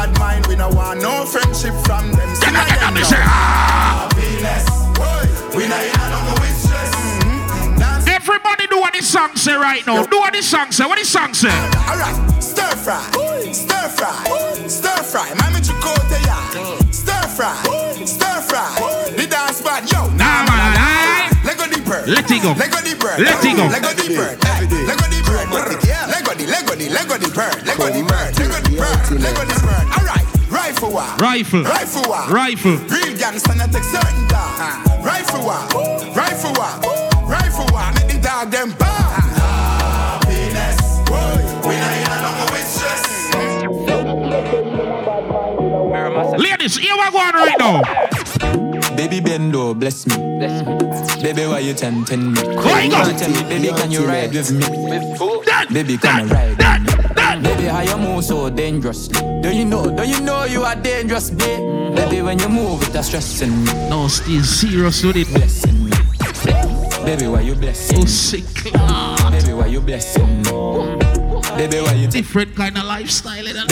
bad mind. We no want no friendship from them. Sing again now. Happiness. We not here no with stress. Mm-hmm. Everybody do what this song say right now. Do what this song say. What this song say? Alright, stir fry, stir fry, stir fry. Mami Chicote ya. Stir fry, stir fry. The dance bad, yo. Nah, man, aye. Lego the bird. Let it go. Lego the bird. Let it go. Lego the bird. Lego the bird. Lego the, Lego the, Lego the bird. Lego the bird. Lego the bird. Lego the bird. Alright, rifle war. Rifle. Rifle war. Rifle. Real gangster not take certain dog. Rifle war. Rifle war. Rifle war. Make the dog them bar. Oh. Ladies, here we go on right now. Baby Bendo, bless me. Baby, why you tempting me? Why you Come on, tell me, baby, can you ride with me? Baby, come and ride with me. Baby, how you move so dangerously? Do you know, do you know you are dangerous, babe? Baby, when you move, it's stressing me. No, still serious with it. Blessing me. Baby, why you blessing Oh, me? sick. Baby, why you blessing me? Baby, why you Different kind of lifestyle. You know?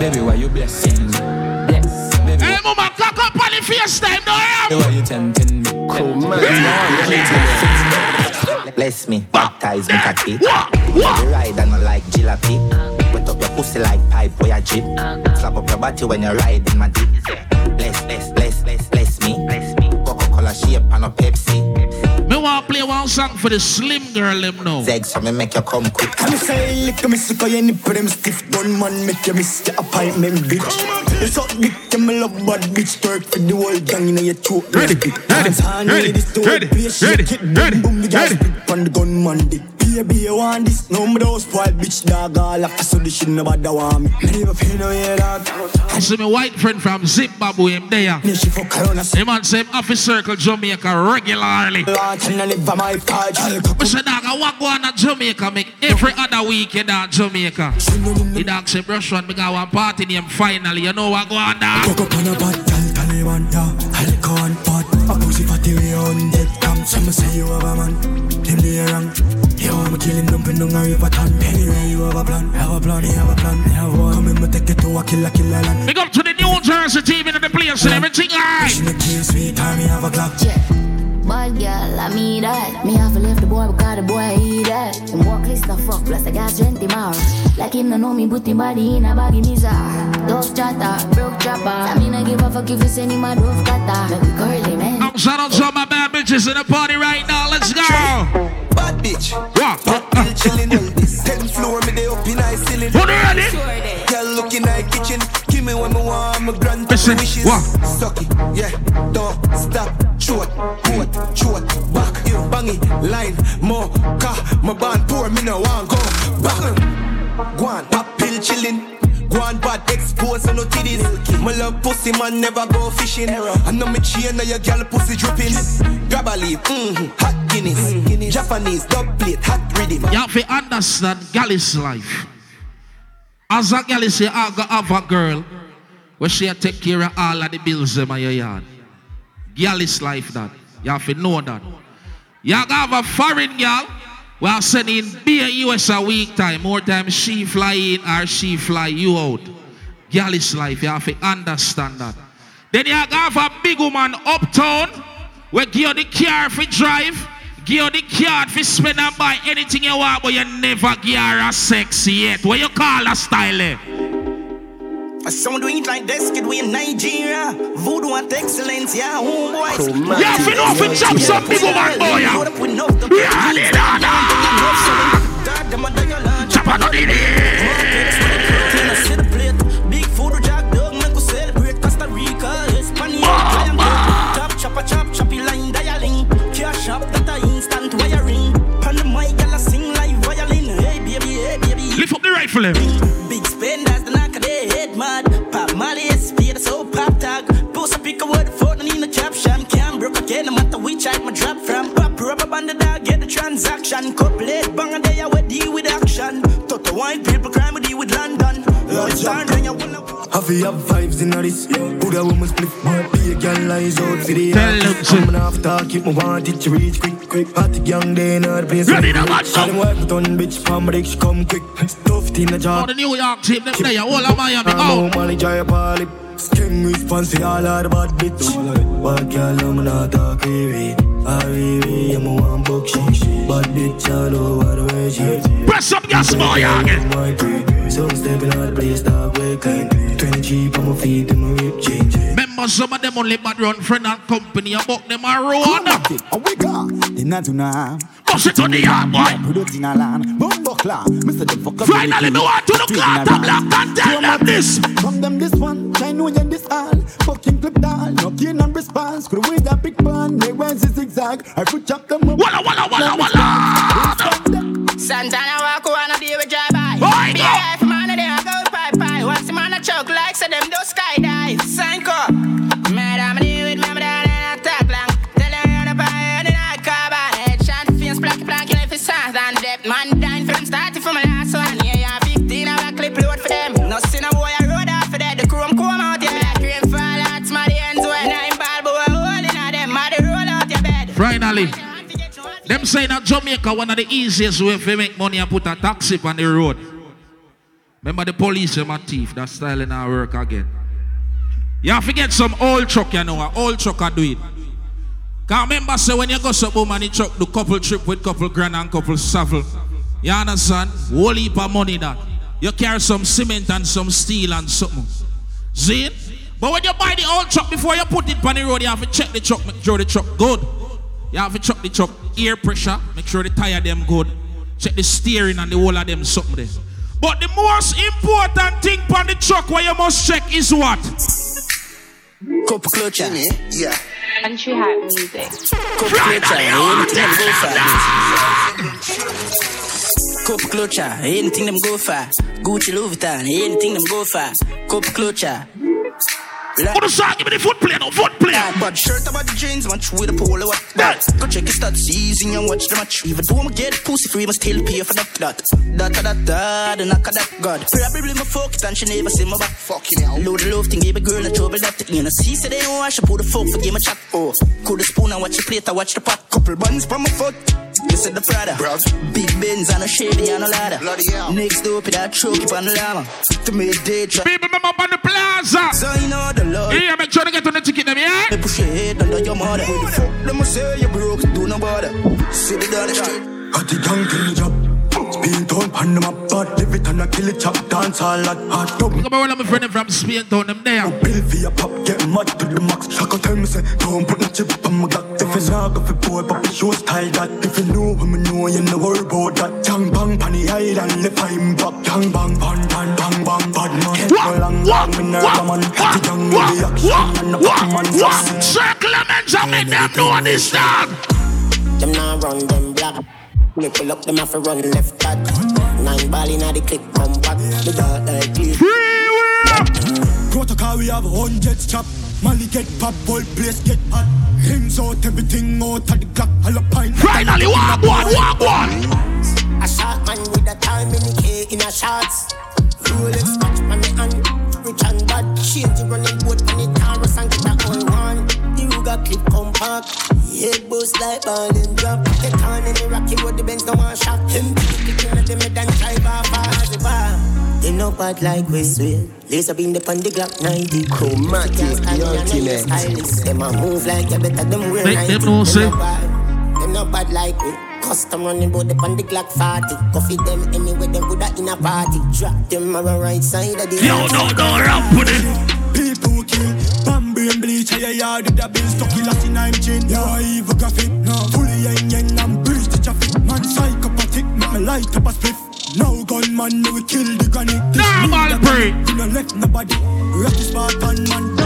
Blessing me? Baby, why you blessing me? Baby, Hey, mama, cock up on the face time, don't you? why you tempting oh, me? Bless me, baptize me cocky. Baby ride and not like jalopy. Wet up your pussy like pipe or your jeep. Slap up your body when you're riding my dick. Bless, bless, bless, bless, bless me. Bless me. Coca-Cola shape and a Pepsi. Song for the slim girl, them now. Zeg, so me make you come quick. I'm say lick me sick of your nipple them stiff. Gun man make you miss your appointment bitch. You suck dick and me love bad bitch. Twerk for the whole gang in your throat Ready, Dance. On ready, this to ready, play shake ready, it ready, boom boom the gas ready. spit on the gun man dick Baby you want this No me those spoil bitch dog all after so the shit nobody want me Me never pay no yeah dog I see my white friend from Zimbabwe, him there. Yeah she around us Him man say office circle Jamaica regularly. Launch and I live by my touch We say dog, I walk on to Jamaica, make every other week in that Jamaica. The dog say Brush1, me go one party name Frinally. You know what go on dog? Cock up on a pot, tell Taliban, lick on pot, a pussy fatty way on dead Come, some say you have a man, wrong You want me killing them, pin on a river ton Anyway, you have a plan, have a plan, you have a plan, you have one Come in, me take it to a killer, killer land. Big up to the New Jersey team in the place and everything alright. She make me sweet, time, me have a clock Bad girl, I mean that. Me have to leave the boy because the boy eat that. Him walk list the fuck, plus I got strength him out. Like him no know me, put him body in a baggy mizar. Dove chatter, broke chopper. I mean I give a fuck if you send him a dove cutter. Make me curly man. I'm eh? shout out to all my bad bitches in the party right now. Let's go. Bad bitch. What? Bill chilling on this. Ten floor, me they up in high ceiling. Put it ready. Girl looking like kitchen. Give me what me want, my grand Listen, wishes. what? Suck it, yeah. Don't stop. Short, port, short, back. You bang it, line, more car. My band poor, me no want go back. Go on, pop pill chilling. Go on, bad expose and no titties. My love pussy man never go fishing. I know me chain, now your girl pussy dripping. Grab a leaf, mm-hmm, hot Guinness. Japanese, dub plate, hot rhythm. You have to understand Gallus life. As a gal say, I have a girl where she take care of all of the bills in my yard. Gallus life that. You have to know that. You have have a foreign girl we are sending be a US a week time. More time she fly in or she fly you out. Gallus life, you have to understand that. Then you have have a big woman uptown where give you the car for drive. Give you the card for spend and buy anything you want, but you never give her a sex yet. What you call a style? eh? I sound doing it like this, kid, we in Nigeria. Voodoo and excellence, yeah, home boys. Yeah, if you know if you chop some big woman boy, yeah. Yeah, they don't know. Chop on the Big food jack dog, make us celebrate Costa Rica, Hispania. Chop, chop, a chop, choppy line dialing. Cash up, that a Lift up the rifle, him. Big spenders, the knock of head mad. Pop Molly, so pop tag. Post a pick a word for the need a caption. Can't broke again, no matter which side my drop from. Pop rubber band the dog, get the transaction. Couple it, bang a day, I would deal with action. Toto white people crime, we deal with London. Lord, stand when you wanna. Have you have vibes in this? Who the woman split? Be a girl eyes out for the Tell them to- Coming off talk, keep my want it to reach quick, quick. Hot young day, not the place. Ready to them work with on bitch, palm dick, come quick. Stuffed in a jar. Oh, the New York team, them there, all of Miami. I'm Oh, Molly, Jaya, Polly. Skin response to all of bad bitch. What girl, I'm not talk heavy. I really am a one book shit. Bad bitch, all over the way she. Press up your small youngin. My. So stepping out the place, dog, way clean. 20 cheap on my feet, and my rib change. Remember some of them only bad run friend and company about them a road. A wigger, the Natuna. Bust it on the yard, boy. Product in a land, Bumbleclaw. Mr. The fucker. Finally, me want to look at the black and tell them this. From them this one, I know you this all. Fucking clip down, no gain and response. Could with a big band, they went zigzag. I put chop them up. Walla, walla, walla, walla. Santana walk around a day with drive by. Oi, Be go. life man, they a go pie pie. Watch the man a choke like so them do Finally. Them saying that Jamaica one of the easiest way to make money and put a taxi on the road. Remember the police them a thief. That style in our work again. You have to get some old truck, you know. A old truck a do it. Cause remember, say when you go some woman, the truck do couple trip with couple grand and couple shovel. You understand? Whole heap of money that. You carry some cement and some steel and something. See? But when you buy the old truck, before you put it on the road, you have to check the truck, make sure the truck good. You have to check the truck air pressure, make sure the tire them good. Check the steering and the whole of them something there. But the most important thing on the truck where you must check is what? Cup clutch, yeah. Country hat music. Cup clutcher, anything them go for. Cup clutcher, anything them go for. Gucci Louis Vuitton, anything them go for. Cup clutcher. The song? Give me the foot play, no foot play. But shirt about the jeans, match with a polo. What that? Go check your stats, season and watch the match. Even though I'm get pussy free, must still pay for that. That, that, that, that, the knock of that god. Probably my fuck it and she never see my back. Fucking hell. Load the love thing, give a girl a trouble that. You know, see, say they don't wash, put the fuck for game a chat. Oh, cool the spoon and watch the plate, I watch the pot. Couple buns from my foot. You said the Prada. Big Benz and a Chevy and a ladder. Next door, put that truck up on the llama. To me, day trap. People remember up on the plaza. So you know the Lord. Yeah, make sure to get on the ticket them, yeah? They push your head under your mother. Who the fuck them a say you broke? Do no bother. See the down the street. At the young kill the job. Spain town pan them up, but live it and a kill it chop. Dance all at hard dub. Come on, my friend from Spain town, them there. No Bill for your pop, get mad to the max. Shaka tell me say, don't put no chip on my glock. If it's not go for boy, but show style that. If you know him, you know you know worry about that. Young bang pan the island, left I'm back. Young bang, bang, bang, bang, bang, bad man. Get no long, long, me nerve man. The young with the action and the bad man. Circle them and jump in them, know this dog. Them now run them black. Me pull up them off a run left back. Nine ball inna the click come back. The dark like clear. Protocol we have hundreds chop. Molly get pop, whole place get hot. Rims out, everything out of the clock. All a pint. Finally, walk one, walk one. A shot man with a time in K in a shots. Rolex watch on me hand. Rich and bad. Change running clip compact. Head boost like ball and drop. Get on in the rocky road, the Benz no one shot. Him kicking at the mid and drive off as a bar. They know bad like we swear. Laser beam the on the Glock 90. Chromatic, the ultimate. Them a move like you better them wear Make them know, say. Them not bad like we. Custom running bout the on the Glock 40. Coffee them anywhere them good in a party. Drop them on the right side of the Yo, no, no, rap with it. People kill, Bambi and bleach, yeah, yeah, the bill stuck in Latin I'm gin. Yeah, evil graphic, no, fully yang yang, I'm breeze the traffic. Man, psychopathic, make me light up a spliff. No gunman, no we kill the granny. This Normal break. We no left nobody. Rocky Spartan man.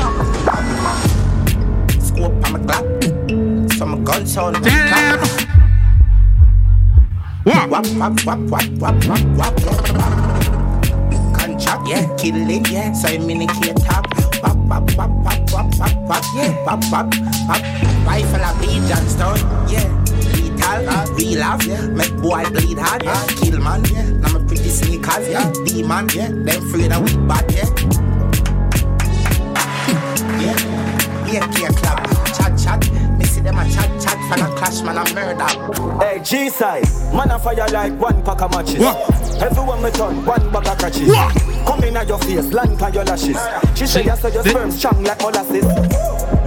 Scope on my Glock. Some gun sound. Tell them. What? Wap, wap, wap, wap, wap, wap, wap. Contract, yeah, kill it, yeah. So I'm in a key top. Wap, wap, wap, wap, wap, wap, wap, yeah. Wap, wap, wap. Rifle a bleed, Johnstone, yeah. Lethal, uh, real love, yeah. Make boy bleed hard, yeah. Kill man, yeah. Now my pretty sneakers, yeah. Demon, yeah. Them afraid of weak bad, yeah. yeah. Yeah, yeah, clap. Chat, chat. Me see them a chat, chat. Fan a clash, man, a murder. Hey, G size, man a fire like one pack of matches. What? Everyone me turn one bag of. What? Come in at your face, land on your lashes. She say you say your sperm strong like molasses.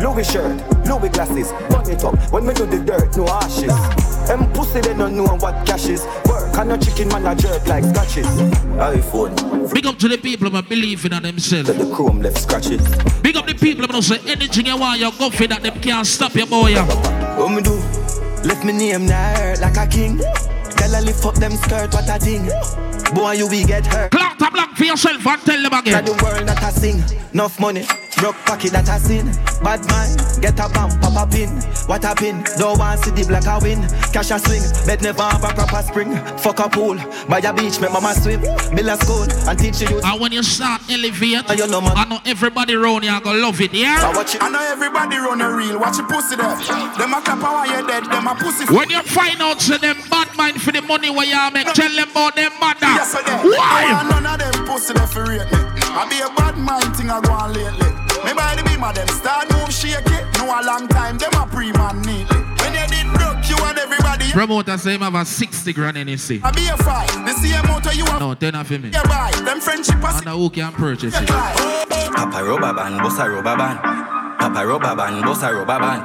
Louis shirt, Louis glasses, burn it up. When me do the dirt, no ashes. Them pussy they don't know what cash is. Work and no chicken man a jerk like scratches. iPhone. Big up to the people who believe in themselves. The chrome left scratches. Big up the people who say anything you want, you go for that. Them can't stop you, boy. What me do? Left me name na hurt like a king. Tell her lift up them skirt, what a thing. Boy, you will get hurt. Clock to block for yourself and tell them again. Tell the world that I sing, enough money, broke pocket that I sin. Bad man, get a bump, pop a pin. What a pin, don't want see the black a win. Cash a swing, bed never have a proper spring. Fuck a pool, by a beach, make mama swim. Build a school and teach you. And when you start elevate, you know, man. I know everybody around you gonna love it, yeah? I watch it. I know everybody run a reel, watch your pussy there. Them a clap while you're dead, them a pussy. When you find out to them bad mind for the money where you make, tell them about them mother. Yes, I did. Why? I none of them pussy there for rate me. I be a bad mind thing I go on lately. Me by the beam of them start move shake it. No a long time, them a pre-man neatly. When they did broke, you and everybody. Promoter say him have a 60 grand in his seat. I be a fight. The same motor you have. No, 10 of him. Yeah, buy. Them friendship a And who can purchase it? Papa rubber band, boss a rubber band. Papa rubber band, boss a rubber band.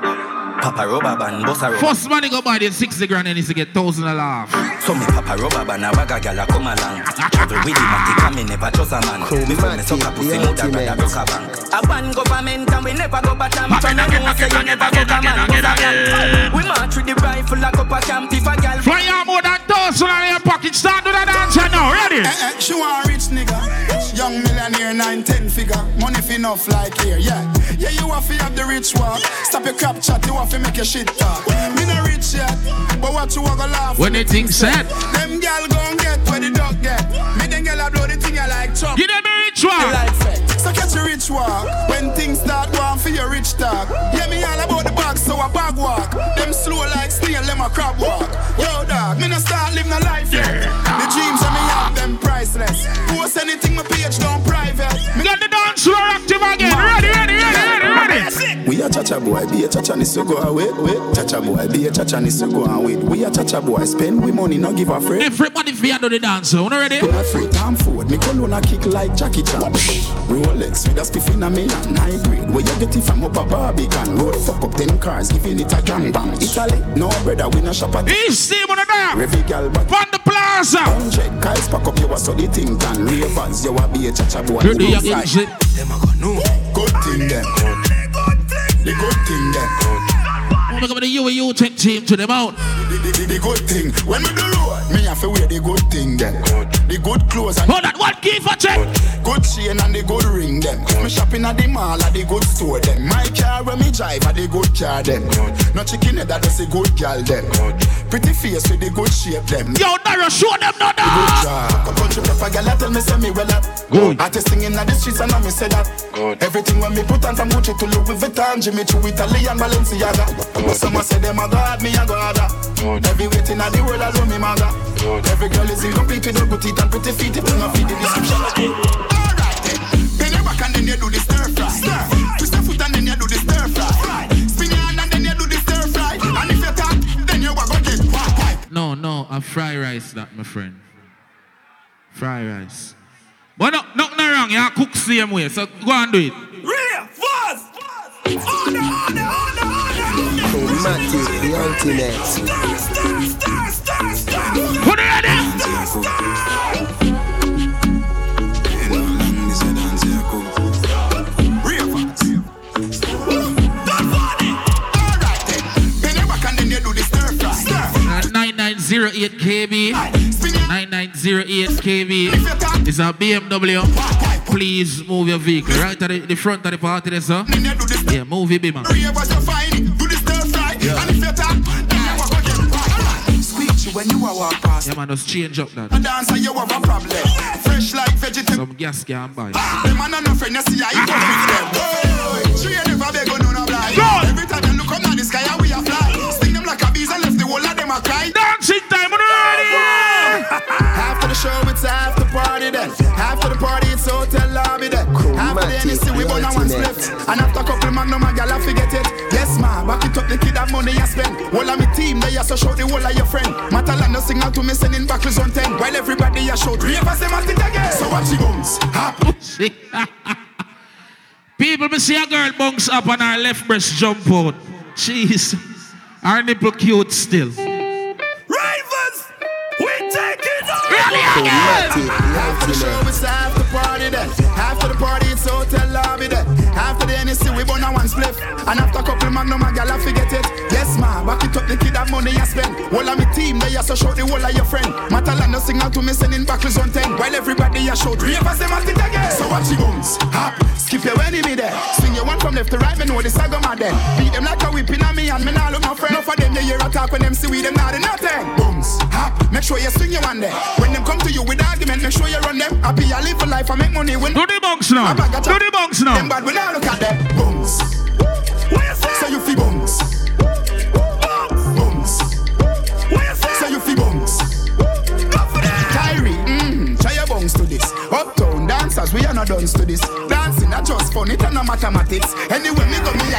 Papa rubber band, boss a rubber First money go buy the 60 grand and he to get thousand a laugh. So me papa rubber band, a bag a gal a come along. Travel with him, I think me never trust a man. Me friend me suck a pussy, mother rather broke a bank. A ban government and we never go bottom. Turn a know say you never go a man, bust a plan. We march with the rifle like up a camp if a gal. Fly out more than thousand in your pocket. Start do the dance now. Ready? Eh, eh, she want rich nigga. Young millionaire, nine, ten figure. Money fi enough like here, yeah. Yeah, you have to have the rich walk. Stop your crap chat, you have to make your shit talk. Me no rich yet, but what you want to laugh When they think sad. Them gal gon' get where the dog get. Me then gal a blow the thing I like chop. You them rich one. Like. So catch a rich walk. When things start going for your rich talk. Yeah, me all about the bag, so I bag walk. Them slow like snail, them a crab walk. Yo, dog, me no start living a life yet. The page down private. Me got the dance floor active again. Ready, ready. We a chacha boy, be a chacha ni so go away, wait. Chacha boy, be a chacha ni so go away. We a chacha boy, spend we money, not give a friend. Everybody fear do the dance, you know ready? When I free time forward, me cologne a kick like Jackie Chan. Rolex with a spiff in a million, high grade. Where you get it from up a Barbican. Road fuck up ten cars, giving it a gang bang. Italy, no brother, we no shop at. East team on the down. Every gal back. On the plaza. Hundred guys pack up, you a so the thing can. Ravens, you a be a chacha boy. You do your Inside. exit. Them a go. Good thing them. The good thing them. Look at the UAU take team to them out. The, the, the, the good thing. When we do road, me have to wear the good thing then. The good clothes and Hold on, what key for check? good chain and the good ring them. Me shopping at the mall at the good store them. My car when me drive at the good car them. No chicken head that just a good girl them. Pretty face with the good shape them. Yo, Nara, show them no The good job. A country proper girl that tell me say me well up. Good. Artist singing at the streets and I me say that. Good. Everything when me put on from Gucci to Louis with Vuitton, Jimmy Choo, Italian Balenciaga. But someone say them a god, me a god. Every waiting at the world alone me maga. Every girl is incomplete with her good teeth and pretty feet. If you not feed the description. Alright then. Bend your back and then you do the stir fry. Twist your foot and then you do the No, a fry rice that, my friend. Fry rice. But no, nothing no wrong, you cook same way, so go and do it. Real, fast, fast, order, order, order, order. Chromatic, the ultimate. Star, star, star, star, star. Put it in there. Star, star. Nine zero eight KB. Nine nine zero eight KB. It's a BMW. Please move your vehicle right at the, the front of the party, there, sir. Yeah, move it, be man. when you are walk past. Yeah, man, just change up that. And dance you have a problem. Fresh like vegetable. Some gas can buy. Them man and no friend, you see how you go with them. She ain't never beg oh, on no blind. Every time you look up at the sky, and we a fly. Sting them like a bees and left the whole of them a cry. Dancing time, on ready. After the show, it's after the party then. After the party, it's hotel lobby then. After the NEC, we burn one split. And after a couple of man, no my gal, I forget it. Yes, ma, back it up, the kid have money I spend. All of me team, they are so show the whole of your friend. Matalan no signal to me sending back on 10. While everybody a show three of us them at it again. So what she goes? Hop. *laughs* People, me see a girl bounce up on her left breast jump out. Jeez. Her nipple cute still. It on. Really again. After the show, it's after the party then. After the party, it's hotel lobby then. After the NEC, we burn a one spliff. And after a couple magnum, my gal, I forget it. Yes, ma, back it up, the kid have money I spend. All of me team, they are so show the whole of your friend. No signal to me sending back on 10. While everybody a show three of us them at it again. So what she goes? Hop, skip your enemy there. Swing your one from left to right, me know the saga mad then. Beat them like a whipping on me and me nah look my friend. Enough of them, they hear attack when them see we them not nothing. Booms, hop, make sure you swing your one there. When them come to you with argument, make sure you run them. Happy I live for life, I make money when. Do the bunks now. Do the bunks now. Them bad, we now look at them. Booms. So you feel booms. Booms. So you feel booms. Kyrie, mm, try your bones to this. Uptown dancers, we are not done to this. Dancing, not just fun, it and no mathematics. Anyway, me go me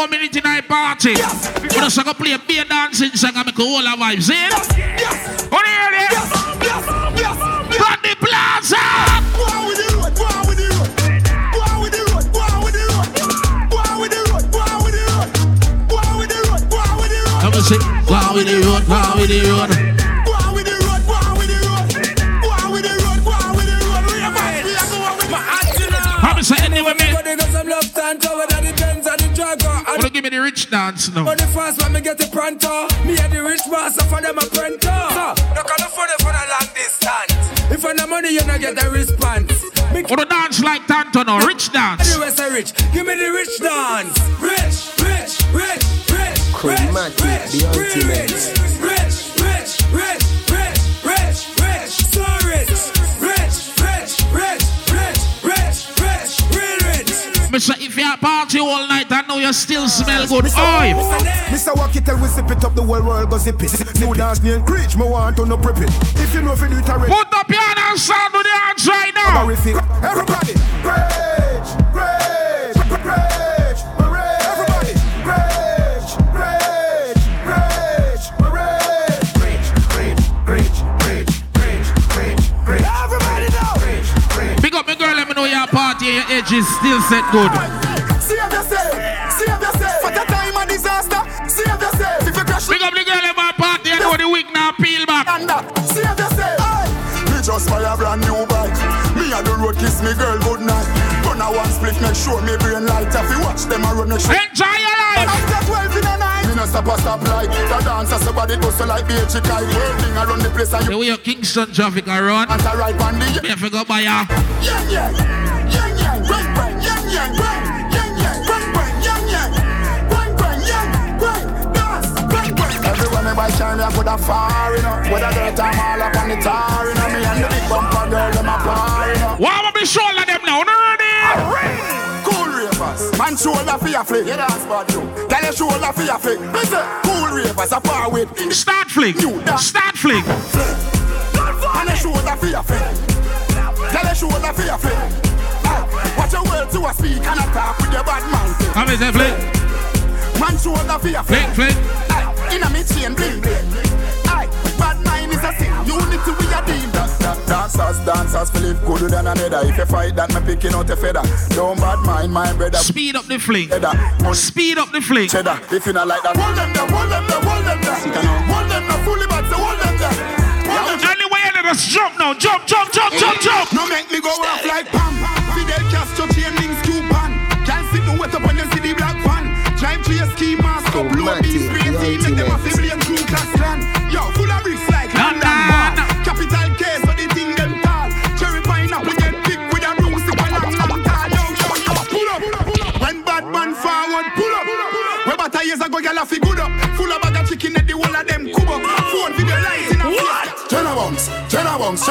four minutes in our party. Yes. We're just going to play a beer dancing song and make a whole of vibes, eh? Yes, yes. On the air, yes, yes, yes, yes. From the plaza. Why we do it? Why we Go it? with the road. Go Why with the road. Rich dance now? But the fast when me get the pronto, me and the rich master for them a pronto. So, no can afford it for the long distance. If I no money, you not get a response. Me Wanna dance like Tanto now? Rich dance. Anyway, say rich, give me the rich dance. Rich, rich, rich, rich, Chromatic, rich, the rich, ultimate. Rich, rich, rich, rich, rich, Mister, if you party all night, I know you still smell good. Oi! Mr. Wacky tell we zip it up, the whole world go zip it. New dance name Creech, me want to no prep it. If you know if you do it already. Put up your hand and sound with the hands right now. Everybody, Creech, Creech, your party and edges still set good. Save yourself, save yourself. For the time of disaster, save yourself. If you crash, Big up the girl in my party and know the week now peel back. save yourself. Me just buy a brand new bike. Me and the road kiss me girl good night. Gonna one split, make sure me brain light. If you watch them I run make sure. Enjoy your life. After 12 in the night, me no stop a stop light. The dancer somebody hustle like the kite. Working around the place and The way your Kingston traffic around. want to ride on the Me have to go buy a. yang Me shine, me I put a fire, you know. Whether dirt or all up on the tar, you know. Me and the big bumper girl, them a par, you know. Why am I be shoulder them now? No ready? Cool ravers, man shoulder for your flick. Yeah, that's bad you. Tell your shoulder for your flick. Say, cool ravers, a far with. Start flick. Start flick. And a shoulder for your flick. Tell your shoulder for your flick. Ah, Watch your words to a speak and attack with your bad mouth. Come here, flick. Man shoulder for your Flick, flick. flick. Aye, In a me chain bling bling. Aye, bad mind is a sin. Unity we a deal. Da- da- Dancers, dancers, cause Philip gooder than another. If you fight that, me picking out a feather. Don't bad mind my brother. Speed up the fling. Speed up the fling. Cheddar, if you not like that, hold them there, hold them there, hold them there. Hold them there, fully back, so hold them there. Anyway, let us jump now. Jump, jump, jump, jump, jump. No make me go off like Pam. Fidel Castro chain links coupon. Can't sit no wet up when you see the black van. Drive to your ski mask up, blow these spray team. Make them a fi blame crew class land. Yo, full of bricks like London Wall. Capital K, so the thing them tall. Cherry pineapple get big with a room, sip a long, long tall. Yo, yo, yo, pull up. When bad man forward, pull up. Where about years ago, y'all fi good up. Full of bag of chicken at the wall of them cuba. Phone video light in a Jenna bunks, Jenna bunks,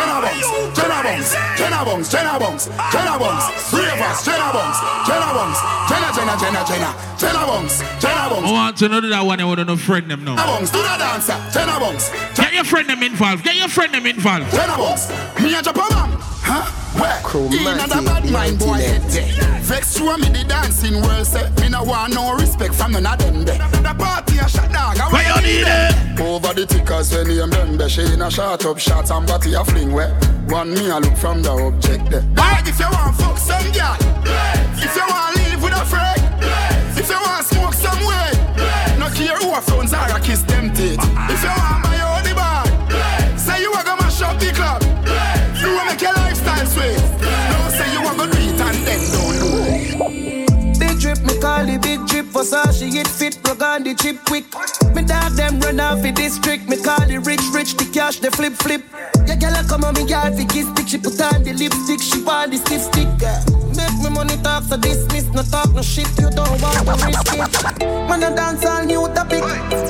Jenna bunks, Jenna bunks, Ravers, Jenna bunks, Jenna bunks, Jenna, Jenna, Jenna, Jenna, Jenna bunks, Jenna bunks. I want to know that one. I want to know friend them now. Jenna bunks, do the dancer, Jenna bunks. Get your friend them involved. Get your friend them involved. Jenna bunks, me and Japan, huh? Where? In a bad mind boy head there. Vex through me the dancing world say Me no want no respect from none of them there. The party a shot dog. Why you need it? Over the tickers when name them there. She in a shot up shots and body a fling where. One me a look from the object there. Dog if you want fuck some girl. If you want Who a phones are a kiss teeth. If you want it big drip for Sashi, it fit, plug on the chip quick. Me dog them run off the district, me call it rich, rich, the cash, the flip, flip. Yeah, girl, I come on me yard, fi kiss stick, she put on the lipstick, she want the stiff stick. Yeah. Make me money talk, so dismiss, no talk, no shit, you don't want to risk it. Man, I dance all new topic,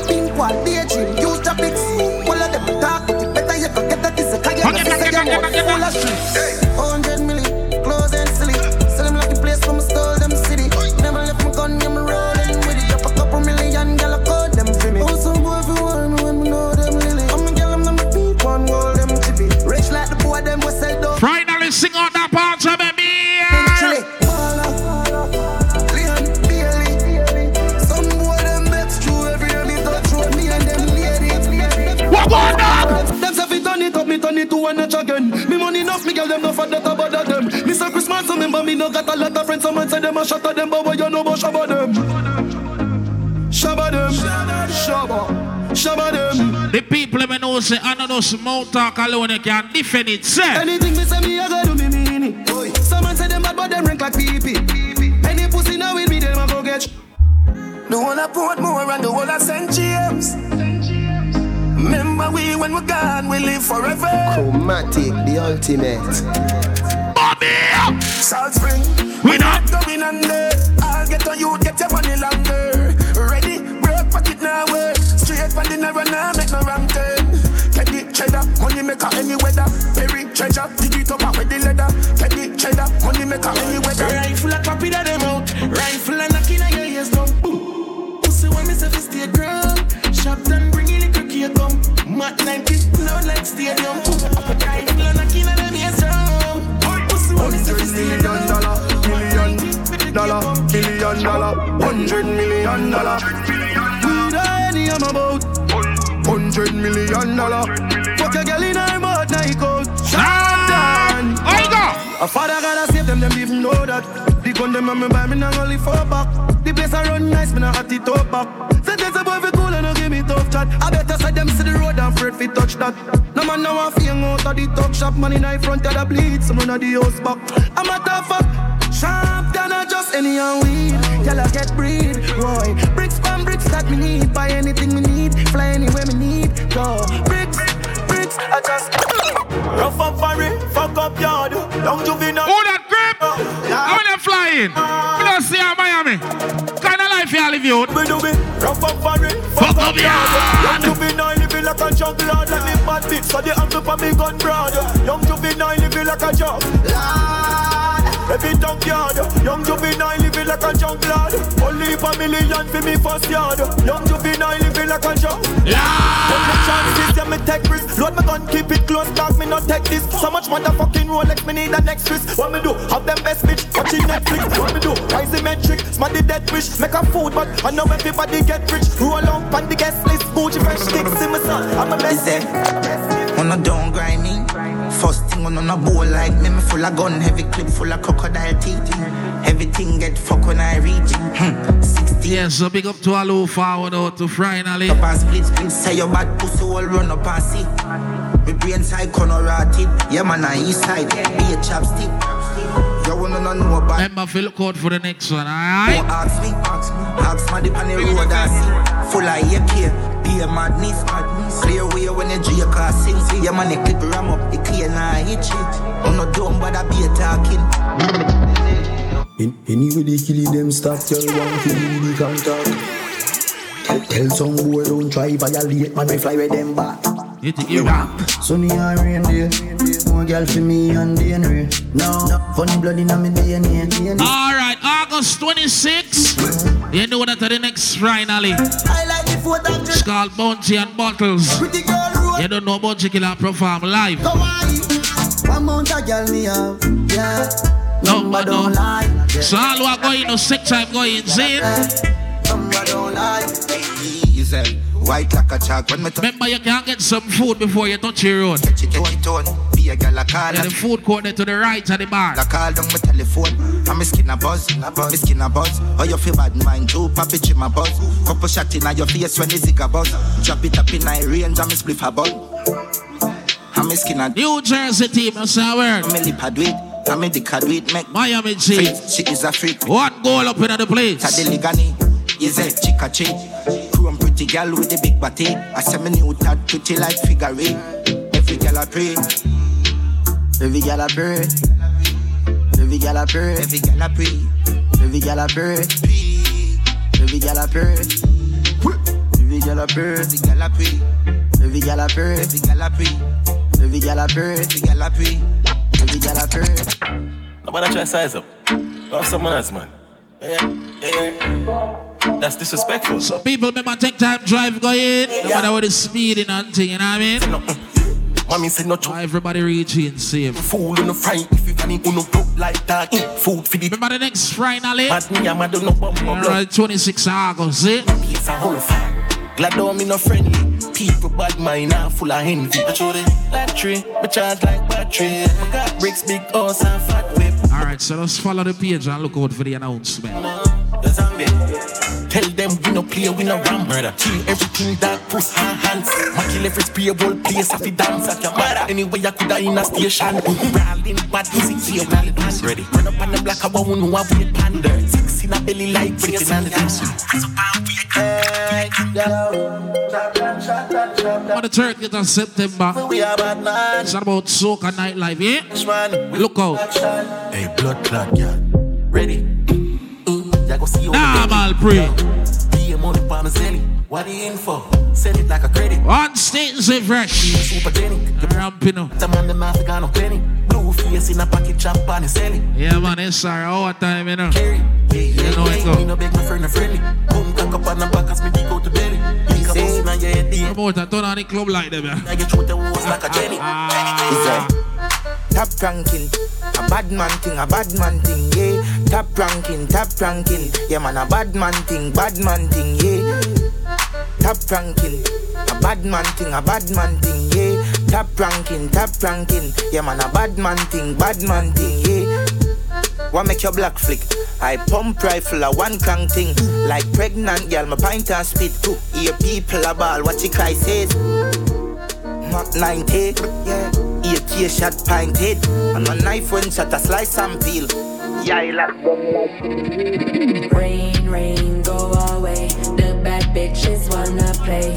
pink one, daydream, use topics. All of them talk, better you go get that kiss, cause you know, say you want full of shit. Bailey. Some boy, them bets true every day, me touch me and them ladies. What going on? Them say fi turn it up, me turn it to one notch again. Me money enough, me girl them no for that them. Me say Christmas, remember me no got a lot of friends. Someone say them a shot at them, but what you know about them? Shabba them, shabba, shabba them. The people me know say I don't know small talk alone they can defend it. Say. Anything me say me, I gotta do me mean it. Someone say them bad, but them rank like pee Any pussy now with me, them a go get. The one I put more and the one I St. James. Remember we when we're gone, we live forever. Chromatic, the ultimate. Bobby! Salt Spring, we not going under. I'll get on you, get your money longer. Pocket now, way. Straight from the narrow now, make no wrong turn. Get the cheddar, money maker any weather. Perry treasure, dig it up out with the leather. Get the cheddar, money maker any weather. Rifle a copy that them out. Rifle a knocking on your ears down. Ooh. Pussy when me say stay ground. Shop done bring in the cookie come. Mat 90 loud like stadium. Rifle a knocking on them ears down. Pussy when me say stay Million dollar, million dollar, million dollar, hundred million dollar. I'm about. Hundred million dollar. Fuck a girl in her mouth, now he cold. Shantan. I A father gotta save them, them even know that. The gun them on me buy me now only four back. The place I run nice, me now hot it up back. Sentence a boy fi cool and no give me tough chat. I better say them see the road and afraid fi touch that. No man now fi hang out of the talk shop. Man in the front of the bleed, some run of the house back. I'm a tough fuck. Sharp than a just any and weed. Y'all get breed, Roy. Bricks from bricks that me need. Buy anything me need. Fly anywhere me need. Go. Bricks, bricks, I just. Rough up for it, fuck up yard. Young juvenile. Who that grip? How they flying? We don't see how Miami. Kind of life you live you. We do it. Rough up for it, Fuck up yard. Young juvenile living like a jungle Let me bad bitch, so the angle for me gun broad. Young juvenile living like a jump. Every junkyard, young juvenile living like a junkyard. Only for million for me first yard. Young juvenile living like a jump. Take my chances, yeah, me take risks. Load my gun, keep it close, dog, me not take this. So much motherfucking Rolex, me need a next wrist. What me do? Have them best bitch, watching Netflix. What me do? Rise the metric, smash the dead wish. Make a food, but I know everybody get rich. Roll on the guest list, Gucci fresh sticks in my son. I'm a best. Wanna don't grind me. First thing thing on a bowl like me, me full of gun, heavy clip full of crocodile teeth. Everything get fuck when I reach. Hmm. 60. Yeah, so big up to all who forward out to Frinally. Up and split, split, say your bad pussy all run up and see. Me brain side corner rotted. Yeah, man, I east side, be a chapstick. You wanna know about Remember, look out for the next one, alright? Don't ask me, ask me, ask me the on the road I see. Full of AK, be a madness, madness. Clear way when you drink or sing. See your man, clip ram up, it clear now, hit shit. I'm not dumb, but I be a talking. In, anyway, they kill them stop, tell one kill the contact. Tell, tell some boy don't try violate, man, we fly with them back. You think you rap? Sunny and rain day, more girl for me and DNA. No, funny blood in my DNA. Alright, August 26. You know that the next Frinally. I like the photo of It's called Bounty and Bottles. Pretty girl roll. You don't know Bounty Killer perform live. Come on. One mount girl me have. Yeah. Number don't lie. So all who are going to sick time going in. Number don't lie. Easy. White like a chalk when me touch Remember you can't get some food before you touch your road. it, catch it on. Be a girl a call. Yeah, the food court there to the right of the bar. I call down my telephone. And my skin a buzz, my skin a buzz. Oh, you feel bad mind too, papi chip my buzz. Couple shot in your face when the zig a buzz. Drop it up in my range and me spliff a buzz. And my skin a New Jersey team, I say a word. me lip a do it. And me dick a do it. Make Miami freak. She is a freak. One goal up in the place. Tadeligani, is a chica chick. Chrome pretty girl with the big body. I say me new tat pretty like figure eight. Every girl I pray. Every girl I pray. Every girl I pray. Every girl I pray. Every girl I pray. Every girl I pray. Every girl I pray. Every girl I pray. Every girl I pray. Every girl I pray. Every girl I pray. Every girl I pray. Every girl I pray. Nobody try size up. Love someone else, man. Yeah, yeah, yeah. That's disrespectful. So people remember take time drive go in. No matter what the speeding and thing, you know what I mean? Mommy said no Why everybody reaching same. fool in the fright if you can eat no broke like that. Mm, eat food for the Remember the next Frinally? bad me, I'm a do no bum bum blood. Alright, 26 August, eh? see? Piece of whole fire. Glad don't me no friendly. People bad mind are full of envy. I show them that tree, but charge like battery. I got bricks, big horse and fat whip. Alright, so let's follow the page and look out for the announcement. The zombie. Tell them we no play, we no ram murder. Kill everything that push her hands. Ma kill every spray whole place of the dance at your mother. Anyway, I coulda in a station. Brawling bad music here, rally dance ready. Run up on the block, I want know how we pander. Six in a belly like bringing on the dance. On the 30th of September, We are bad man. it's about soca nightlife, eh? yeah? Look out. Hey, blood clot, yeah. Ready? Yeah, go see you. Normal pre. Be a money for my zelly. What are you in for? Send it like a credit. One state say fresh. Super Jenny. Ramping up. The man, the man, got no penny. Blue face in a pocket, chop on his selling. Yeah, man, it's our hour oh, time, you know. Carry. Yeah, yeah, You know it yeah. Me go. no beg my friend, a friendly. Boom, cock up on the back as me dig out the belly. Link a pussy, now yeah, dear. Promoter, turn on the club like them, yeah. I get through the walls like a ah, Jenny. Ah. Is a top ranking, a bad man thing, a bad man thing, yeah. Top ranking, top ranking, yeah man, a bad man thing, bad man thing, yeah. Top ranking, a bad man thing, a bad man thing, yeah. Top ranking, top ranking, yeah man, a bad man thing, bad man thing, yeah. What make your black flick? I pump rifle a one crank thing. Like pregnant girl, my pint and spit. Hear people a ball, what you cry says. Mark 90, yeah. AK shot pinted. And my knife when shot a slice and peel. Like Rain, rain, go away. The bad bitches wanna play.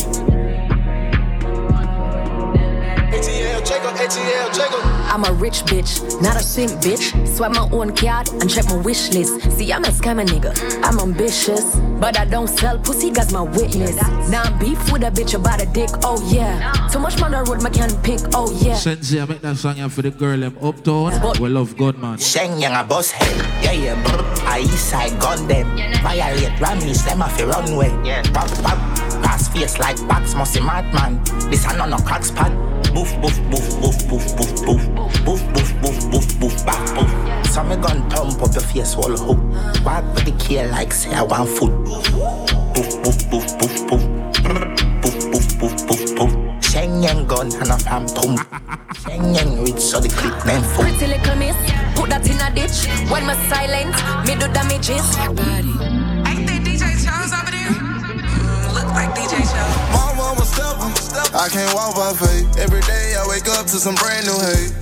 Jacob, ATL, Jacob. I'm a rich bitch, not a simp bitch. Swipe my own card and check my wish list. See, I'm a scammer nigga. I'm ambitious, but I don't sell pussy, got my witness. Now I'm beef with a bitch about a dick, oh yeah. Too much man I road, my can pick, oh yeah. Sensei, I make that song here for the girl them uptown. We love God, man. Sheng yang a boss head. Yeah, yeah, brr. I east side gun them. Violate Rammies, them off the runway. Yeah, pop, pop. Pass face like box, must be madman. This a no no crack spot. Boof, boof, boof, boof, boof, boof, boof. Boof, boof, boof, boof, boof, back, boof. So me gun thump up your face, whole hook. Walk with the key like say I want foot. Boof, boof, boof, boof, boof. Brr. Boof, boof, boof, boof, boof. Sheng yang gun and a fan pump. Yang yang with so the clip then full. Pretty little miss, put that in a ditch. When my silent, me do damages. Ain't DJ Charles. My I can't walk by faith. Every day I wake up to some brand new hate.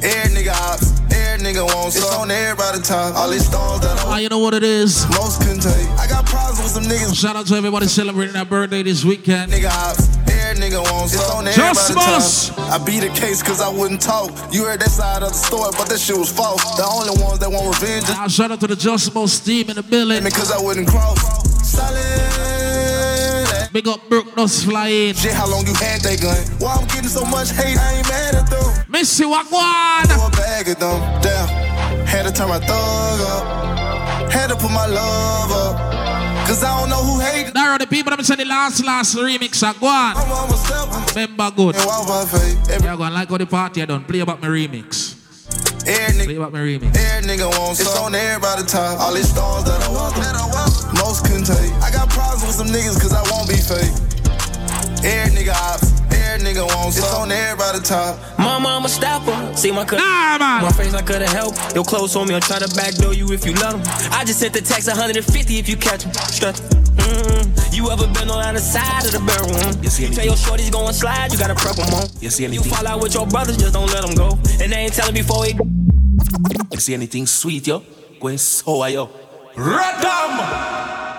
Air nigga ops, air nigga wants It's on everybody top. All these stones that I. Ah, you know what it is? Most couldn't take. I got problems with some niggas. Shout out to everybody celebrating their birthday this weekend. Nigga ops, air nigga wants It's on everybody top. I beat the case cause I wouldn't talk. You heard that side of the story, but that shit was false. The only ones that want revenge. Now shout out to the Just Most team in the building. Because I wouldn't cross. Solid. Big up Brooke Nuts flying. Shit, how long you had that gun? Why I'm getting so much hate? I ain't mad at them. Missy Wagwan. Throw a bag of them. Damn. Had to turn my thug up. Had to put my love up. Cause I don't know who hate. There are the people that said the last last remix I are gone. Remember good. Yeah, go and like all the party I done. Play about my remix. Air nigga, Play about my remix. Air nigga wants It's on everybody top. All these stars that I walk, that I walk. Most couldn't take. I got problems with some niggas cause I won't be fake. Air nigga ops. Air nigga wants It's on everybody top. My mama stopper. See my cut. Nah, man. My face I couldn't help. Your clothes on me. I'll try to backdoor you if you let them. I just sent the text 150 if you catch them. Stretch. Mm-hmm. You ever been on the other side of the barrel? Mm? You see you tell your shorties going slide, you gotta prep them on. You see You fall out with your brothers, just don't let them go. And they ain't telling before he. You see anything sweet, yo? Going sour, yo. Radam!